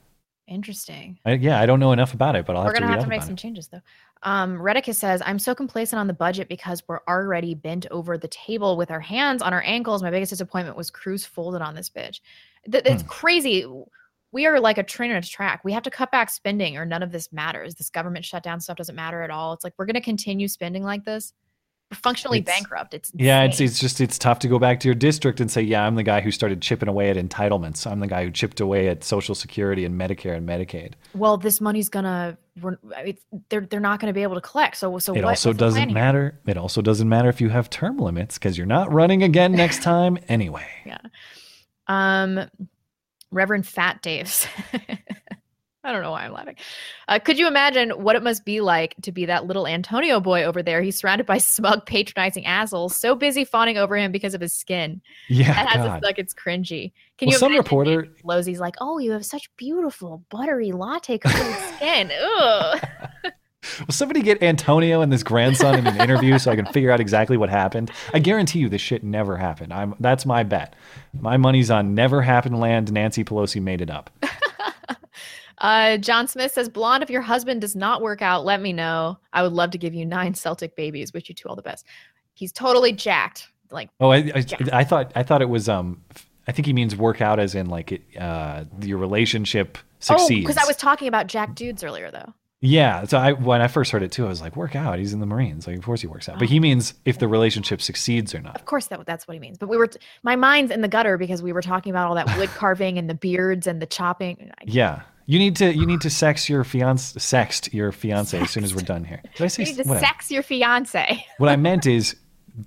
interesting. I, yeah, I don't know enough about it, but I'll we're have to gonna have to make some it. changes though. Um, Redicus says, "I'm so complacent on the budget because we're already bent over the table with our hands on our ankles. My biggest disappointment was Cruz folded on this bitch. Th- It's Hmm. crazy. We are like a train on a track. We have to cut back spending, or none of this matters. This government shutdown stuff doesn't matter at all. It's like we're going to continue spending like this. Functionally It's- bankrupt. It's Yeah, it's insane. it's just it's tough to go back to your district and say, yeah, I'm the guy who started chipping away at entitlements. I'm the guy who chipped away at Social Security and Medicare and Medicaid. well, this money's gonna. It's, they're they're not going to be able to collect. So so it what, also what's the plan doesn't matter. It also doesn't matter if you have term limits because you're not running again next time anyway. Yeah. Um, Reverend Fat Dave's. I don't know why I'm laughing. Uh, could you imagine what it must be like to be that little Antonio boy over there? He's surrounded by smug, patronizing assholes, so busy fawning over him because of his skin. Yeah, that has God. us like it's cringy. Can Well, you some reporter- Losey's like, "Oh, you have such beautiful, buttery, latte colored skin." Ugh. Will somebody get Antonio and this grandson in an interview so I can figure out exactly what happened? I guarantee you this shit never happened. I'm that's my bet. My money's on never happened land. Nancy Pelosi made it up. Uh, John Smith says, "Blonde, if your husband does not work out, let me know. I would love to give you nine Celtic babies. Wish you two all the best." He's totally jacked. Like, Oh, I, I, I thought I thought it was um I think he means work out as in like it, uh your relationship oh, succeeds. because I was talking about jack dudes earlier, though. yeah, so I when I first heard it too, I was like, work out. He's in the Marines, like of course he works out. But Oh. he means if the relationship succeeds or not. Of course, that that's what he means. But we were, t- my mind's in the gutter because we were talking about all that wood carving and the beards and the chopping. Yeah, you need to you need to sex your fiance, sext your fiance as soon as we're done here. Did I say You need to whatever. sex your fiance. What I meant is.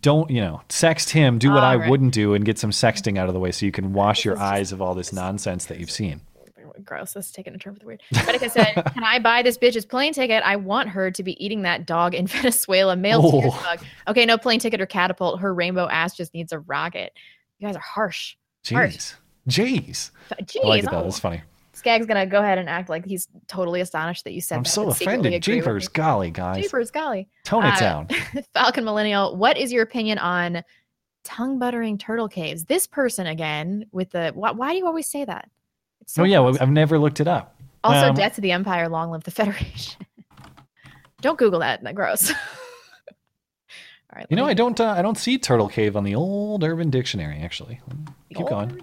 Don't you know? Sext him. Do what I All right. wouldn't do, and get some sexting out of the way, so you can wash your eyes of all this nonsense that you've seen. Gross. This is taking a turn for the weird. Retica said, "Can I buy this bitch's plane ticket? I want her to be eating that dog in Venezuela. Male Oh. bug. Okay, no plane ticket or catapult. Her rainbow ass just needs a rocket. You guys are harsh. Harsh. Jeez, jeez. Jeez. I like it though. oh. That's funny. Skag's gonna go ahead and act like he's totally astonished that you said I'm that. so offended. Jeepers, golly, guys. Jeepers, golly. Tone it Uh, down. Falcon Millennial, what is your opinion on tongue buttering turtle caves? This person again with the why, why do you always say that? It's so oh yeah, well, I've never looked it up. Also, Um, death to the empire, long live the Federation. Don't Google that. That's gross. All right. You know, let I don't. Uh, I don't see turtle cave on the old Urban Dictionary. Actually, keep going.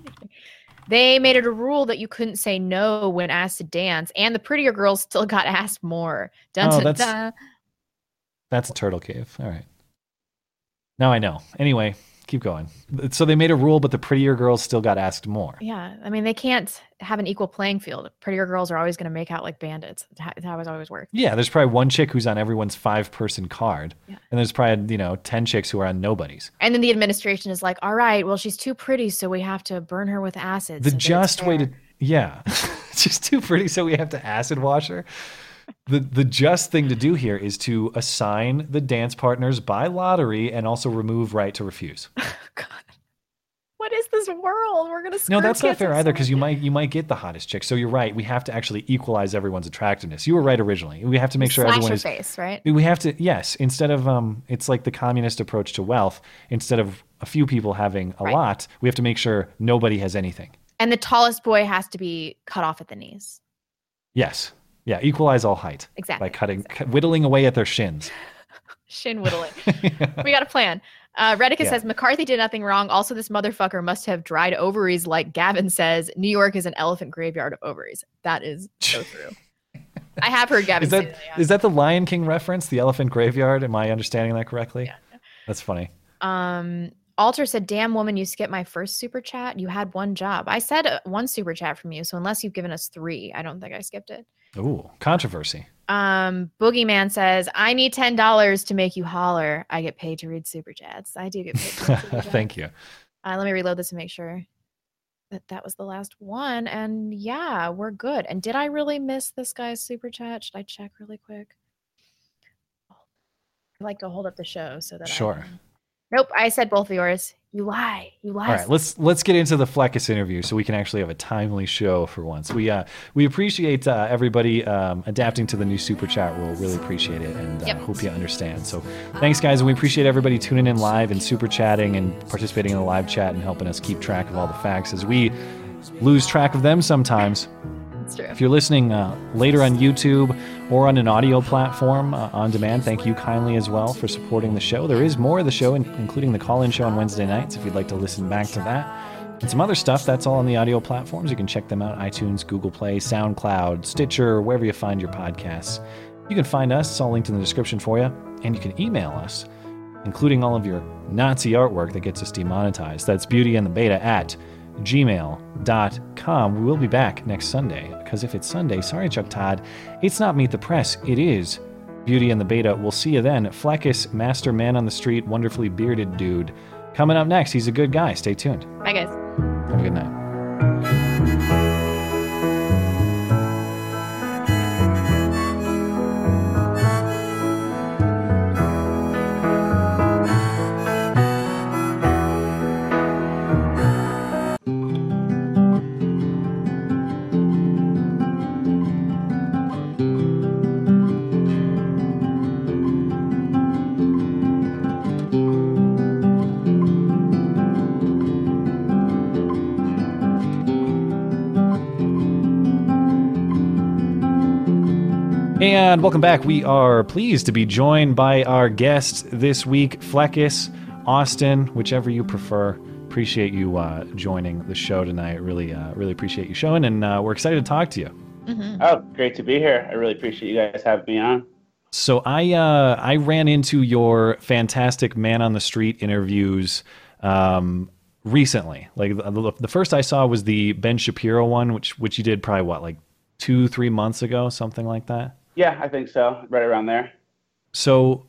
They made it a rule that you couldn't say no when asked to dance, and the prettier girls still got asked more. Dun, Oh, dun, that's- dun. That's a turtle cave. All right. Now I know. Anyway, keep going. So they made a rule, but the prettier girls still got asked more. Yeah, I mean they can't have an equal playing field. Prettier girls are always going to make out like bandits. That's how- that's how it's always worked. Yeah, there's probably one chick who's on everyone's five-person card, and there's probably you know ten chicks who are on nobody's. And then the administration is like, "All right, well she's too pretty, so we have to burn her with acid." The so just way to yeah, she's too pretty, so we have to acid wash her. The the just thing to do here is to assign the dance partners by lottery and also remove right to refuse. What is this world? We're gonna No, that's not fair either because you might you might get the hottest chick. So you're right. We have to actually equalize everyone's attractiveness. You were right originally. We have to make sure Slash everyone your is face, right? We have to yes. Instead of um, it's like the communist approach to wealth. Instead of a few people having a Right. lot, we have to make sure nobody has anything. And the tallest boy has to be cut off at the knees. Yes, yeah. Equalize all height Exactly, by cutting whittling away at their shins. Shin whittling. we got a plan. Uh, Redica Yeah. says McCarthy did nothing wrong. Also, this motherfucker must have dried ovaries, like Gavin says. New York is an elephant graveyard of ovaries. That is so true. I have heard Gavin Is say that that. is that the Lion King reference? The elephant graveyard? Am I understanding that correctly? Yeah. That's funny. Um, Alter said, "Damn woman, you skipped my first super chat. You had one job. I said uh, one super chat from you, so unless you've given us three, I don't think I skipped it." Ooh, controversy. Um, Boogeyman says, "I need ten dollars to make you holler. I get paid to read super chats. I do get paid." To read super chats. Thank you. Uh, let me reload this and make sure that that was the last one. And yeah, we're good. And did I really miss this guy's super chat? Should I check really quick? I like to hold up the show so that I Sure. Nope, I said both of yours. You lie. You lie. All right, let's let's get into the Fleccas interview so we can actually have a timely show for once. We uh we appreciate uh, everybody um, adapting to the new super chat rule. Really appreciate it, and uh, Yep. hope you understand. So thanks, guys, and we appreciate everybody tuning in live and super chatting and participating in the live chat and helping us keep track of all the facts as we lose track of them sometimes. True. If you're listening uh, later on YouTube or on an audio platform uh, on demand, thank you kindly as well for supporting the show. There is more of the show, in- including the call in show on Wednesday nights, if you'd like to listen back to that. And some other stuff, that's all on the audio platforms. You can check them out iTunes, Google Play, SoundCloud, Stitcher, wherever you find your podcasts. You can find us, it's all linked in the description for you. And you can email us, including all of your Nazi artwork that gets us demonetized. That's beauty and the beta at gmail.com. We will be back next Sunday because if it's Sunday, sorry, Chuck Todd, it's not Meet the Press, it is Beauty and the Beta. We'll see you then. Fleccas, Master Man on the Street, wonderfully bearded dude. Coming up next, he's a good guy. Stay tuned. Bye, guys. Have a good night. And welcome back. We are pleased to be joined by our guest this week, Fleccas, Austin, whichever you prefer. Appreciate you uh, joining the show tonight. Really, uh, really appreciate you showing, and uh, we're excited to talk to you. Oh, great to be here. I really appreciate you guys having me on. So I uh, I ran into your fantastic man on the street interviews um, recently. Like the, the first I saw was the Ben Shapiro one, which which you did probably what like two three months ago, something like that. Yeah, I think so. Right around there. So,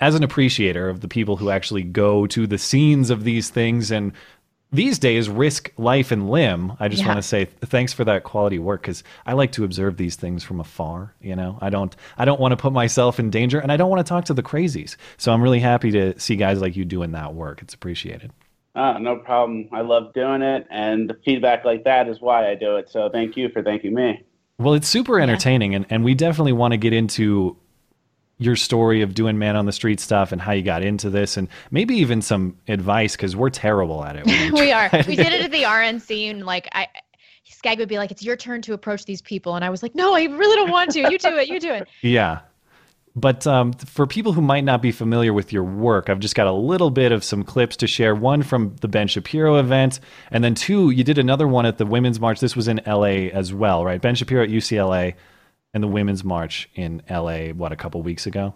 as an appreciator of the people who actually go to the scenes of these things and these days risk life and limb, I just Yeah. want to say thanks for that quality work because I like to observe these things from afar. You know, I don't I don't want to put myself in danger, and I don't want to talk to the crazies. So I'm really happy to see guys like you doing that work. It's appreciated. Oh, no problem. I love doing it, and the feedback like that is why I do it. So thank you for thanking me. Well, it's super entertaining, and, and we definitely want to get into your story of doing man on the street stuff and how you got into this, and maybe even some advice because we're terrible at it. we are. We did it at the RNC, and like I, Skag would be like, "It's your turn to approach these people," and I was like, "No, I really don't want to. You do it. You do it." Yeah. But um, for people who might not be familiar with your work, I've just got a little bit of some clips to share. One from the Ben Shapiro event, and then two, you did another one at the Women's March. This was in LA as well, right? Ben Shapiro at UCLA and the Women's March in LA, what, a couple weeks ago?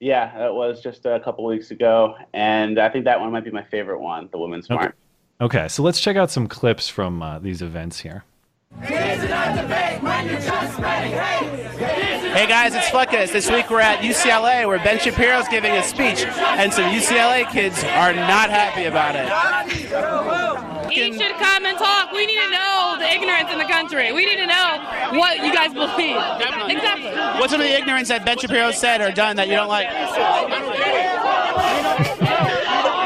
Yeah, that was just a couple weeks ago, and I think that one might be my favorite one, the Women's Okay. March. Okay, so let's check out some clips from uh, these events here. Hey guys, it's Fleccas. This week we're at UCLA where Ben Shapiro's giving a speech, and some UCLA kids are not happy about it. He should come and talk. We need to know the ignorance in the country. We need to know what you guys believe. Exactly. What's some of the ignorance that Ben Shapiro said or done that you don't like?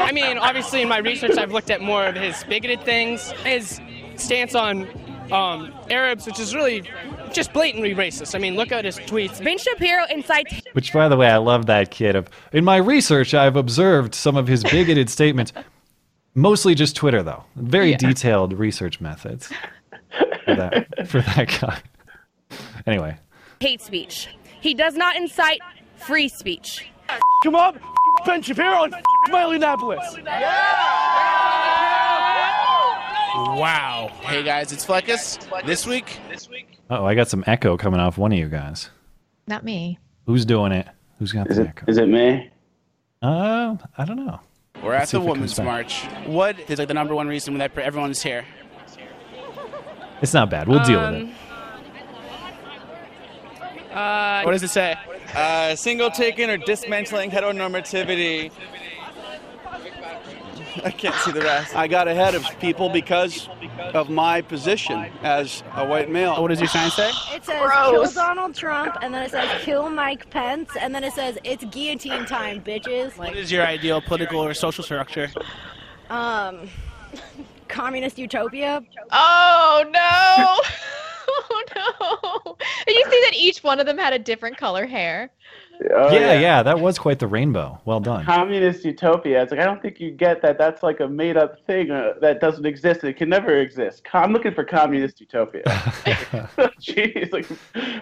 I mean, obviously, in my research, I've looked at more of his bigoted things, his stance on um, Arabs, which is really just blatantly racist. I mean, look at his tweets. Ben Shapiro incites. Which, by the way, I love that kid. Of in my research, I've observed some of his bigoted statements. Mostly just Twitter, though. Very detailed research methods for that for that guy. Anyway, hate speech. He does not incite free speech. Come on, Ben Shapiro in Indianapolis. Wow. Hey guys, it's Fleccas. This week, This week. oh, I got some echo coming off one of you guys. Not me. Who's doing it? Who's got the echo? Is it me? Uh, I don't know. we're Let's at the Women's comes back. March. What is like the number one reason that everyone's here? It's not bad. We'll deal with it. Uh, What does it say? Uh, single taking or dismantling heteronormativity. I can't see the rest. I got ahead of people because of my position as a white male. What does your sign say? It says kill Donald Trump, and then it says kill Mike Pence, and then it says it's guillotine time, bitches. What is your ideal political or social structure? um communist utopia? Oh no! oh no! Did you see that each one of them had a different color hair? Oh, yeah, yeah, that was quite the rainbow. Well done. Communist utopia. It's like I don't think you get that. That's like a made-up thing uh, that doesn't exist. It can never exist. I'm looking for communist utopia. Jeez, like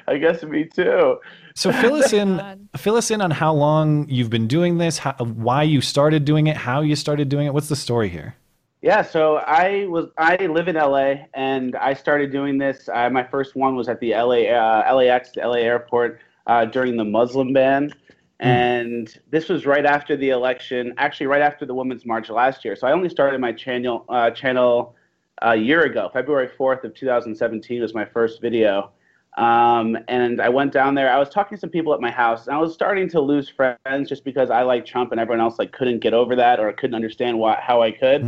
I guess me too. So fill us in. Fill us in on how long you've been doing this. How, why you started doing it. How you started doing it. What's the story here? Yeah, so I was I live in LA and I started doing this. Uh, my first one was at the LA uh, LAX, the LA airport uh, during the Muslim ban, and this was right after the election. Actually, right after the Women's March last year. So I only started my channel uh, channel a year ago. February fourth of 2017 was my first video. Um, and I went down there. I was talking to some people at my house, and I was starting to lose friends just because I like Trump, and everyone else like couldn't get over that or couldn't understand why, how I could.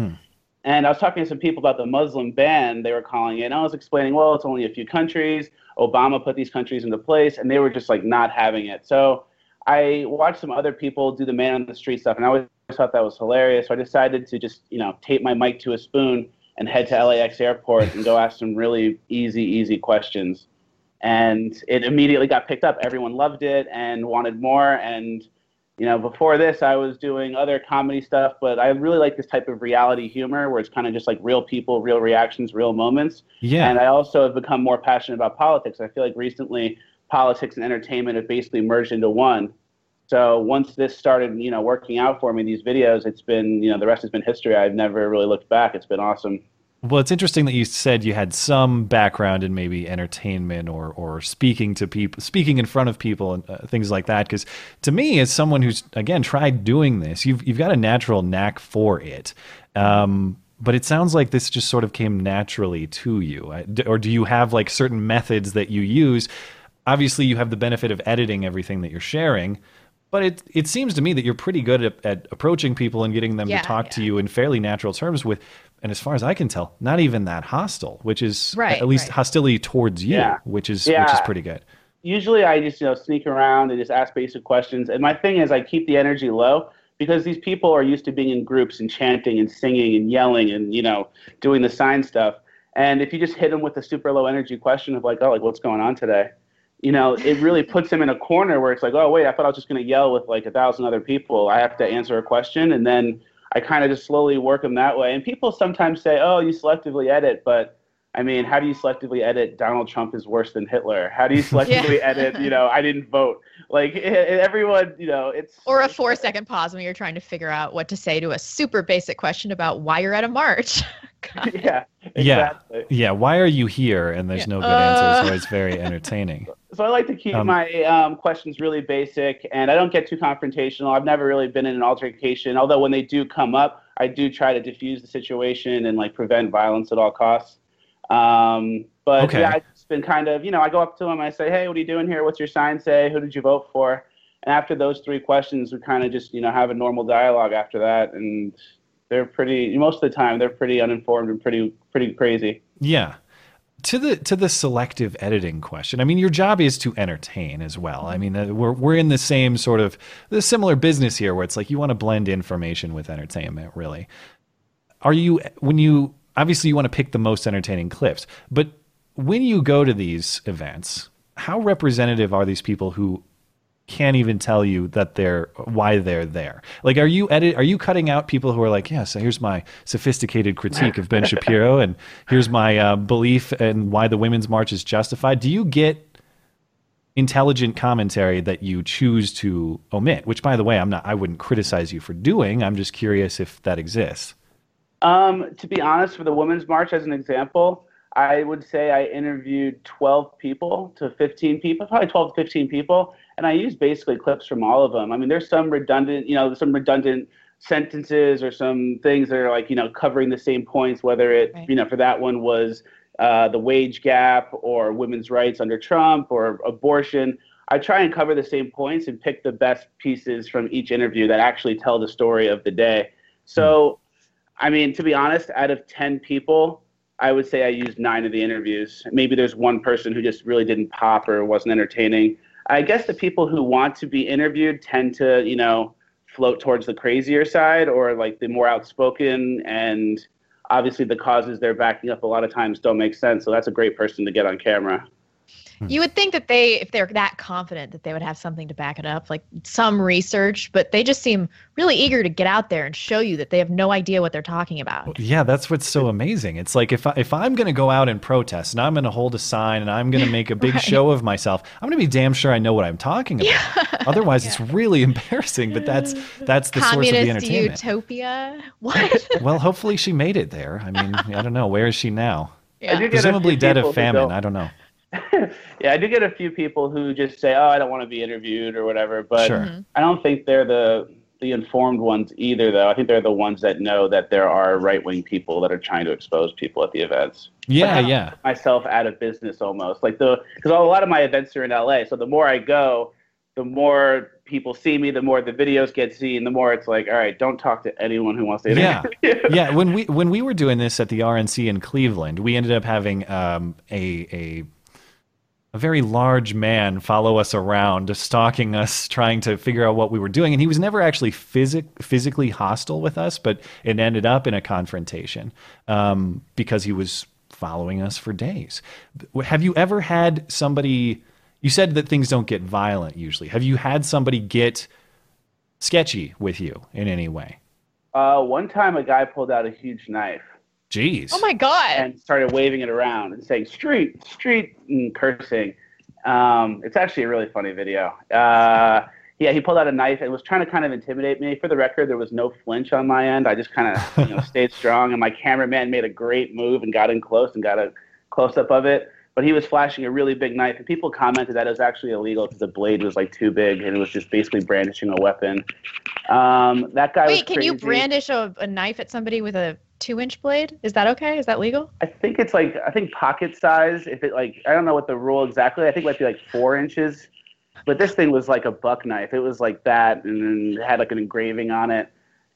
And I was talking to some people about the Muslim ban they were calling it. And I was explaining, well, it's only a few countries. Obama put these countries into place, and they were just like not having it. So I watched some other people do the man on the street stuff, and I always thought that was hilarious. So I decided to just, you know, tape my mic to a spoon and head to LAX airport and go ask some really easy, easy questions. And it immediately got picked up. Everyone loved it and wanted more. And you know, before this, I was doing other comedy stuff, but I really like this type of reality humor where it's kind of just like real people, real reactions, real moments. Yeah. And I also have become more passionate about politics. I feel like recently politics and entertainment have basically merged into one. So once this started, you know, working out for me, these videos, it's been, you know, the rest has been history. I've never really looked back. It's been awesome. Well, it's interesting that you said you had some background in maybe entertainment or or speaking to people, speaking in front of people, and uh, things like that. Because to me, as someone who's again tried doing this, you've you've got a natural knack for it. Um, but it sounds like this just sort of came naturally to you, or do you have like certain methods that you use? Obviously, you have the benefit of editing everything that you're sharing. But it it seems to me that you're pretty good at, at approaching people and getting them Yeah, to talk to you in fairly natural terms with, and as far as I can tell, not even that hostile, which is Right, at least right. hostility towards you, Yeah. which is which is pretty good. usually I just you know sneak around and just ask basic questions. And my thing is I keep the energy low because these people are used to being in groups and chanting and singing and yelling and you know doing the sign stuff. And if you just hit them with a super low energy question of like, oh, like what's going on today, you know, it really puts him in a corner where it's like, oh wait, I thought I was just going to yell with like a thousand other people. I have to answer a question, and then I kind of just slowly work him that way. And people sometimes say, oh, you selectively edit, but I mean, how do you selectively edit Donald Trump is worse than Hitler? How do you selectively edit, you know, I didn't vote? Like everyone, you know, it's Or a four second pause when you're trying to figure out what to say to a super basic question about why you're at a march. yeah. Yeah, yeah. Why are you here? And there's no good answer, so Uh. it's very entertaining. So I like to keep Um, my um, questions really basic, and I don't get too confrontational. I've never really been in an altercation, although when they do come up, I do try to diffuse the situation and like prevent violence at all costs. Um, but Okay. yeah, I've just been kind of, you know, I go up to them, I say, hey, what are you doing here? What's your sign say? Who did you vote for? And after those three questions, we kind of just, you know, have a normal dialogue after that, and they're pretty. Most of the time, they're pretty uninformed and pretty, pretty crazy. Yeah. To the to the selective editing question, I mean, your job is to entertain as well. I mean, uh, we're we're in the same sort of the similar business here, where it's like you want to blend information with entertainment. Really, are you when you obviously you want to pick the most entertaining clips, but when you go to these events, how representative are these people who can't even tell you that they're why they're there. Like, are you edit? Are you cutting out people who are like, yeah, so here's my sophisticated critique of Ben Shapiro, and here's my uh, belief and why the women's march is justified. Do you get intelligent commentary that you choose to omit? Which, by the way, I'm not. I wouldn't criticize you for doing. I'm just curious if that exists. Um, to be honest, for the Women's March, as an example, I would say I interviewed 12 people to 15 people, probably 12 to 15 people, and I used basically clips from all of them. I mean, there's some redundant, you know, some redundant sentences or some things that are like, you know, covering the same points, whether it, you know, for that one was uh, the wage gap or women's rights under Trump or abortion. I try and cover the same points and pick the best pieces from each interview that actually tell the story of the day. So, I mean, to be honest, out of 10 people, I would say I used nine of the interviews. Maybe there's one person who just really didn't pop or wasn't entertaining. I guess the people who want to be interviewed tend to, you know, float towards the crazier side or like the more outspoken and obviously the causes they're backing up a lot of times don't make sense. So that's a great person to get on camera. Hmm. You would think that they, if they're that confident, that they would have something to back it up, like some research, but they just seem really eager to get out there and show you that they have no idea what they're talking about. Yeah, that's what's so amazing. It's like if I, if I'm going to go out and protest and I'm going to hold a sign and I'm going to make a big Right. show of myself, I'm going to be damn sure I know what I'm talking about. Otherwise, it's really embarrassing. But that's that's the source of the Communist entertainment. utopia? What? well, hopefully she made it there. I mean, I don't know. Where is she now? I do get a Presumably dead of famine. don't- I don't know. Yeah, I do get a few people who just say, "Oh, I don't want to be interviewed" or whatever. But Sure. Mhm. I don't think they're the the informed ones either, though. I think they're the ones that know that there are right wing people that are trying to expose people at the events. Yeah, Like, yeah. Myself out of business almost like the because a lot of my events are in LA. So the more I go, the more people see me, the more the videos get seen, the more it's like, all right, don't talk to anyone who wants to Yeah, interview. yeah. When we when we were doing this at the RNC in Cleveland, we ended up having um, a a a very large man follow us around, stalking us, trying to figure out what we were doing. And he was never actually physic- physically hostile with us, but it ended up in a confrontation um, because he was following us for days. Have you ever had somebody? You said that things don't get violent usually. Have you had somebody get sketchy with you in any way? Uh, one time, a guy pulled out a huge knife. Jeez. Oh my god! And started waving it around and saying "street, street" and cursing. Um, it's actually a really funny video. Uh, yeah, he pulled out a knife and was trying to kind of intimidate me. For the record, there was no flinch on my end. I just kind of you know stayed strong, and my cameraman made a great move and got in close and got a close up of it. But he was flashing a really big knife, and people commented that it was actually illegal because the blade was like too big and it was just basically brandishing a weapon. Um, that guy was Wait, can you brandish a, a knife at somebody with a two-inch blade? Is that okay? Is that legal? I think it's like I think pocket size. If it like I don't know what the rule exactly. I think it might be like four inches. But this thing was like a buck knife. It was like that, and then it had like an engraving on it.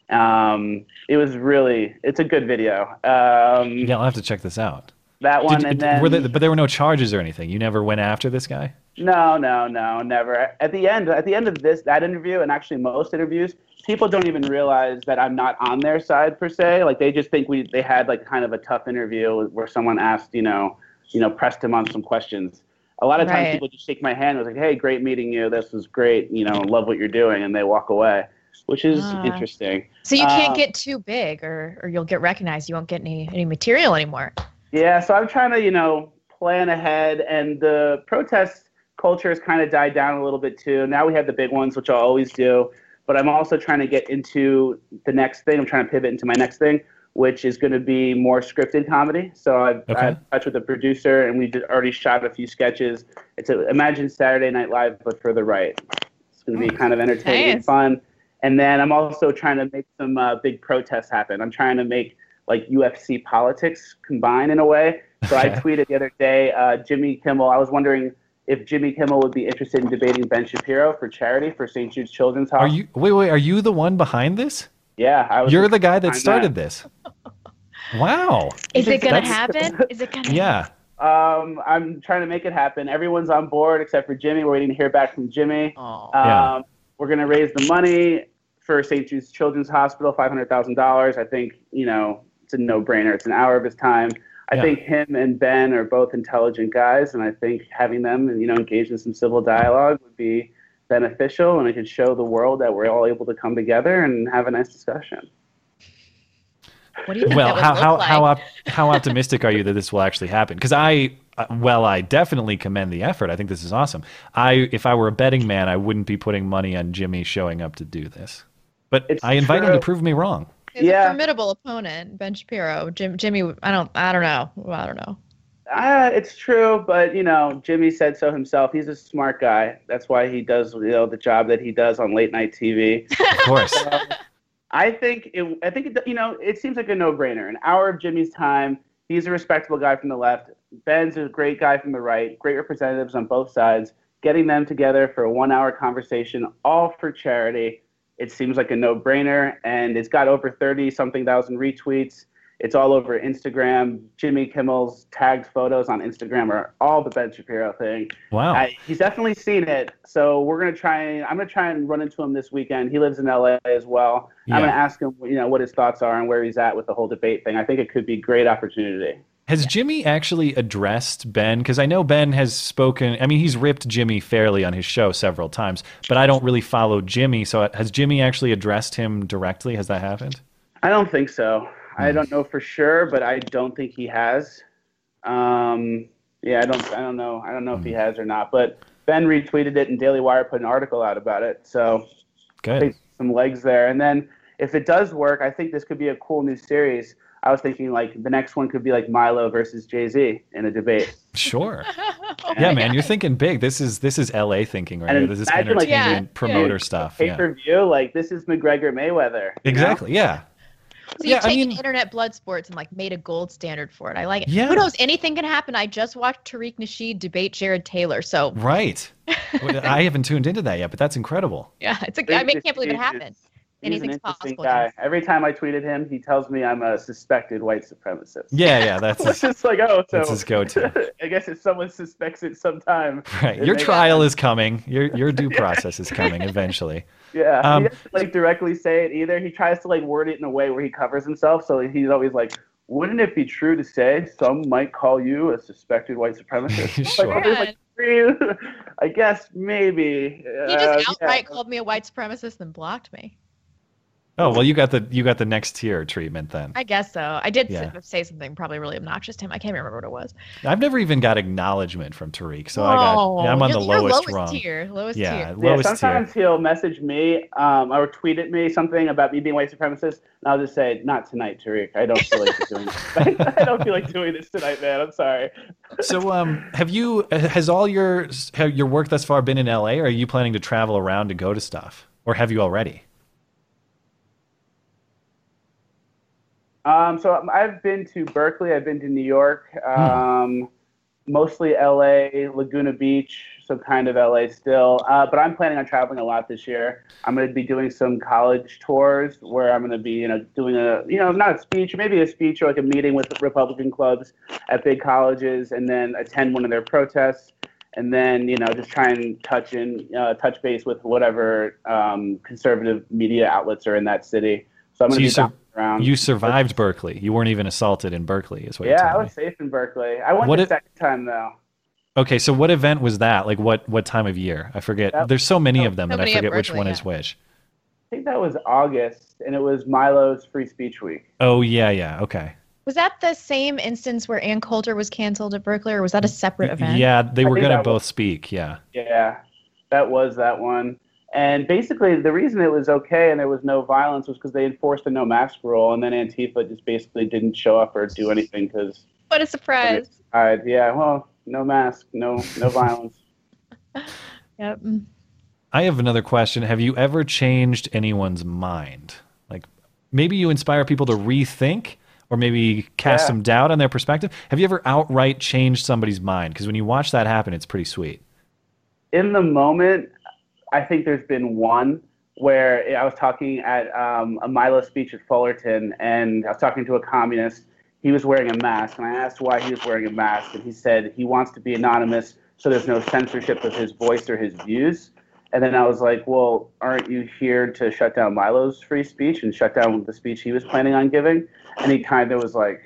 Um, it was really. It's a good video. Um, Yeah, I'll have to check this out. That one, Did- and then were there, but there were no charges or anything. You never went after this guy. No, no, no, never. At the end, at the end of this, that interview, and actually most interviews, people don't even realize that I'm not on their side per se. Like they just think we they had like kind of a tough interview where someone asked, you know, you know, pressed him on some questions. A lot of times Right. people just shake my hand and was like, "Hey, great meeting you. This was great. You know, love what you're doing," and they walk away, which is Ah. interesting. So you can't Um, get too big, or or you'll get recognized. You won't get any any material anymore. Yeah, so I'm trying to, you know, plan ahead, and the protest culture has kind of died down a little bit too. Now we have the big ones, which I'll always do, but I'm also trying to get into the next thing. I'm trying to pivot into my next thing, which is going to be more scripted comedy. So I've, Okay. I've touched with the producer, and we did already shot a few sketches. It's a, imagine Saturday Night Live, but for the right. It's going to be kind of entertaining and fun. And then I'm also trying to make some uh, big protests happen. I'm trying to make like UFC politics combine in a way. So I tweeted the other day, uh, Jimmy Kimmel. I was wondering if Jimmy Kimmel would be interested in debating Ben Shapiro for charity for St. Jude's Children's Hospital. Are you wait wait? Are you the one behind this? Yeah, I was. You're the guy that behind started this. Wow. Is it gonna That's- happen? Is it gonna? Yeah. Um, I'm trying to make it happen. Everyone's on board except for Jimmy. We're waiting to hear back from Jimmy. Um, Yeah. We're going to raise the money for St. Jude's Children's Hospital, $500,000. I think, you know, it's a no brainer. It's an hour of his time. I Yeah. think him and Ben are both intelligent guys, and I think having them, you know, engage in some civil dialogue would be beneficial, and it could show the world that we're all able to come together and have a nice discussion. What do you think Well, that would how look how like? how, op- how optimistic are you that this will actually happen? Because I, uh, well, I definitely commend the effort. I think this is awesome. I, if I were a betting man, I wouldn't be putting money on Jimmy showing up to do this. But I invite him to prove me wrong. He's a formidable opponent, Ben Shapiro. Jim, Jimmy, I don't, I don't know. Well, I don't know. Uh, it's true, but you know, Jimmy said so himself. He's a smart guy. That's why he does, you know, the job that he does on late night TV. Of course. I think it, I think it, you know, it seems like a no-brainer. An hour of Jimmy's time. He's a respectable guy from the left. Ben's a great guy from the right. Great representatives on both sides. Getting them together for a one-hour conversation, all for charity. It seems like a no-brainer, and it's got over thirty-something thousand retweets. It's all over Instagram. Jimmy Kimmel's tagged photos on Instagram are all the Ben Shapiro thing. Wow. I, he's definitely seen it. So we're gonna try. and I'm gonna try and run into him this weekend. He lives in LA as well. Yeah. I'm gonna ask him, you know, what his thoughts are and where he's at with the whole debate thing. I think it could be a great opportunity. Has Jimmy actually addressed Ben? Because I know Ben has spoken. I mean, he's ripped Jimmy fairly on his show several times, but I don't really follow Jimmy. So has Jimmy actually addressed him directly? Has that happened? I don't think so. I Hmm. don't know for sure, but I don't think he has. Um, yeah, I don't. I don't know. I don't know Hmm. if he has or not. But Ben retweeted it, and Daily Wire put an article out about it. So Good. some legs there. And then if it does work, I think this could be a cool new series. I was thinking like the next one could be like Milo versus Jay Z in a debate. Sure. yeah, man, you're thinking big. This is this is L.A. thinking right And here. This is imagine, like, entertainment yeah, promoter yeah. stuff. Pay Yeah. per view, like this is McGregor Mayweather. you know? Exactly. Yeah. So you've taken internet blood sports and like made a gold standard for it. I like it. Yeah. Who knows? Anything can happen. I just watched Tariq Nasheed debate Jared Taylor. So Right. I haven't tuned into that yet, but that's incredible. yeah, it's a. I mean, I can't believe it happened. He's an interesting possible. guy. Every time I tweeted him, he tells me I'm a suspected white supremacist. Yeah, yeah, that's it's just like oh, so that's his go-to. I guess if someone suspects it sometime, Right. Your they- trial is coming. Your your due process is coming eventually. Yeah, Um, he doesn't like directly say it either. He tries to like word it in a way where he covers himself. So he's always like, "Wouldn't it be true to say some might call you a suspected white supremacist?" Sure. Like, like, I guess maybe. He just Uh, outright yeah. called me a white supremacist and blocked me. Oh well, you got the you got the next tier treatment then. I guess so. I did Yeah. say something probably really obnoxious to him. I can't remember what it was. I've never even got acknowledgement from Tariq, so I got Oh, I'm on you're- the you're lowest, lowest rung. tier, lowest yeah, tier. Yeah, lowest tier. sometimes he'll message me um, or tweet at me something about me being white supremacist, and I'll just say, "Not tonight, Tariq. I don't feel like doing this. I don't feel like doing this tonight, man. I'm sorry." So, um, have you has all your have your work thus far been in LA, or are you planning to travel around to go to stuff, or have you already? Um, so I've been to Berkeley. I've been to New York. Um, Mostly LA, Laguna Beach, so kind of LA still. Uh, but I'm planning on traveling a lot this year. I'm going to be doing some college tours where I'm going to be, you know, doing a, you know, not a speech, maybe a speech or like a meeting with Republican clubs at big colleges, and then attend one of their protests, and then you know just try and touch in, uh, touch base with whatever um, conservative media outlets are in that city. So I'm going to you, be sur- around. you survived Berkeley. You weren't even assaulted in Berkeley, is what you're Yeah, I telling was safe in Berkeley. I went What the it- second time though. Okay, so what event was that? Like what what time of year? I forget. That- There's so many of them so that I many at forget which one yeah. is which. I think that was August, and it was Milo's Free Speech Week. Oh yeah, yeah. Okay. Was that the same instance where Ann Coulter was canceled at Berkeley, or was that a separate event? Yeah, they were gonna both was- speak. Yeah. Yeah, that was that one. And basically, the reason it was okay and there was no violence was because they enforced a no mask rule, and then Antifa just basically didn't show up or do anything because. What a surprise! All right, yeah, well, no mask, no no violence. Yep. I have another question. Have you ever changed anyone's mind? Like maybe you inspire people to rethink or maybe cast Yeah. some doubt on their perspective. Have you ever outright changed somebody's mind? Because when you watch that happen, it's pretty sweet. in the moment, I think there's been one where I was talking at um, a Milo speech at Fullerton, and I was talking to a communist. He was wearing a mask, and I asked why he was wearing a mask, and he said he wants to be anonymous so there's no censorship of his voice or his views. And then I was like, well, aren't you here to shut down Milo's free speech and shut down the speech he was planning on giving? And he kind of was like,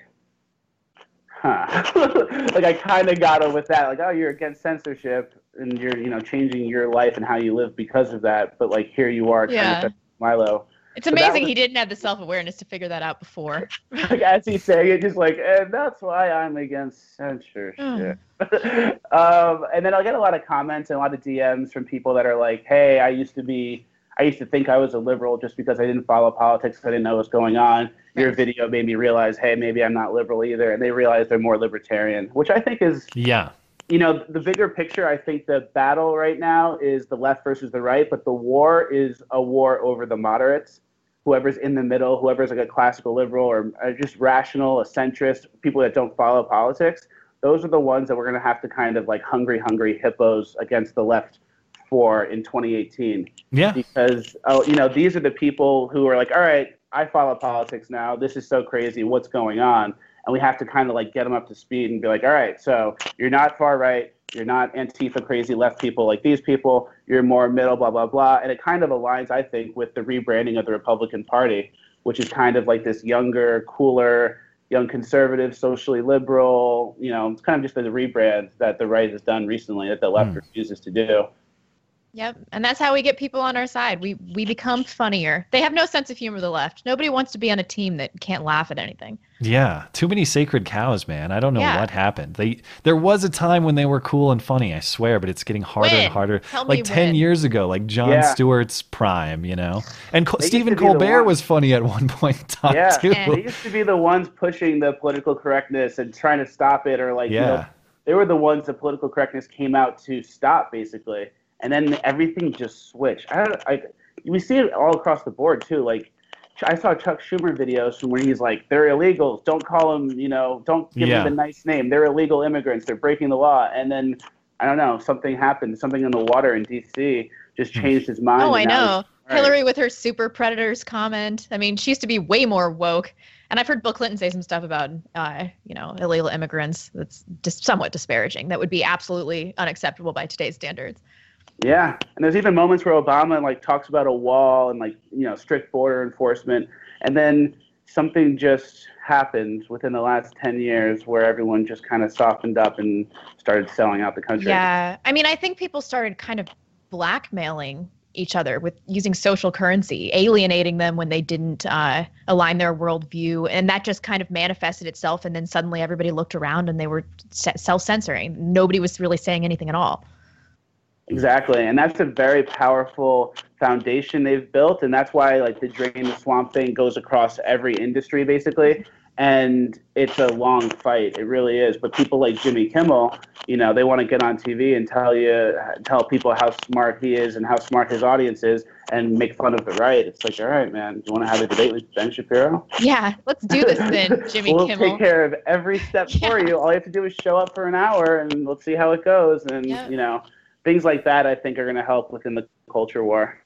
huh. like I kind of got him with that. Like, oh, you're against censorship and you're, you know, changing your life and how you live because of that. But like, here you are trying Yeah. to Milo. It's So amazing was- he didn't have the self awareness to figure that out before. like as he's saying it, just like, and that's why I'm against censorship. um, and then I'll get a lot of comments and a lot of DMs from people that are like, "Hey, I used to be, I used to think I was a liberal just because I didn't follow politics, I didn't know what was going on. Your video made me realize, hey, maybe I'm not liberal either, and they realize they're more libertarian, which I think is Yeah. You know, the bigger picture, I think the battle right now is the left versus the right, but the war is a war over the moderates. Whoever's in the middle, whoever's like a classical liberal or uh, just rational, a centrist, people that don't follow politics, those are the ones that we're going to have to kind of like hungry, hungry hippos against the left for in 2018. Yeah. Because, oh, you know, these are the people who are like, all right, I follow politics now. This is so crazy. What's going on? And we have to kind of like get them up to speed and be like, all right, so you're not far right. You're not Antifa crazy left people like these people. You're more middle, blah, blah, blah. And it kind of aligns, I think, with the rebranding of the Republican Party, which is kind of like this younger, cooler, young conservative, socially liberal. You know, it's kind of just been the rebrand that the right has done recently that the left hmm. refuses to do. Yep, and that's how we get people on our side. We we become funnier. They have no sense of humor. The left. Nobody wants to be on a team that can't laugh at anything. Yeah, too many sacred cows, man. I don't know Yeah. what happened. They there was a time when they were cool and funny, I swear, but it's getting harder When? and harder. Tell like me 10 when. years ago, like Jon Yeah. Stewart's prime, you know. And Co- Stephen to be the Colbert was funny at one point in time Yeah, too. they used to be the ones pushing the political correctness and trying to stop it, or like, you know, Yeah. they were the ones that political correctness came out to stop, basically. And then everything just switched. I I, we see it all across the board too. Like, I saw Chuck Schumer videos from where he's like, "They're illegals. Don't call them. You know, don't give Yeah. them a nice name. They're illegal immigrants. They're breaking the law." And then I don't know, something happened. Something in the water in D.C. just Hmm. changed his mind. Oh, I know. he's- all right. Hillary with her super predators comment. I mean, she used to be way more woke. And I've heard Bill Clinton say some stuff about, uh, you know, illegal immigrants that's just somewhat disparaging. That would be absolutely unacceptable by today's standards. Yeah, and there's even moments where Obama like talks about a wall and like you know strict border enforcement, and then something just happened within the last ten years where everyone just kind of softened up and started selling out the country. Yeah. I mean, I think people started kind of blackmailing each other with using social currency, alienating them when they didn't uh, align their worldview, and that just kind of manifested itself. And then suddenly everybody looked around and they were self censoring. Nobody was really saying anything at all. Exactly, and that's a very powerful foundation they've built, and that's why like the drain the swamp thing goes across every industry basically. And it's a long fight, it really is. But people like Jimmy Kimmel, you know, they want to get on TV and tell you, tell people how smart he is and how smart his audience is, and make fun of the right. It's like, all right, man, do you want to have a debate with Ben Shapiro? Yeah, let's do this then, Jimmy we'll Kimmel. take care of every step for you. All you have to do is show up for an hour, and let's see how it goes. And Yeah. you know, things like that, I think, are going to help within the culture war.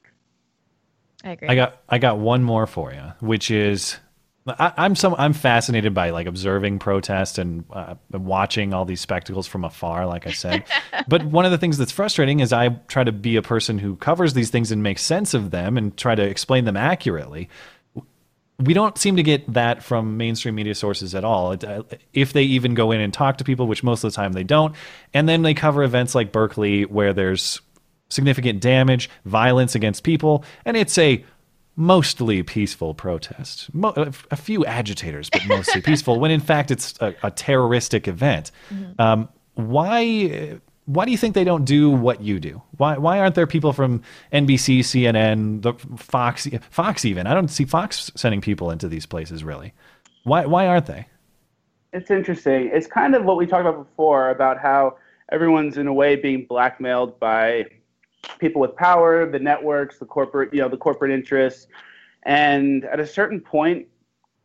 I agree. I got I got one more for you, which is I, I'm some I'm fascinated by like observing protests and uh, watching all these spectacles from afar, like I said. but one of the things that's frustrating is I try to be a person who covers these things and makes sense of them and try to explain them accurately. We don't seem to get that from mainstream media sources at all. Uh, If they even go in and talk to people, which most of the time they don't, and then they cover events like Berkeley where there's significant damage, violence against people, and it's a mostly peaceful protest. Mo- a few agitators, but mostly peaceful. When in fact it's a, a terroristic event. Um, why? Why do you think they don't do what you do? Why? Why aren't there people from NBC, CNN, the Fox, Fox even? I don't see Fox sending people into these places really. Why? Why aren't they? It's interesting. It's kind of what we talked about before about how everyone's in a way being blackmailed by people with power, the networks, the corporate, you know, the corporate interests. And at a certain point,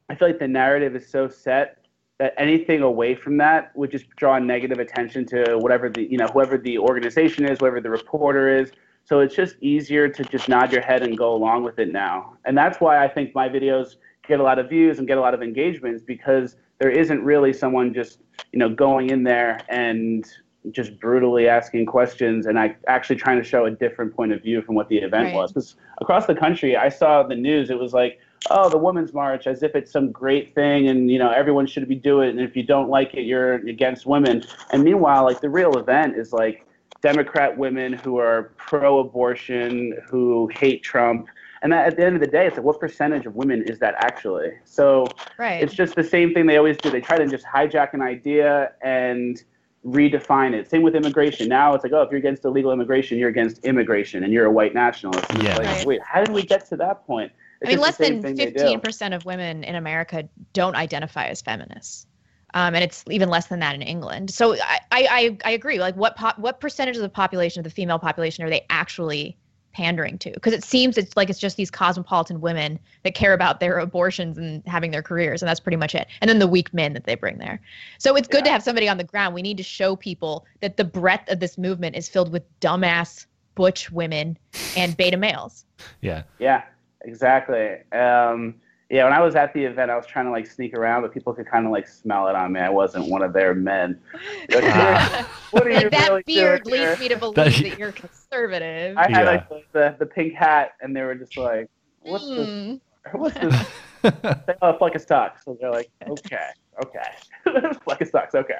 I feel like the narrative is so set that anything away from that would just draw negative attention to whatever the, you know, whoever the organization is, whoever the reporter is. So it's just easier to just nod your head and go along with it now. And that's why I think my videos get a lot of views and get a lot of engagements because there isn't really someone just, you know, going in there and just brutally asking questions and I actually trying to show a different point of view from what the event Right. was. Because across the country, I saw the news. It was like, oh, the Women's March, as if it's some great thing, and you know everyone should be doing it. And if you don't like it, you're against women. And meanwhile, like the real event is like Democrat women who are pro-abortion, who hate Trump. And that, at the end of the day, it's like, what percentage of women is that actually? So Right. it's just the same thing they always do. They try to just hijack an idea and redefine it. Same with immigration. Now it's like, oh, if you're against illegal immigration, you're against immigration, and you're a white nationalist. And it's Yeah. like, Right. wait, how did we get to that point? It's I mean, less just the same than thing they do. 15% of women in America don't identify as feminists. Um, and it's even less than that in England. So I, I, I, I agree. Like, what pop, what percentage of the population, of the female population, are they actually pandering to? Because it seems it's like it's just these cosmopolitan women that care about their abortions and having their careers, and that's pretty much it. And then the weak men that they bring there. So it's good to have somebody on the ground. We need to show people that the breadth of this movement is filled with dumbass butch women and beta males. Yeah. Yeah, exactly. Um, yeah, when I was at the event, I was trying to like sneak around, but people could kind of like smell it on me. I wasn't one of their men. Like, what are you Like that really beard doing leads here? me to believe That- that you're conservative. I had Yeah. like the, the, the pink hat, and they were just like, "What's this? Hmm. What's this?" They, oh, Fleccas Talks. So they're like, "Okay, okay, Fleccas Talks, okay."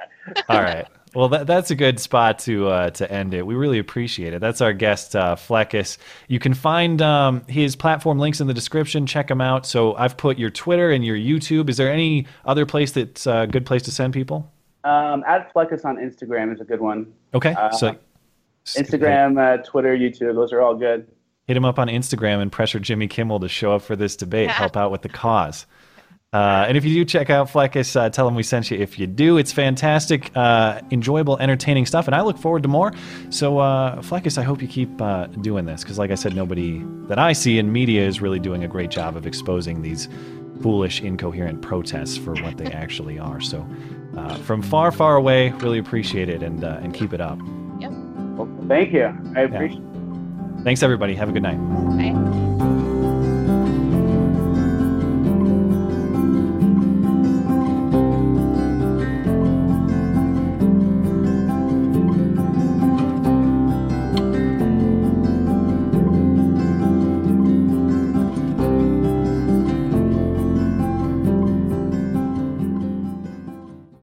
All right. Well, that, that's a good spot to uh, to end it. We really appreciate it. That's our guest, uh, Fleccas. You can find um, his platform links in the description. Check him out. So I've put your Twitter and your YouTube. Is there any other place that's a good place to send people? Um, at Fleccas on Instagram is a good one. Okay. Uh, so Instagram, uh, Twitter, YouTube, those are all good. hit him up on Instagram and pressure Jimmy Kimmel to show up for this debate, help out with the cause. Uh, and if you do check out Fleccas, uh, tell him we sent you. If you do, it's fantastic, uh, enjoyable, entertaining stuff, and I look forward to more. So, uh, Fleccas, I hope you keep uh, doing this because, like I said, nobody that I see in media is really doing a great job of exposing these foolish, incoherent protests for what they actually are. So, uh, from far, far away, really appreciate it and uh, and keep it up. Well, thank you. I appreciate Thanks, everybody. Have a good night. Bye.